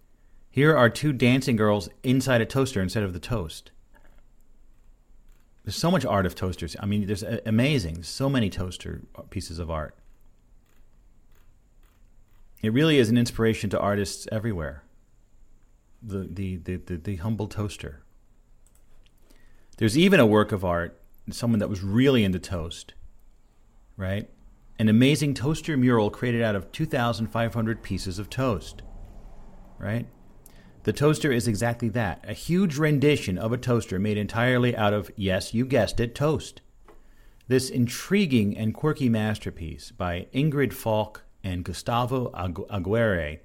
Here are two dancing girls inside a toaster instead of the toast. There's so much art of toasters. I mean, there's amazing. So many toaster pieces of art. It really is an inspiration to artists everywhere. The the the the, the humble toaster. There's even a work of art, someone that was really into toast, right? An amazing toaster mural created out of 2,500 pieces of toast, right? The toaster is exactly that a huge rendition of a toaster made entirely out of, yes, you guessed it, toast. This intriguing and quirky masterpiece by Ingrid Falk and Gustavo Aguirre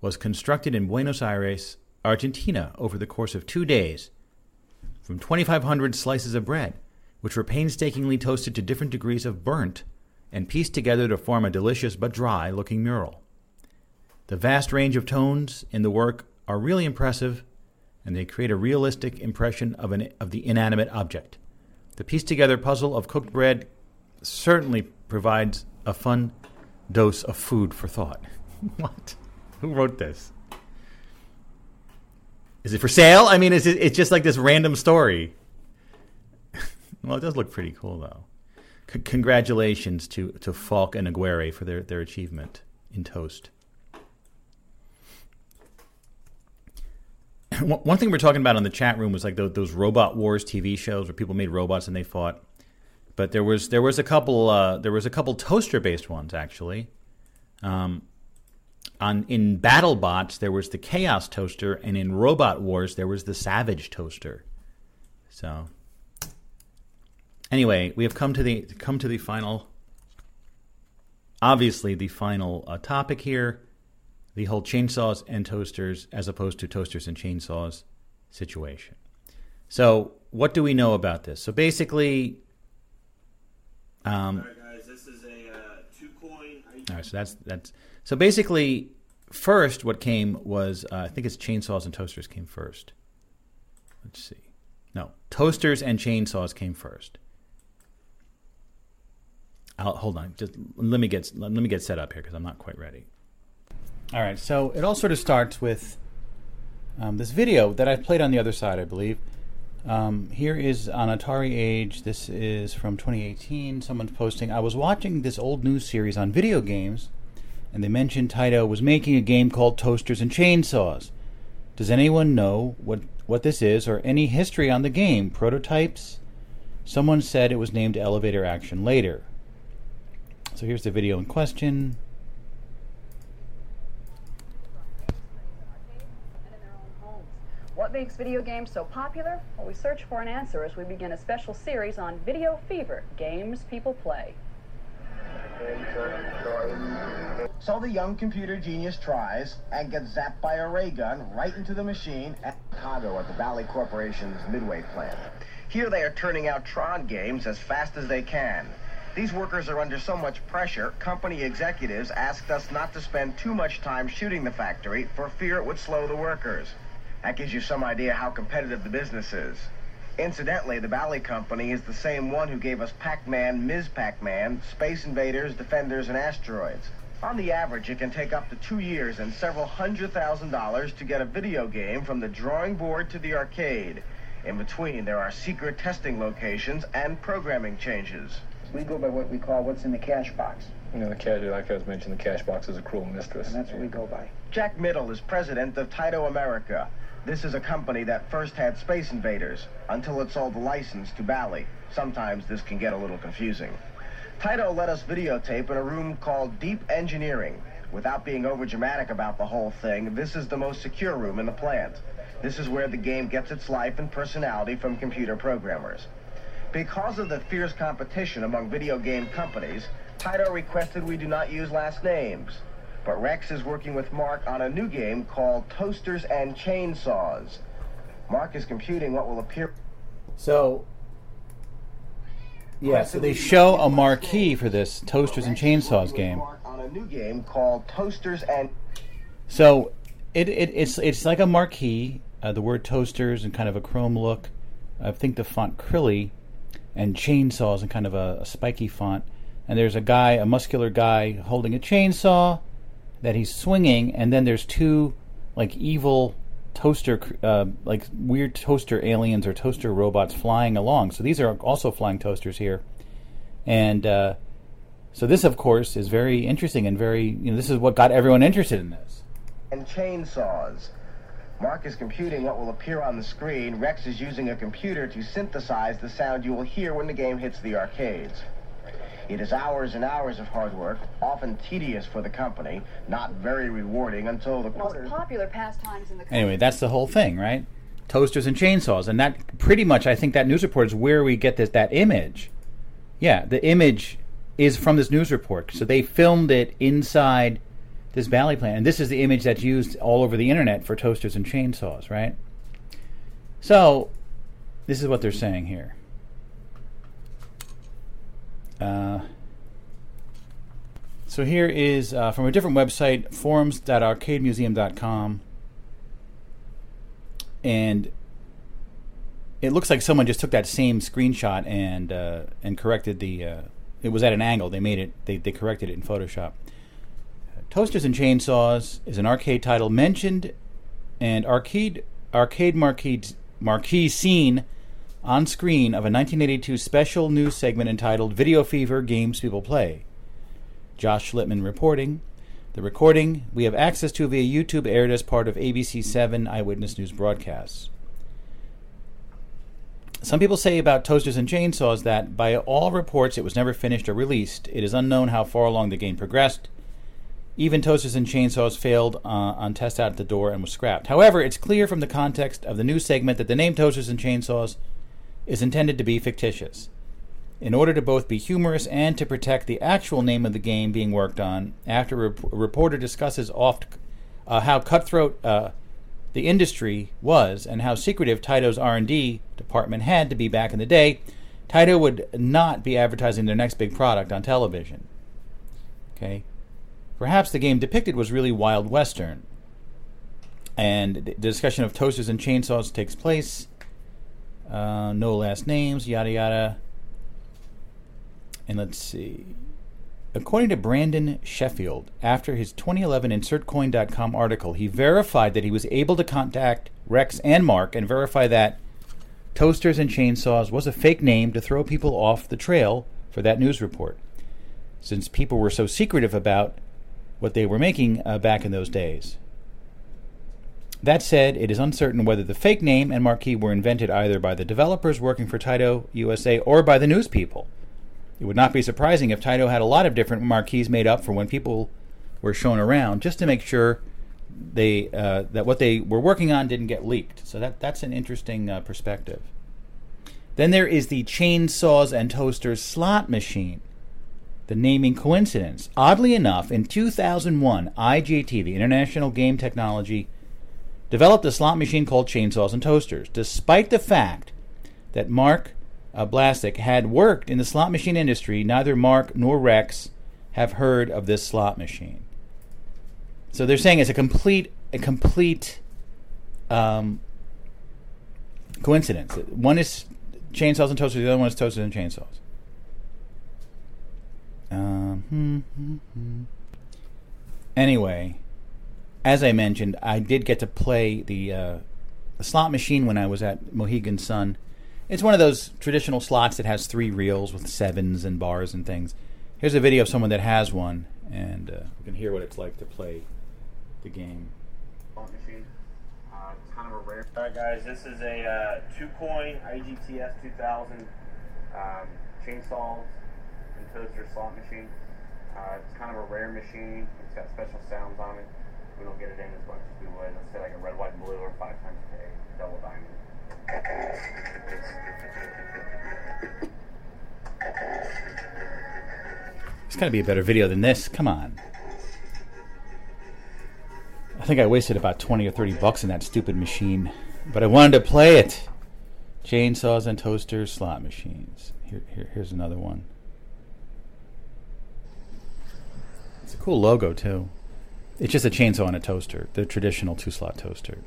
was constructed in Buenos Aires, Argentina, over the course of two days from 2,500 slices of bread, which were painstakingly toasted to different degrees of burnt and pieced together to form a delicious but dry looking mural. The vast range of tones in the work are really impressive, and they create a realistic impression of, an, of the inanimate object. The pieced together puzzle of cooked bread certainly provides a fun dose of food for thought. what? Who wrote this? Is it for sale? I mean, is it, it's just like this random story. well, it does look pretty cool, though. C- congratulations to, to Falk and Aguirre for their, their achievement in Toast. one thing we're talking about in the chat room was like those, those robot wars TV shows where people made robots and they fought. But there was there was a couple uh, there was a couple toaster based ones actually. Um, on in BattleBots there was the Chaos Toaster, and in Robot Wars there was the Savage Toaster. So anyway, we have come to the come to the final. Obviously, the final uh, topic here the whole chainsaws and toasters as opposed to toasters and chainsaws situation. So, what do we know about this? So, basically, um, guys, this is a uh, two coin. All right, so that's that's so basically, first what came was uh, I think it's chainsaws and toasters came first. Let's see, no, toasters and chainsaws came first. I'll, hold on, just let me get let me get set up here because I'm not quite ready. All right, so it all sort of starts with um, this video that I've played on the other side, I believe. Um, here is on AtariAge. This is from 2018. Someone's posting. I was watching this old news series on video games, and they mentioned Taito was making a game called Toasters and Chainsaws. Does anyone know what what this is or any history on the game? Prototypes? Someone said it was named Elevator Action later. So here's the video in question. What makes video games so popular? Well, we search for an answer as we begin a special series on Video Fever Games People Play. So the young computer genius tries and gets zapped by a ray gun right into the machine at Chicago at the Bally Corporation's Midway plant. Here they are turning out Tron games as fast as they can. These workers are under so much pressure, company executives asked us not to spend too much time shooting the factory for fear it would slow the workers. That gives you some idea how competitive the business is. Incidentally, the Bally Company is the same one who gave us Pac-Man, Ms. Pac-Man, Space Invaders, Defenders, and Asteroids. On the average, it can take up to two years and several hundred thousand dollars to get a video game from the drawing board to the arcade. In between, there are secret testing locations and programming changes. We go by what we call what's in the cash box. You know, the cash, like I was mentioning, the cash box is a cruel mistress. And that's what we go by. Jack Middle is president of Taito America. This is a company that first had Space Invaders until it sold the license to Bally. Sometimes this can get a little confusing. Taito let us videotape in a room called Deep Engineering. Without being overdramatic about the whole thing, this is the most secure room in the plant. This is where the game gets its life and personality from computer programmers. Because of the fierce competition among video game companies, Taito requested we do not use last names. But Rex is working with Mark on a new game called Toasters and Chainsaws. Mark is computing what will appear. So, yeah, so they show a marquee for this Toasters and Chainsaws game. On a new game called Toasters and. So, it, it it's it's like a marquee. Uh, the word toasters and kind of a chrome look. I think the font Crillee, and chainsaws and kind of a, a spiky font. And there's a guy, a muscular guy, holding a chainsaw that he's swinging, and then there's two like evil toaster, uh, like weird toaster aliens or toaster robots flying along. So these are also flying toasters here, and uh, so this, of course, is very interesting and very you know this is what got everyone interested in this. And chainsaws. Mark is computing what will appear on the screen. Rex is using a computer to synthesize the sound you will hear when the game hits the arcades. It is hours and hours of hard work, often tedious for the company, not very rewarding until the Most popular pastimes in the Anyway, that's the whole thing, right? Toasters and chainsaws, and that pretty much, I think, that news report is where we get this that image. Yeah, the image is from this news report. So they filmed it inside this Bally plant, and this is the image that's used all over the internet for toasters and chainsaws, right? So, this is what they're saying here. Uh, so here is uh, from a different website, forums.arcademuseum.com. And it looks like someone just took that same screenshot and uh, and corrected the. Uh, it was at an angle. They made it. They, they corrected it in Photoshop. Toasters and Chainsaws is an arcade title mentioned and arcade arcade marquee marquee scene on screen of a 1982 special news segment entitled "Video Fever: Games People Play." Josh Schlittman reporting. The recording we have access to via YouTube aired as part of ABC 7 Eyewitness News broadcasts. Some people say about Toasters and Chainsaws that, by all reports, it was never finished or released. It is unknown how far along the game progressed. Even Toasters and Chainsaws failed uh, on test out at the door and was scrapped. However, it's clear from the context of the news segment that the name Toasters and Chainsaws is intended to be fictitious. In order to both be humorous and to protect the actual name of the game being worked on, after a, reporter discusses oft uh, how cutthroat uh, the industry was and how secretive Taito's R&D department had to be back in the day, Taito would not be advertising their next big product on television. Okay, perhaps the game depicted was really Wild Western, and the discussion of toasters and chainsaws takes place. Uh, no last names, yada yada. And let's see. According to Brandon Sheffield, after his 2011 InsertCoin.com article, he verified that he was able to contact Rex and Mark and verify that Toasters and Chainsaws was a fake name to throw people off the trail for that news report, since people were so secretive about what they were making uh, back in those days. That said, it is uncertain whether the fake name and marquee were invented either by the developers working for Taito USA or by the news people. It would not be surprising if Taito had a lot of different marquees made up for when people were shown around, just to make sure they uh, that what they were working on didn't get leaked. So that that's an interesting uh, perspective. Then there is the chainsaws and toasters slot machine. The naming coincidence. Oddly enough, in 2001, IGT, the International Game Technology, developed a slot machine called Chainsaws and Toasters, despite the fact that Mark uh, Blastic had worked in the slot machine industry. Neither Mark nor Rex have heard of this slot machine. So they're saying it's a complete, a complete um, coincidence. One is chainsaws and toasters. The other one is toasters and chainsaws. Um, hmm, hmm, hmm. Anyway, as I mentioned, I did get to play the, uh, the slot machine when I was at Mohegan Sun. It's one of those traditional slots that has three reels with sevens and bars and things. Here's a video of someone that has one, and uh, we can hear what it's like to play the game. Slot machine. Uh, it's kind of a rare. All right, guys, this is a uh, two-coin IGT S2000 um, chainsaw and toaster slot machine. Uh, it's kind of a rare machine. It's got special sounds on it. We don't get it in as much as we would. Let's say like a red, white, and blue, or five times a double diamond. It's got to be a better video than this. Come on. I think I wasted about 20 or 30 bucks in that stupid machine, but I wanted to play it. Chainsaws and toasters, slot machines. Here, here, here's another one. It's a cool logo, too. It's just a chainsaw and a toaster, the traditional two slot toaster.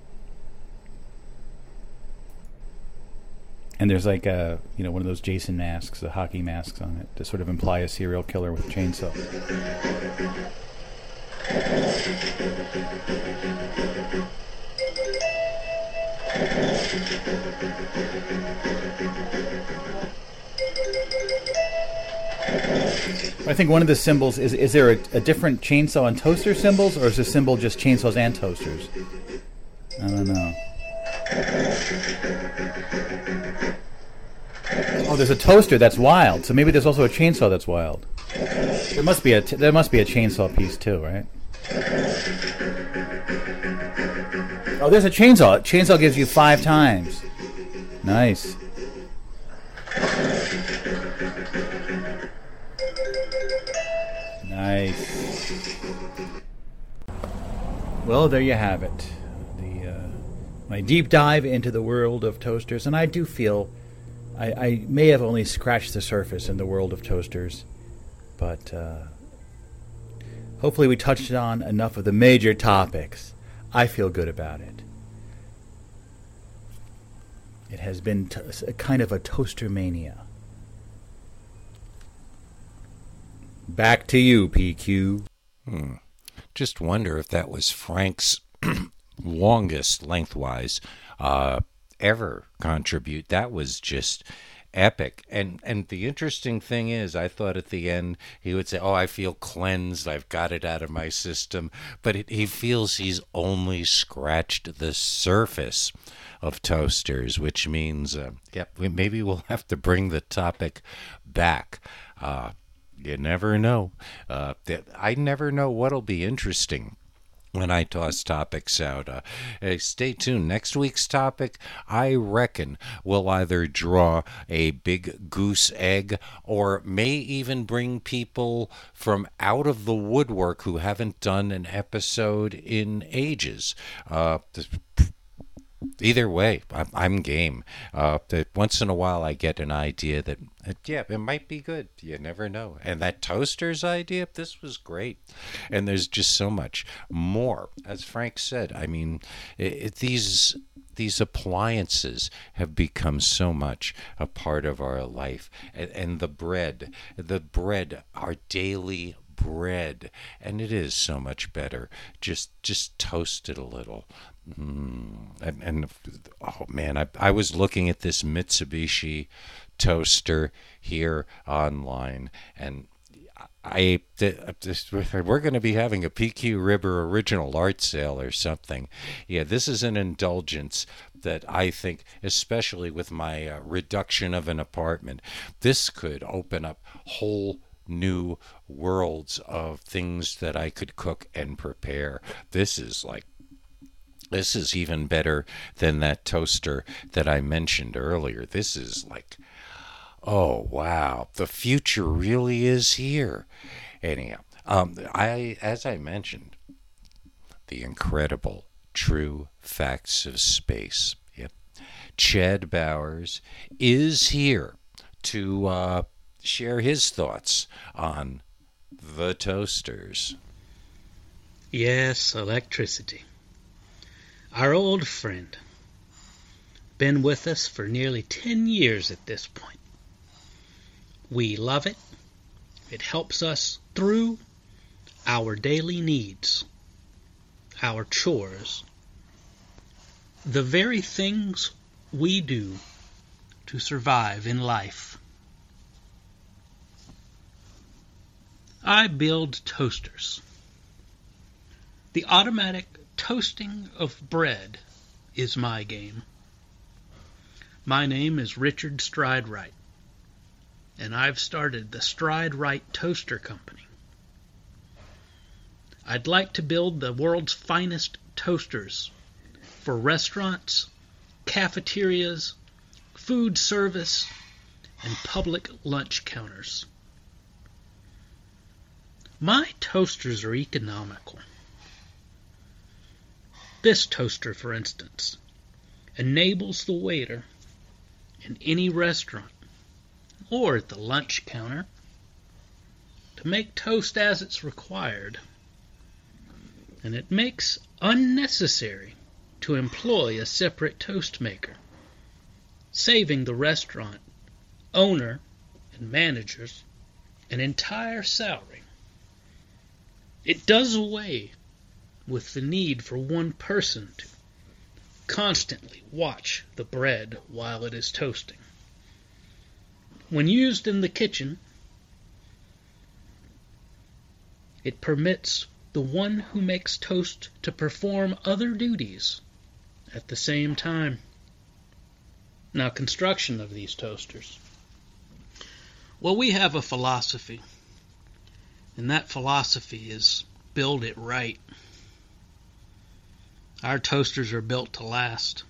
And there's like a you know one of those Jason masks, the hockey masks on it to sort of imply a serial killer with a chainsaw. I think one of the symbols is is there a, a different chainsaw and toaster symbols, or is the symbol just chainsaws and toasters? I don't know. Oh, there's a toaster that's wild. So maybe there's also a chainsaw that's wild. There must be a t- there must be a chainsaw piece too, right? Oh, there's a chainsaw. Chainsaw gives you five times. Nice. Nice. Well, there you have it. The uh, my deep dive into the world of toasters, and I do feel I, I may have only scratched the surface in the world of toasters, but uh, hopefully we touched on enough of the major topics. I feel good about it. It has been t- kind of a toaster mania. Back to you, PQ. Hmm. Just wonder if that was Frank's longest lengthwise uh, ever contribute. That was just epic. And and the interesting thing is, I thought at the end he would say, "Oh, I feel cleansed. I've got it out of my system." But it, he feels he's only scratched the surface of toasters, which means, uh, we, maybe we'll have to bring the topic back. Uh, you never know. Uh, I never know what'll be interesting when I toss topics out. Uh, hey, stay tuned. Next week's topic, I reckon, will either draw a big goose egg or may even bring people from out of the woodwork who haven't done an episode in ages. Uh, either way, I'm game. Uh, once in a while, I get an idea that, yeah, it might be good. You never know. And that toaster's idea, this was great. And there's just so much more. As Frank said, I mean, it, it, these these appliances have become so much a part of our life and, and, the bread the bread our daily bread and it is so much better just just toast it a little Mm, and, and, oh man, I, I was looking at this Mitsubishi toaster here online, and I we're going to be having a PQ River original art sale or something. Yeah, this is an indulgence that I think, especially with my uh, reduction of an apartment, this could open up whole new worlds of things that I could cook and prepare. This is like this is even better than that toaster that I mentioned earlier. This is like, oh wow, the future really is here. Anyhow, um, I as I mentioned, the incredible true facts of space. Yep, Chad Bowers is here to uh, share his thoughts on the toasters. Yes, electricity our old friend. Been with us for nearly 10 years at this point. We love it. It helps us through our daily needs, our chores, the very things we do to survive in life. I build toasters. The automatic toasting of bread is my game. My name is Richard Stride-Wright, and I've started the Stride Right Toaster Company. I'd like to build the world's finest toasters for restaurants, cafeterias, food service, and public lunch counters. My toasters are economical. This toaster, for instance, enables the waiter in any restaurant or at the lunch counter to make toast as it's required, and it makes unnecessary to employ a separate toast maker. saving the restaurant owner and managers an entire salary. It does away with the need for one person to constantly watch the bread while it is toasting. When used in the kitchen, it permits the one who makes toast to perform other duties at the same time. Now, construction of these toasters. Well, we have a philosophy, and that philosophy is build it right. Our toasters are built to last.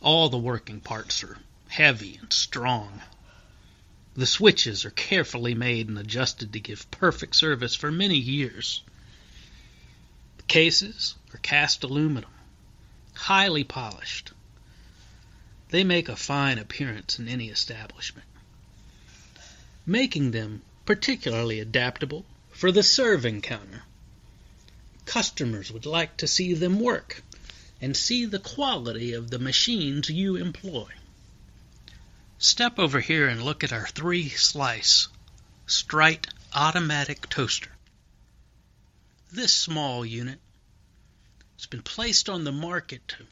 All the working parts are heavy and strong. The switches are carefully made and adjusted to give perfect service for many years. The cases are cast aluminum, highly polished. They make a fine appearance in any establishment, making them particularly adaptable for the serving counter. Customers would like to see them work and see the quality of the machines you employ. Step over here and look at our three slice Strite automatic toaster. This small unit has been placed on the market to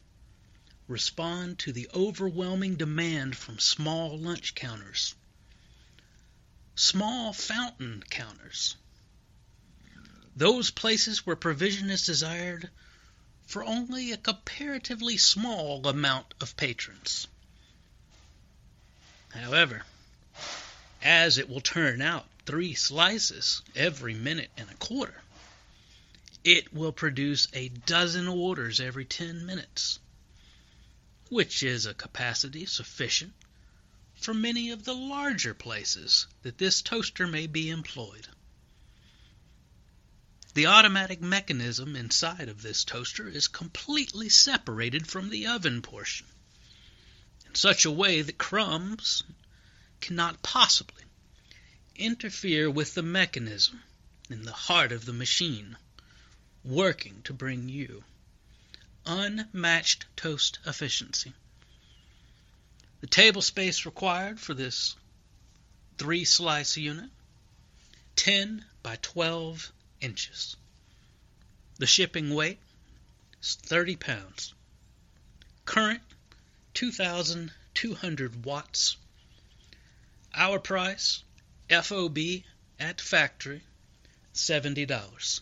respond to the overwhelming demand from small lunch counters, small fountain counters, those places where provision is desired for only a comparatively small amount of patrons. However, as it will turn out three slices every minute and a quarter, it will produce a dozen orders every 10 minutes, which is a capacity sufficient for many of the larger places that this toaster may be employed. The automatic mechanism inside of this toaster is completely separated from the oven portion such a way that crumbs cannot possibly interfere with the mechanism in the heart of the machine working to bring you unmatched toast efficiency. The table space required for this three slice unit 10 by 12 inches. The shipping weight is 30 pounds. Current 2,200 watts. Our price, FOB at factory, $70.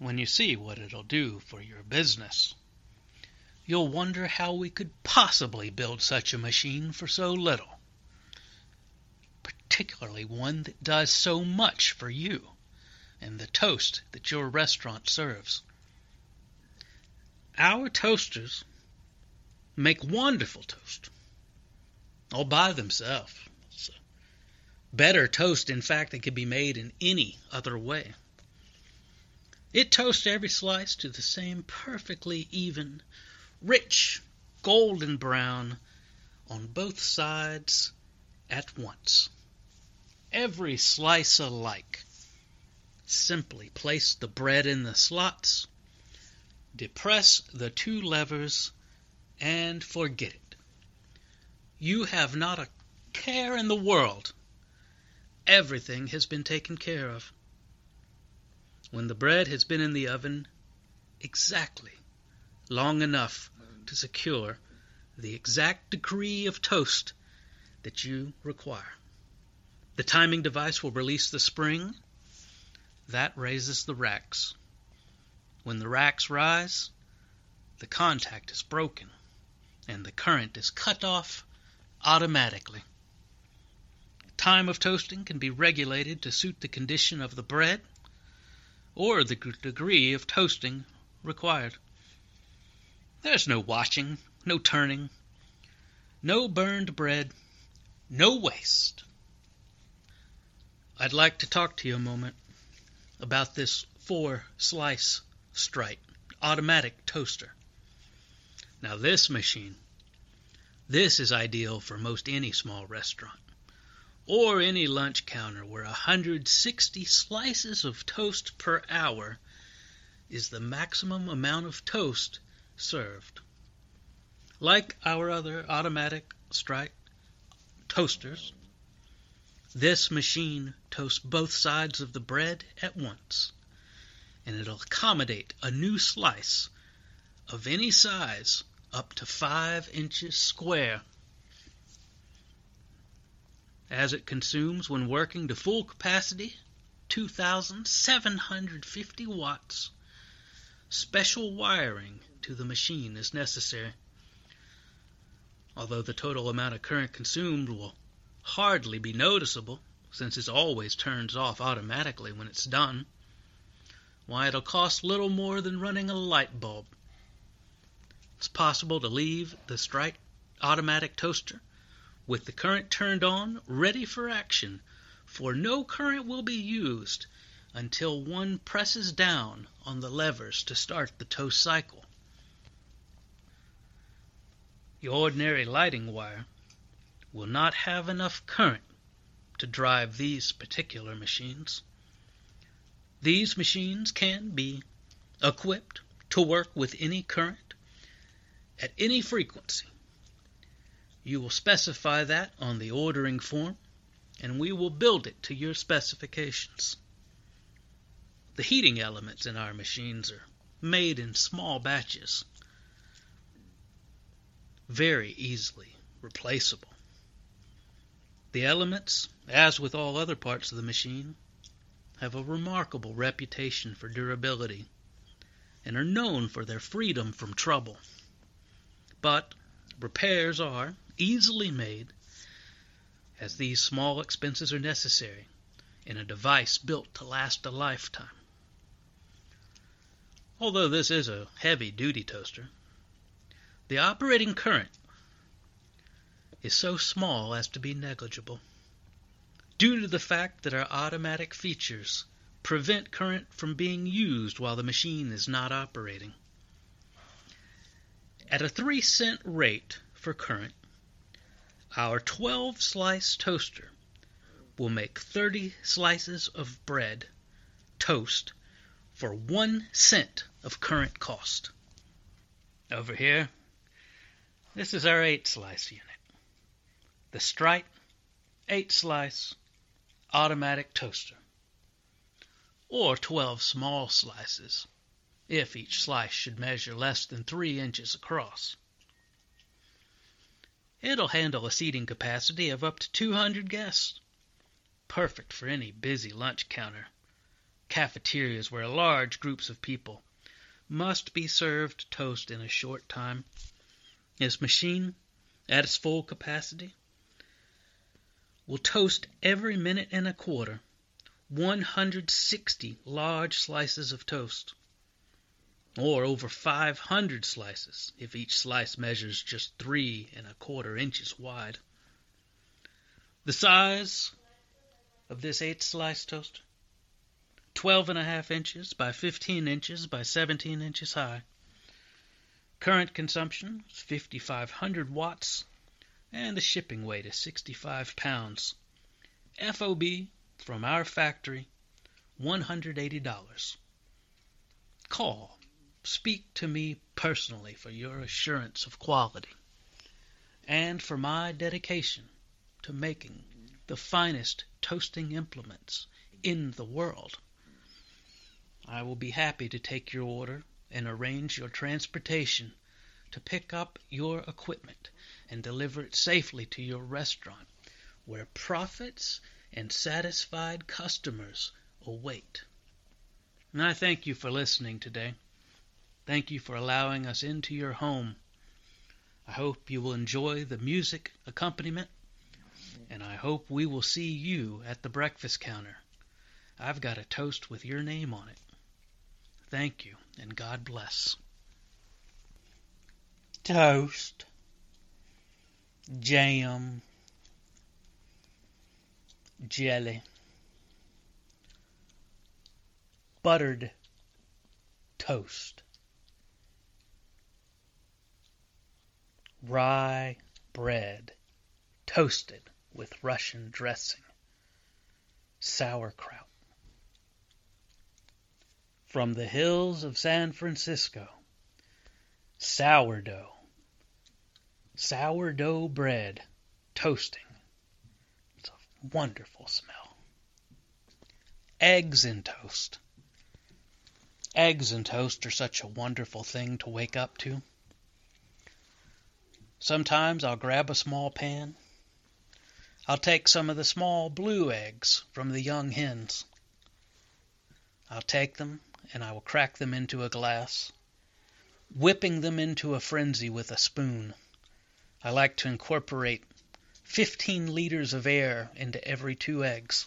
When you see what it'll do for your business, you'll wonder how we could possibly build such a machine for so little, particularly one that does so much for you and the toast that your restaurant serves. Our toasters make wonderful toast all by themselves. better toast, in fact, than could be made in any other way. It toasts every slice to the same perfectly even, rich, golden brown on both sides at once. Every slice alike. Simply place the bread in the slots, depress the two levers, and forget it. You have not a care in the world. Everything has been taken care of. When the bread has been in the oven exactly long enough to secure the exact degree of toast that you require. The timing device will release the spring. That raises the racks. When the racks rise, the contact is broken and the current is cut off automatically. Time of toasting can be regulated to suit the condition of the bread or the degree of toasting required. There's no watching, no turning, no burned bread, no waste. I'd like to talk to you a moment about this four slice Strite automatic toaster. Now, this machine, this is ideal for most any small restaurant or any lunch counter where 160 slices of toast per hour is the maximum amount of toast served. Like our other automatic Strite toasters, this machine toasts both sides of the bread at once, and it'll accommodate a new slice of any size up to 5 inches square. As it consumes when working to full capacity, 2,750 watts, special wiring to the machine is necessary. Although the total amount of current consumed will hardly be noticeable, since it always turns off automatically when it's done, why, it'll cost little more than running a light bulb. It's possible to leave the Strite automatic toaster with the current turned on, ready for action, for no current will be used until one presses down on the levers to start the toast cycle. The ordinary lighting wire will not have enough current to drive these particular machines. These machines can be equipped to work with any current at any frequency you will specify that on the ordering form, and we will build it to your specifications. The heating elements in our machines are made in small batches, very easily replaceable. The elements, as with all other parts of the machine, have a remarkable reputation for durability and are known for their freedom from trouble. But repairs are, easily made, as these small expenses are necessary in a device built to last a lifetime. Although this is a heavy duty toaster, the operating current is so small as to be negligible due to the fact that our automatic features prevent current from being used while the machine is not operating. At a 3 cent rate for current, our 12 slice toaster will make 30 slices of bread toast for 1 cent of current cost. Over here, this is our 8 slice unit. The Strite 8 slice automatic toaster. Or 12 small slices, if each slice should measure less than 3 inches across. It'll handle a seating capacity of up to 200 guests. Perfect for any busy lunch counter. Cafeterias where large groups of people must be served toast in a short time. This machine, at its full capacity, will toast every minute and a quarter 160 large slices of toast or over 500 slices if each slice measures just three and a quarter inches wide. The size of this eight slice toaster 12 and a half inches by 15 inches by 17 inches high. Current consumption is 5,500 watts, and the shipping weight is 65 pounds. FOB from our factory, $180. Call Speak to me personally for your assurance of quality and for my dedication to making the finest toasting implements in the world. I will be happy to take your order and arrange your transportation to pick up your equipment and deliver it safely to your restaurant where profits and satisfied customers await. And I thank you for listening today. Thank you for allowing us into your home. I hope you will enjoy the music accompaniment, and I hope we will see you at the breakfast counter. I've got a toast with your name on it. Thank you, and God bless. Toast, jam, jelly, buttered toast. Rye bread toasted with Russian dressing, sauerkraut. From the hills of San Francisco, sourdough, sourdough bread toasting. It's a wonderful smell. Eggs in toast. Eggs in toast are such a wonderful thing to wake up to. Sometimes I'll grab a small pan. I'll take some of the small blue eggs from the young hens. I'll take them and I will crack them into a glass, whipping them into a frenzy with a spoon. I like to incorporate 15 liters of air into every two eggs.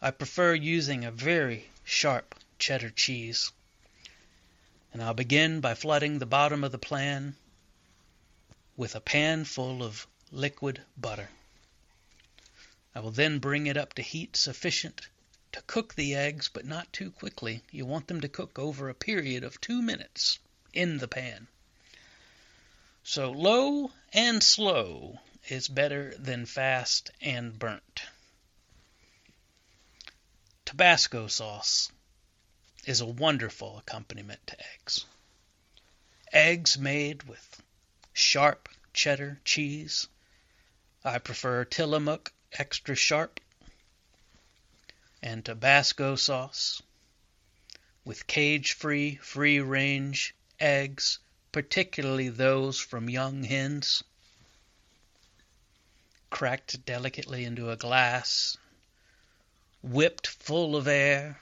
I prefer using a very sharp cheddar cheese. And I'll begin by flooding the bottom of the pan with a pan full of liquid butter. I will then bring it up to heat sufficient to cook the eggs, but not too quickly. You want them to cook over a period of two minutes in the pan. So low and slow is better than fast and burnt. Tabasco sauce is a wonderful accompaniment to eggs. Eggs made with sharp cheddar cheese. I prefer Tillamook extra sharp and Tabasco sauce with cage-free, free-range eggs, particularly those from young hens, cracked delicately into a glass, whipped full of air,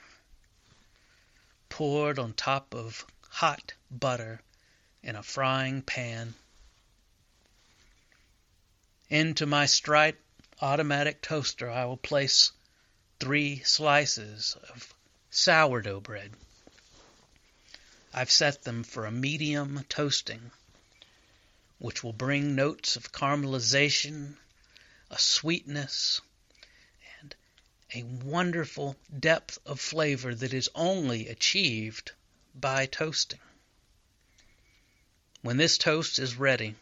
poured on top of hot butter in a frying pan. Into my Strite automatic toaster I will place three slices of sourdough bread. I've set them for a medium toasting, which will bring notes of caramelization, a sweetness, and a wonderful depth of flavor that is only achieved by toasting. When this toast is ready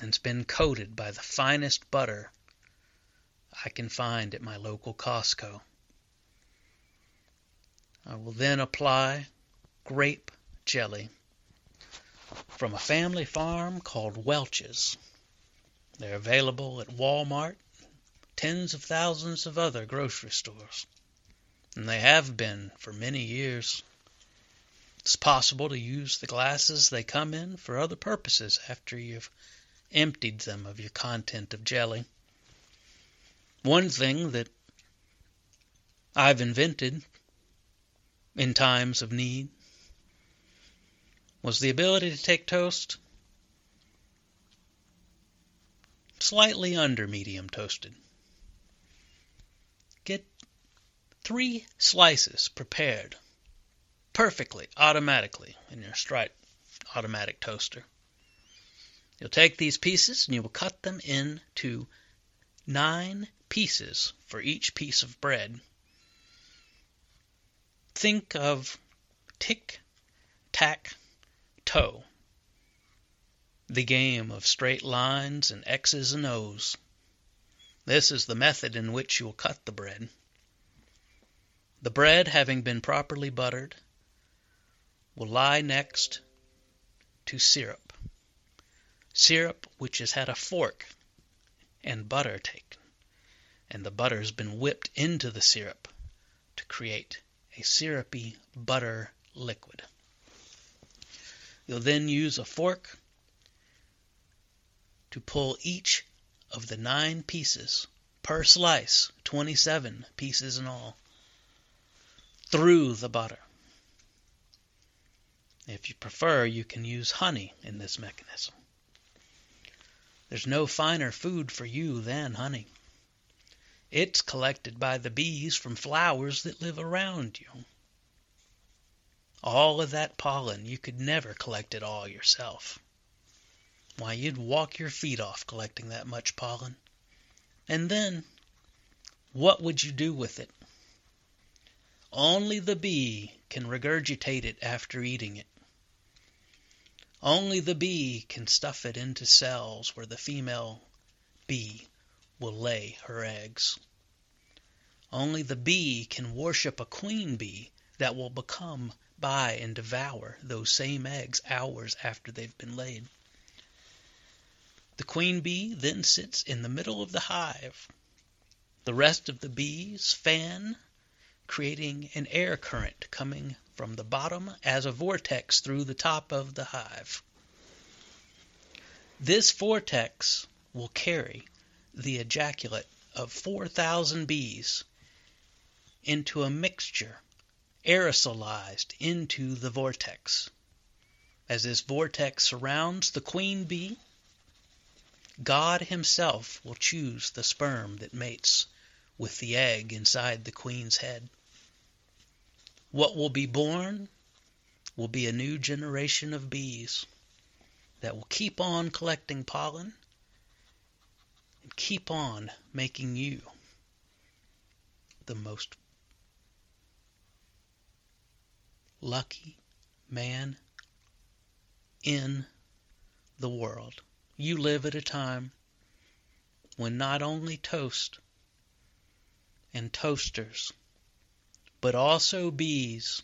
and it's been coated by the finest butter I can find at my local Costco, I will then apply grape jelly from a family farm called Welch's. They're available at Walmart, tens of thousands of other grocery stores, and they have been for many years. It's possible to use the glasses they come in for other purposes after you've emptied them of your content of jelly. One thing that I've invented in times of need was the ability to take toast slightly under medium toasted. Get three slices prepared perfectly automatically in your Strite automatic toaster. You'll take these pieces and you will cut them into nine pieces for each piece of bread. Think of tic tac toe, the game of straight lines and X's and O's. This is the method in which you will cut the bread. The bread, having been properly buttered, will lie next to syrup. Syrup which has had a fork and butter taken, and the butter has been whipped into the syrup to create a syrupy butter liquid. You'll then use a fork to pull each of the nine pieces per slice, 27 pieces in all, through the butter. If you prefer, you can use honey in this mechanism. There's no finer food for you than honey. It's collected by the bees from flowers that live around you. All of that pollen, you could never collect it all yourself. Why, you'd walk your feet off collecting that much pollen. And then, what would you do with it? Only the bee can regurgitate it after eating it. Only the bee can stuff it into cells where the female bee will lay her eggs. Only the bee can worship a queen bee that will become by and devour those same eggs hours after they've been laid. The queen bee then sits in the middle of the hive. The rest of the bees fan, creating an air current coming from the bottom as a vortex through the top of the hive. This vortex will carry the ejaculate of 4,000 bees into a mixture aerosolized into the vortex. As this vortex surrounds the queen bee, God Himself will choose the sperm that mates with the egg inside the queen's head. What will be born will be a new generation of bees that will keep on collecting pollen and keep on making you the most lucky man in the world. You live at a time when not only toast and toasters, but also bees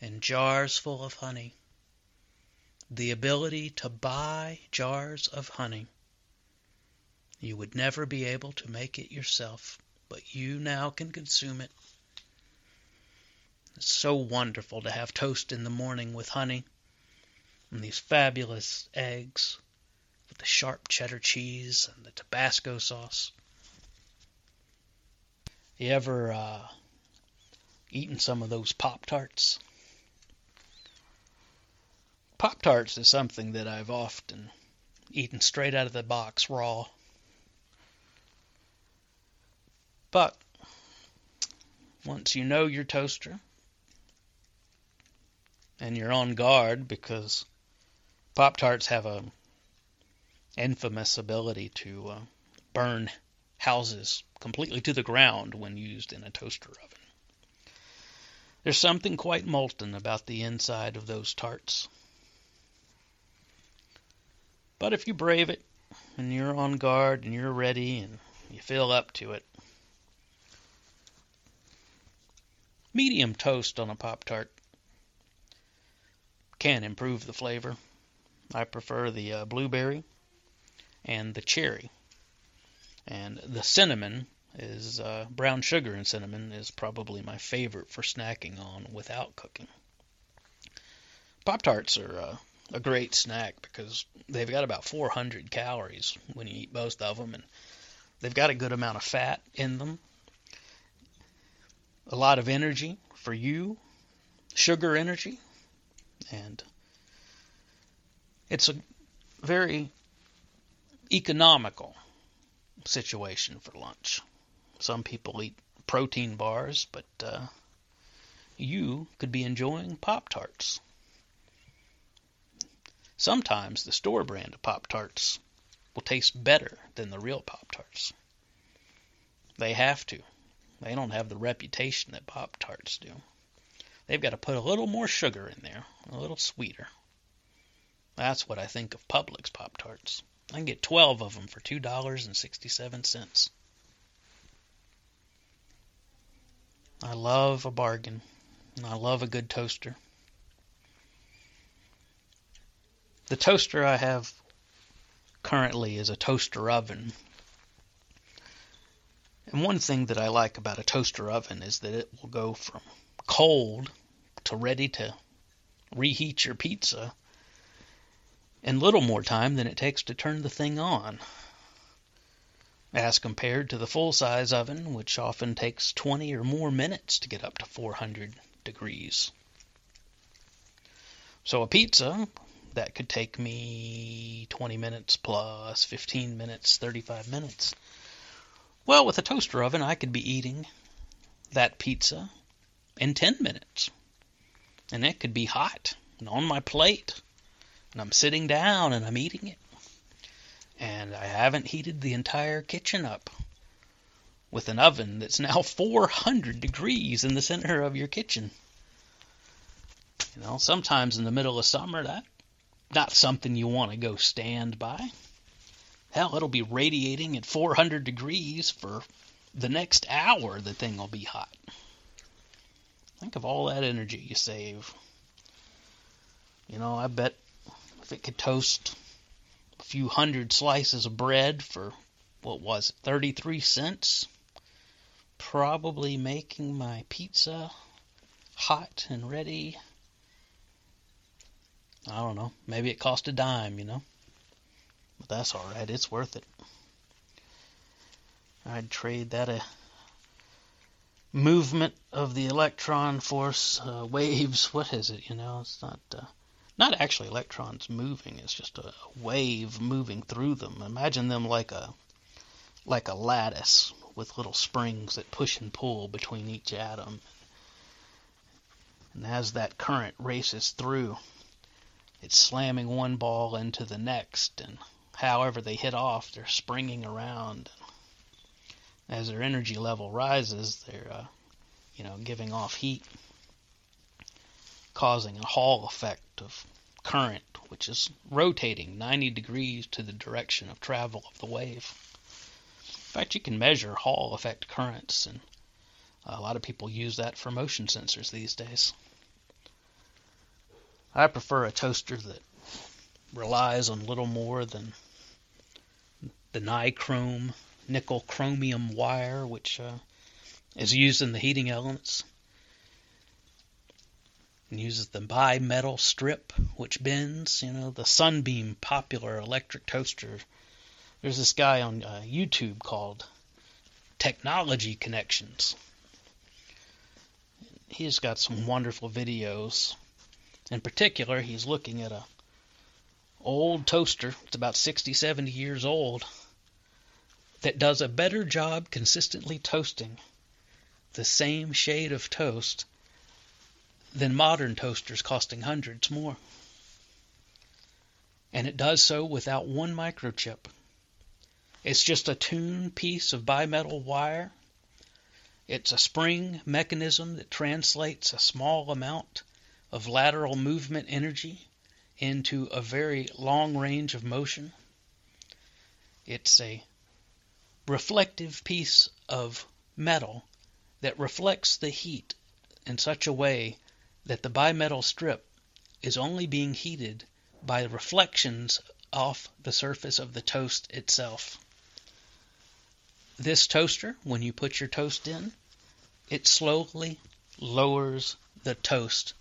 and jars full of honey, the ability to buy jars of honey. You would never be able to make it yourself, but you now can consume it. It's so wonderful to have toast in the morning with honey and these fabulous eggs with the sharp cheddar cheese and the Tabasco sauce. You ever uh, eaten some of those Pop Tarts? Pop Tarts is something that I've often eaten straight out of the box raw. But once you know your toaster and you're on guard because Pop Tarts have a infamous ability to uh, burn houses completely to the ground when used in a toaster oven. There's something quite molten about the inside of those tarts. But if you brave it and you're on guard and you're ready and you feel up to it, medium toast on a Pop Tart can improve the flavor. I prefer the uh, blueberry and the cherry. And the cinnamon is uh, brown sugar and cinnamon is probably my favorite for snacking on without cooking. Pop Tarts are uh, a great snack because they've got about 400 calories when you eat most of them, and they've got a good amount of fat in them. A lot of energy for you, sugar energy, and it's a very economical situation for lunch. Some people eat protein bars, but uh, you could be enjoying Pop Tarts. Sometimes the store brand of Pop Tarts will taste better than the real Pop Tarts. They have to. They don't have the reputation that Pop Tarts do. They've got to put a little more sugar in there, a little sweeter. That's what I think of Publix Pop Tarts. I can get 12 of them for $2.67. I love a bargain. And I love a good toaster. The toaster I have currently is a toaster oven. And one thing that I like about a toaster oven is that it will go from cold to ready to reheat your pizza in little more time than it takes to turn the thing on, as compared to the full size oven, which often takes 20 or more minutes to get up to 400 degrees. So a pizza that could take me 20 minutes plus 15 minutes, 35 minutes. Well, with a toaster oven, I could be eating that pizza in 10 minutes. And it could be hot and on my plate and I'm sitting down and I'm eating it. And I haven't heated the entire kitchen up with an oven that's now 400 degrees in the center of your kitchen. You know, sometimes in the middle of summer, that not something you want to go stand by. Hell, it'll be radiating at 400 degrees for the next hour. The thing will be hot. Think of all that energy you save. You know, I bet if it could toast few hundred slices of bread for what was it, 33 cents. Probably making my pizza hot and ready. I don't know. Maybe it cost a dime, you know. But that's all right. It's worth it. I'd trade that a movement of the electron force uh, waves. What is it? You know, it's not uh, not actually electrons moving. It's just a wave moving through them. Imagine them like a like a lattice with little springs that push and pull between each atom. And as that current races through, it's slamming one ball into the next, and however they hit off, they're springing around. As their energy level rises, they're, uh, you know, giving off heat, causing a Hall effect of current, which is rotating 90 degrees to the direction of travel of the wave. In fact, you can measure Hall effect currents, and a lot of people use that for motion sensors these days. I prefer a toaster that relies on little more than the nichrome nickel chromium wire, which uh, is used in the heating elements. And uses the bimetal strip, which bends. You know, the Sunbeam popular electric toaster. There's this guy on uh, YouTube called Technology Connections. He's got some wonderful videos. In particular, he's looking at a old toaster. It's about 60, 70 years old that does a better job consistently toasting the same shade of toast than modern toasters costing hundreds more. And it does so without one microchip. It's just a tuned piece of bimetal wire. It's a spring mechanism that translates a small amount of lateral movement energy into a very long range of motion. It's a reflective piece of metal that reflects the heat in such a way that the bimetal strip is only being heated by reflections off the surface of the toast itself. This toaster, when you put your toast in, it slowly lowers the toast,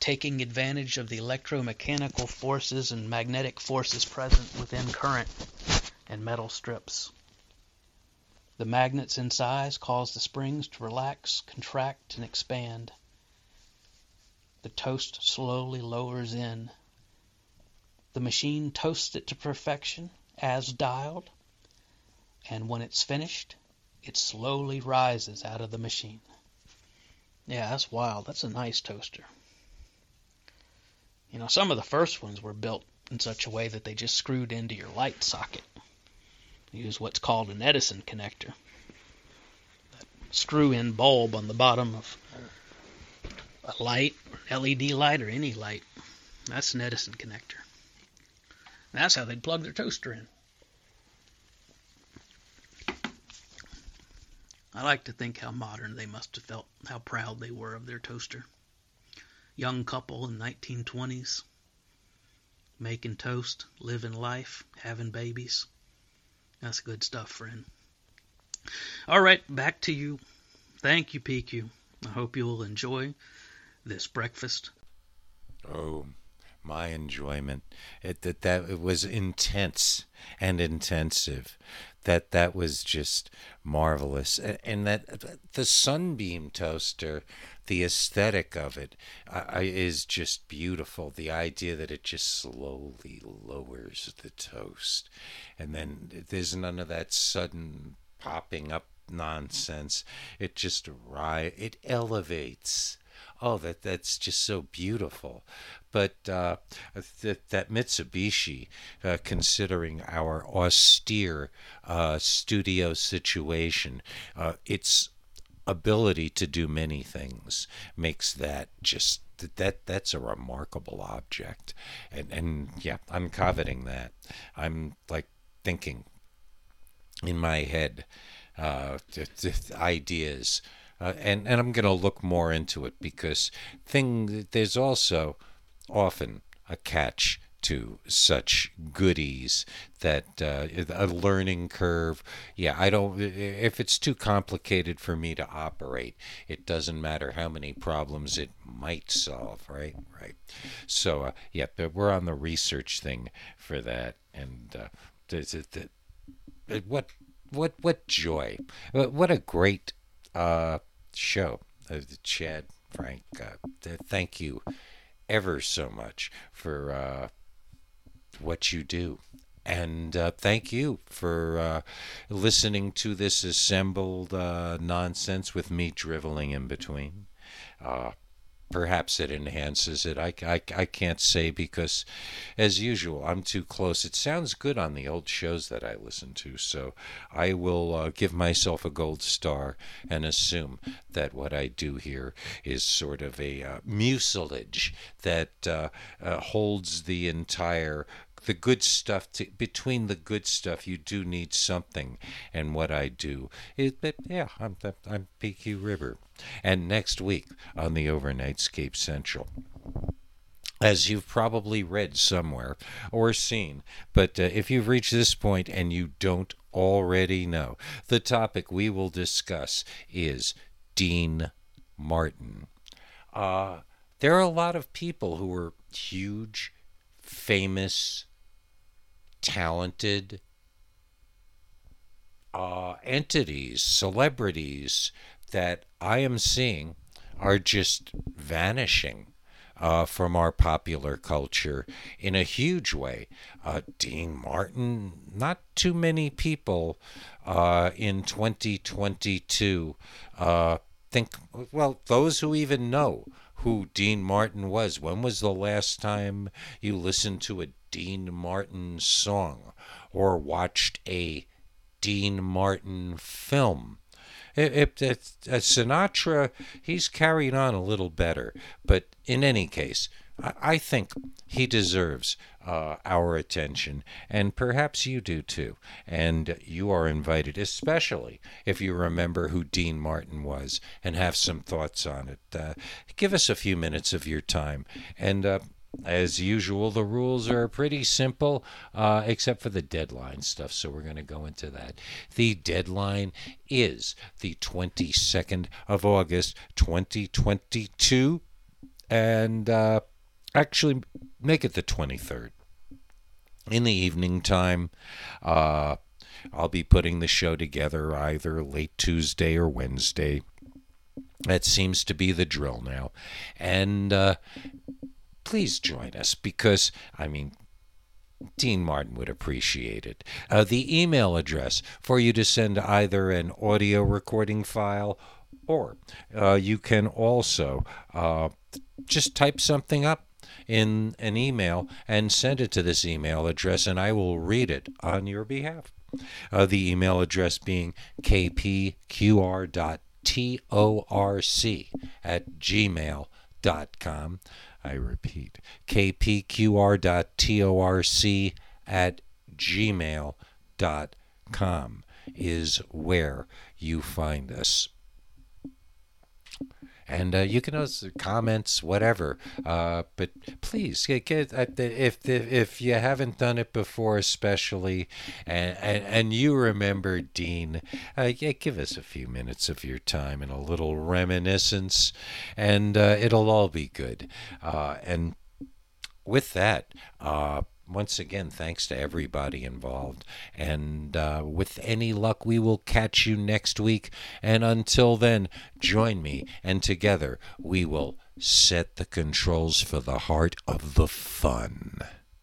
taking advantage of the electromechanical forces and magnetic forces present within current and metal strips. The magnets inside cause the springs to relax, contract, and expand. The toast slowly lowers in. The machine toasts it to perfection as dialed, and when it's finished, it slowly rises out of the machine. Yeah, that's wild. That's a nice toaster. You know, some of the first ones were built in such a way that they just screwed into your light socket use what's called an Edison connector. That screw-in bulb on the bottom of a light, LED light, or any light. That's an Edison connector. That's how they'd plug their toaster in. I like to think how modern they must have felt, how proud they were of their toaster. Young couple in 1920s, making toast, living life, having babies. That's good stuff, friend. All right, back to you. Thank you, PQ. I hope you will enjoy this breakfast. Oh, my enjoyment. It that that it was intense and intensive. That that was just marvelous. And, and that the sunbeam toaster the aesthetic of it uh, is just beautiful. The idea that it just slowly lowers the toast, and then there's none of that sudden popping up nonsense. It just ri- it elevates. Oh, that that's just so beautiful. But uh, that, that Mitsubishi, uh, considering our austere uh, studio situation, uh, it's ability to do many things makes that just that that's a remarkable object and and yeah i'm coveting that i'm like thinking in my head uh, ideas uh, and and i'm going to look more into it because thing there's also often a catch to such goodies that uh, a learning curve. Yeah, I don't. If it's too complicated for me to operate, it doesn't matter how many problems it might solve. Right, right. So uh, yeah, but we're on the research thing for that, and uh, th- th- th- what what what joy! What a great uh, show, uh, Chad Frank. Uh, th- thank you ever so much for uh, what you do. And uh, thank you for uh, listening to this assembled uh, nonsense with me driveling in between. Perhaps it enhances it. I, I, I can't say because, as usual, I'm too close. It sounds good on the old shows that I listen to, so I will uh, give myself a gold star and assume that what I do here is sort of a uh, mucilage that uh, uh, holds the entire the good stuff to, between the good stuff you do need something and what i do is but yeah i'm i'm PQ Ribber and next week on the overnightscape central as you've probably read somewhere or seen. But uh, if you've reached this point and you don't already know, the topic we will discuss is Dean Martin. Uh, there are a lot of people who are huge, famous, talented uh, entities, celebrities that I am seeing are just vanishing uh, from our popular culture in a huge way. Uh, Dean Martin, not too many people uh, in 2022 uh, think, well, those who even know who Dean Martin was. When was the last time you listened to a Dean Martin song or watched a Dean Martin film? If, if, if Sinatra, he's carried on a little better, but in any case, I, I think he deserves uh, our attention, and perhaps you do too. And you are invited, especially if you remember who Dean Martin was and have some thoughts on it. Uh, give us a few minutes of your time, and uh, as usual, the rules are pretty simple, uh, except for the deadline stuff. So we're going to go into that. The deadline is the 22nd of August, 2022. And uh, actually, make it the 23rd. In the evening time, uh, I'll be putting the show together either late Tuesday or Wednesday. That seems to be the drill now. And uh, please join us because, I mean, Dean Martin would appreciate it. Uh, the email address for you to send either an audio recording file or uh, you can also uh, just type something up in an email and send it to this email address, and I will read it on your behalf. Uh, the email address being kpqr.torc at gmail.com. I repeat, kpqr.torc at gmail.com is where you find us. And uh, you can also comments, whatever. Uh, but please get, uh, if, if you haven't done it before, especially, and and, and you remember Dean, uh, yeah, give us a few minutes of your time and a little reminiscence, and uh, it'll all be good. Uh, and with that, once again, thanks to everybody involved. And uh, with any luck, we will catch you next week. And until then, join me, and together we will set the controls for the heart of the fun.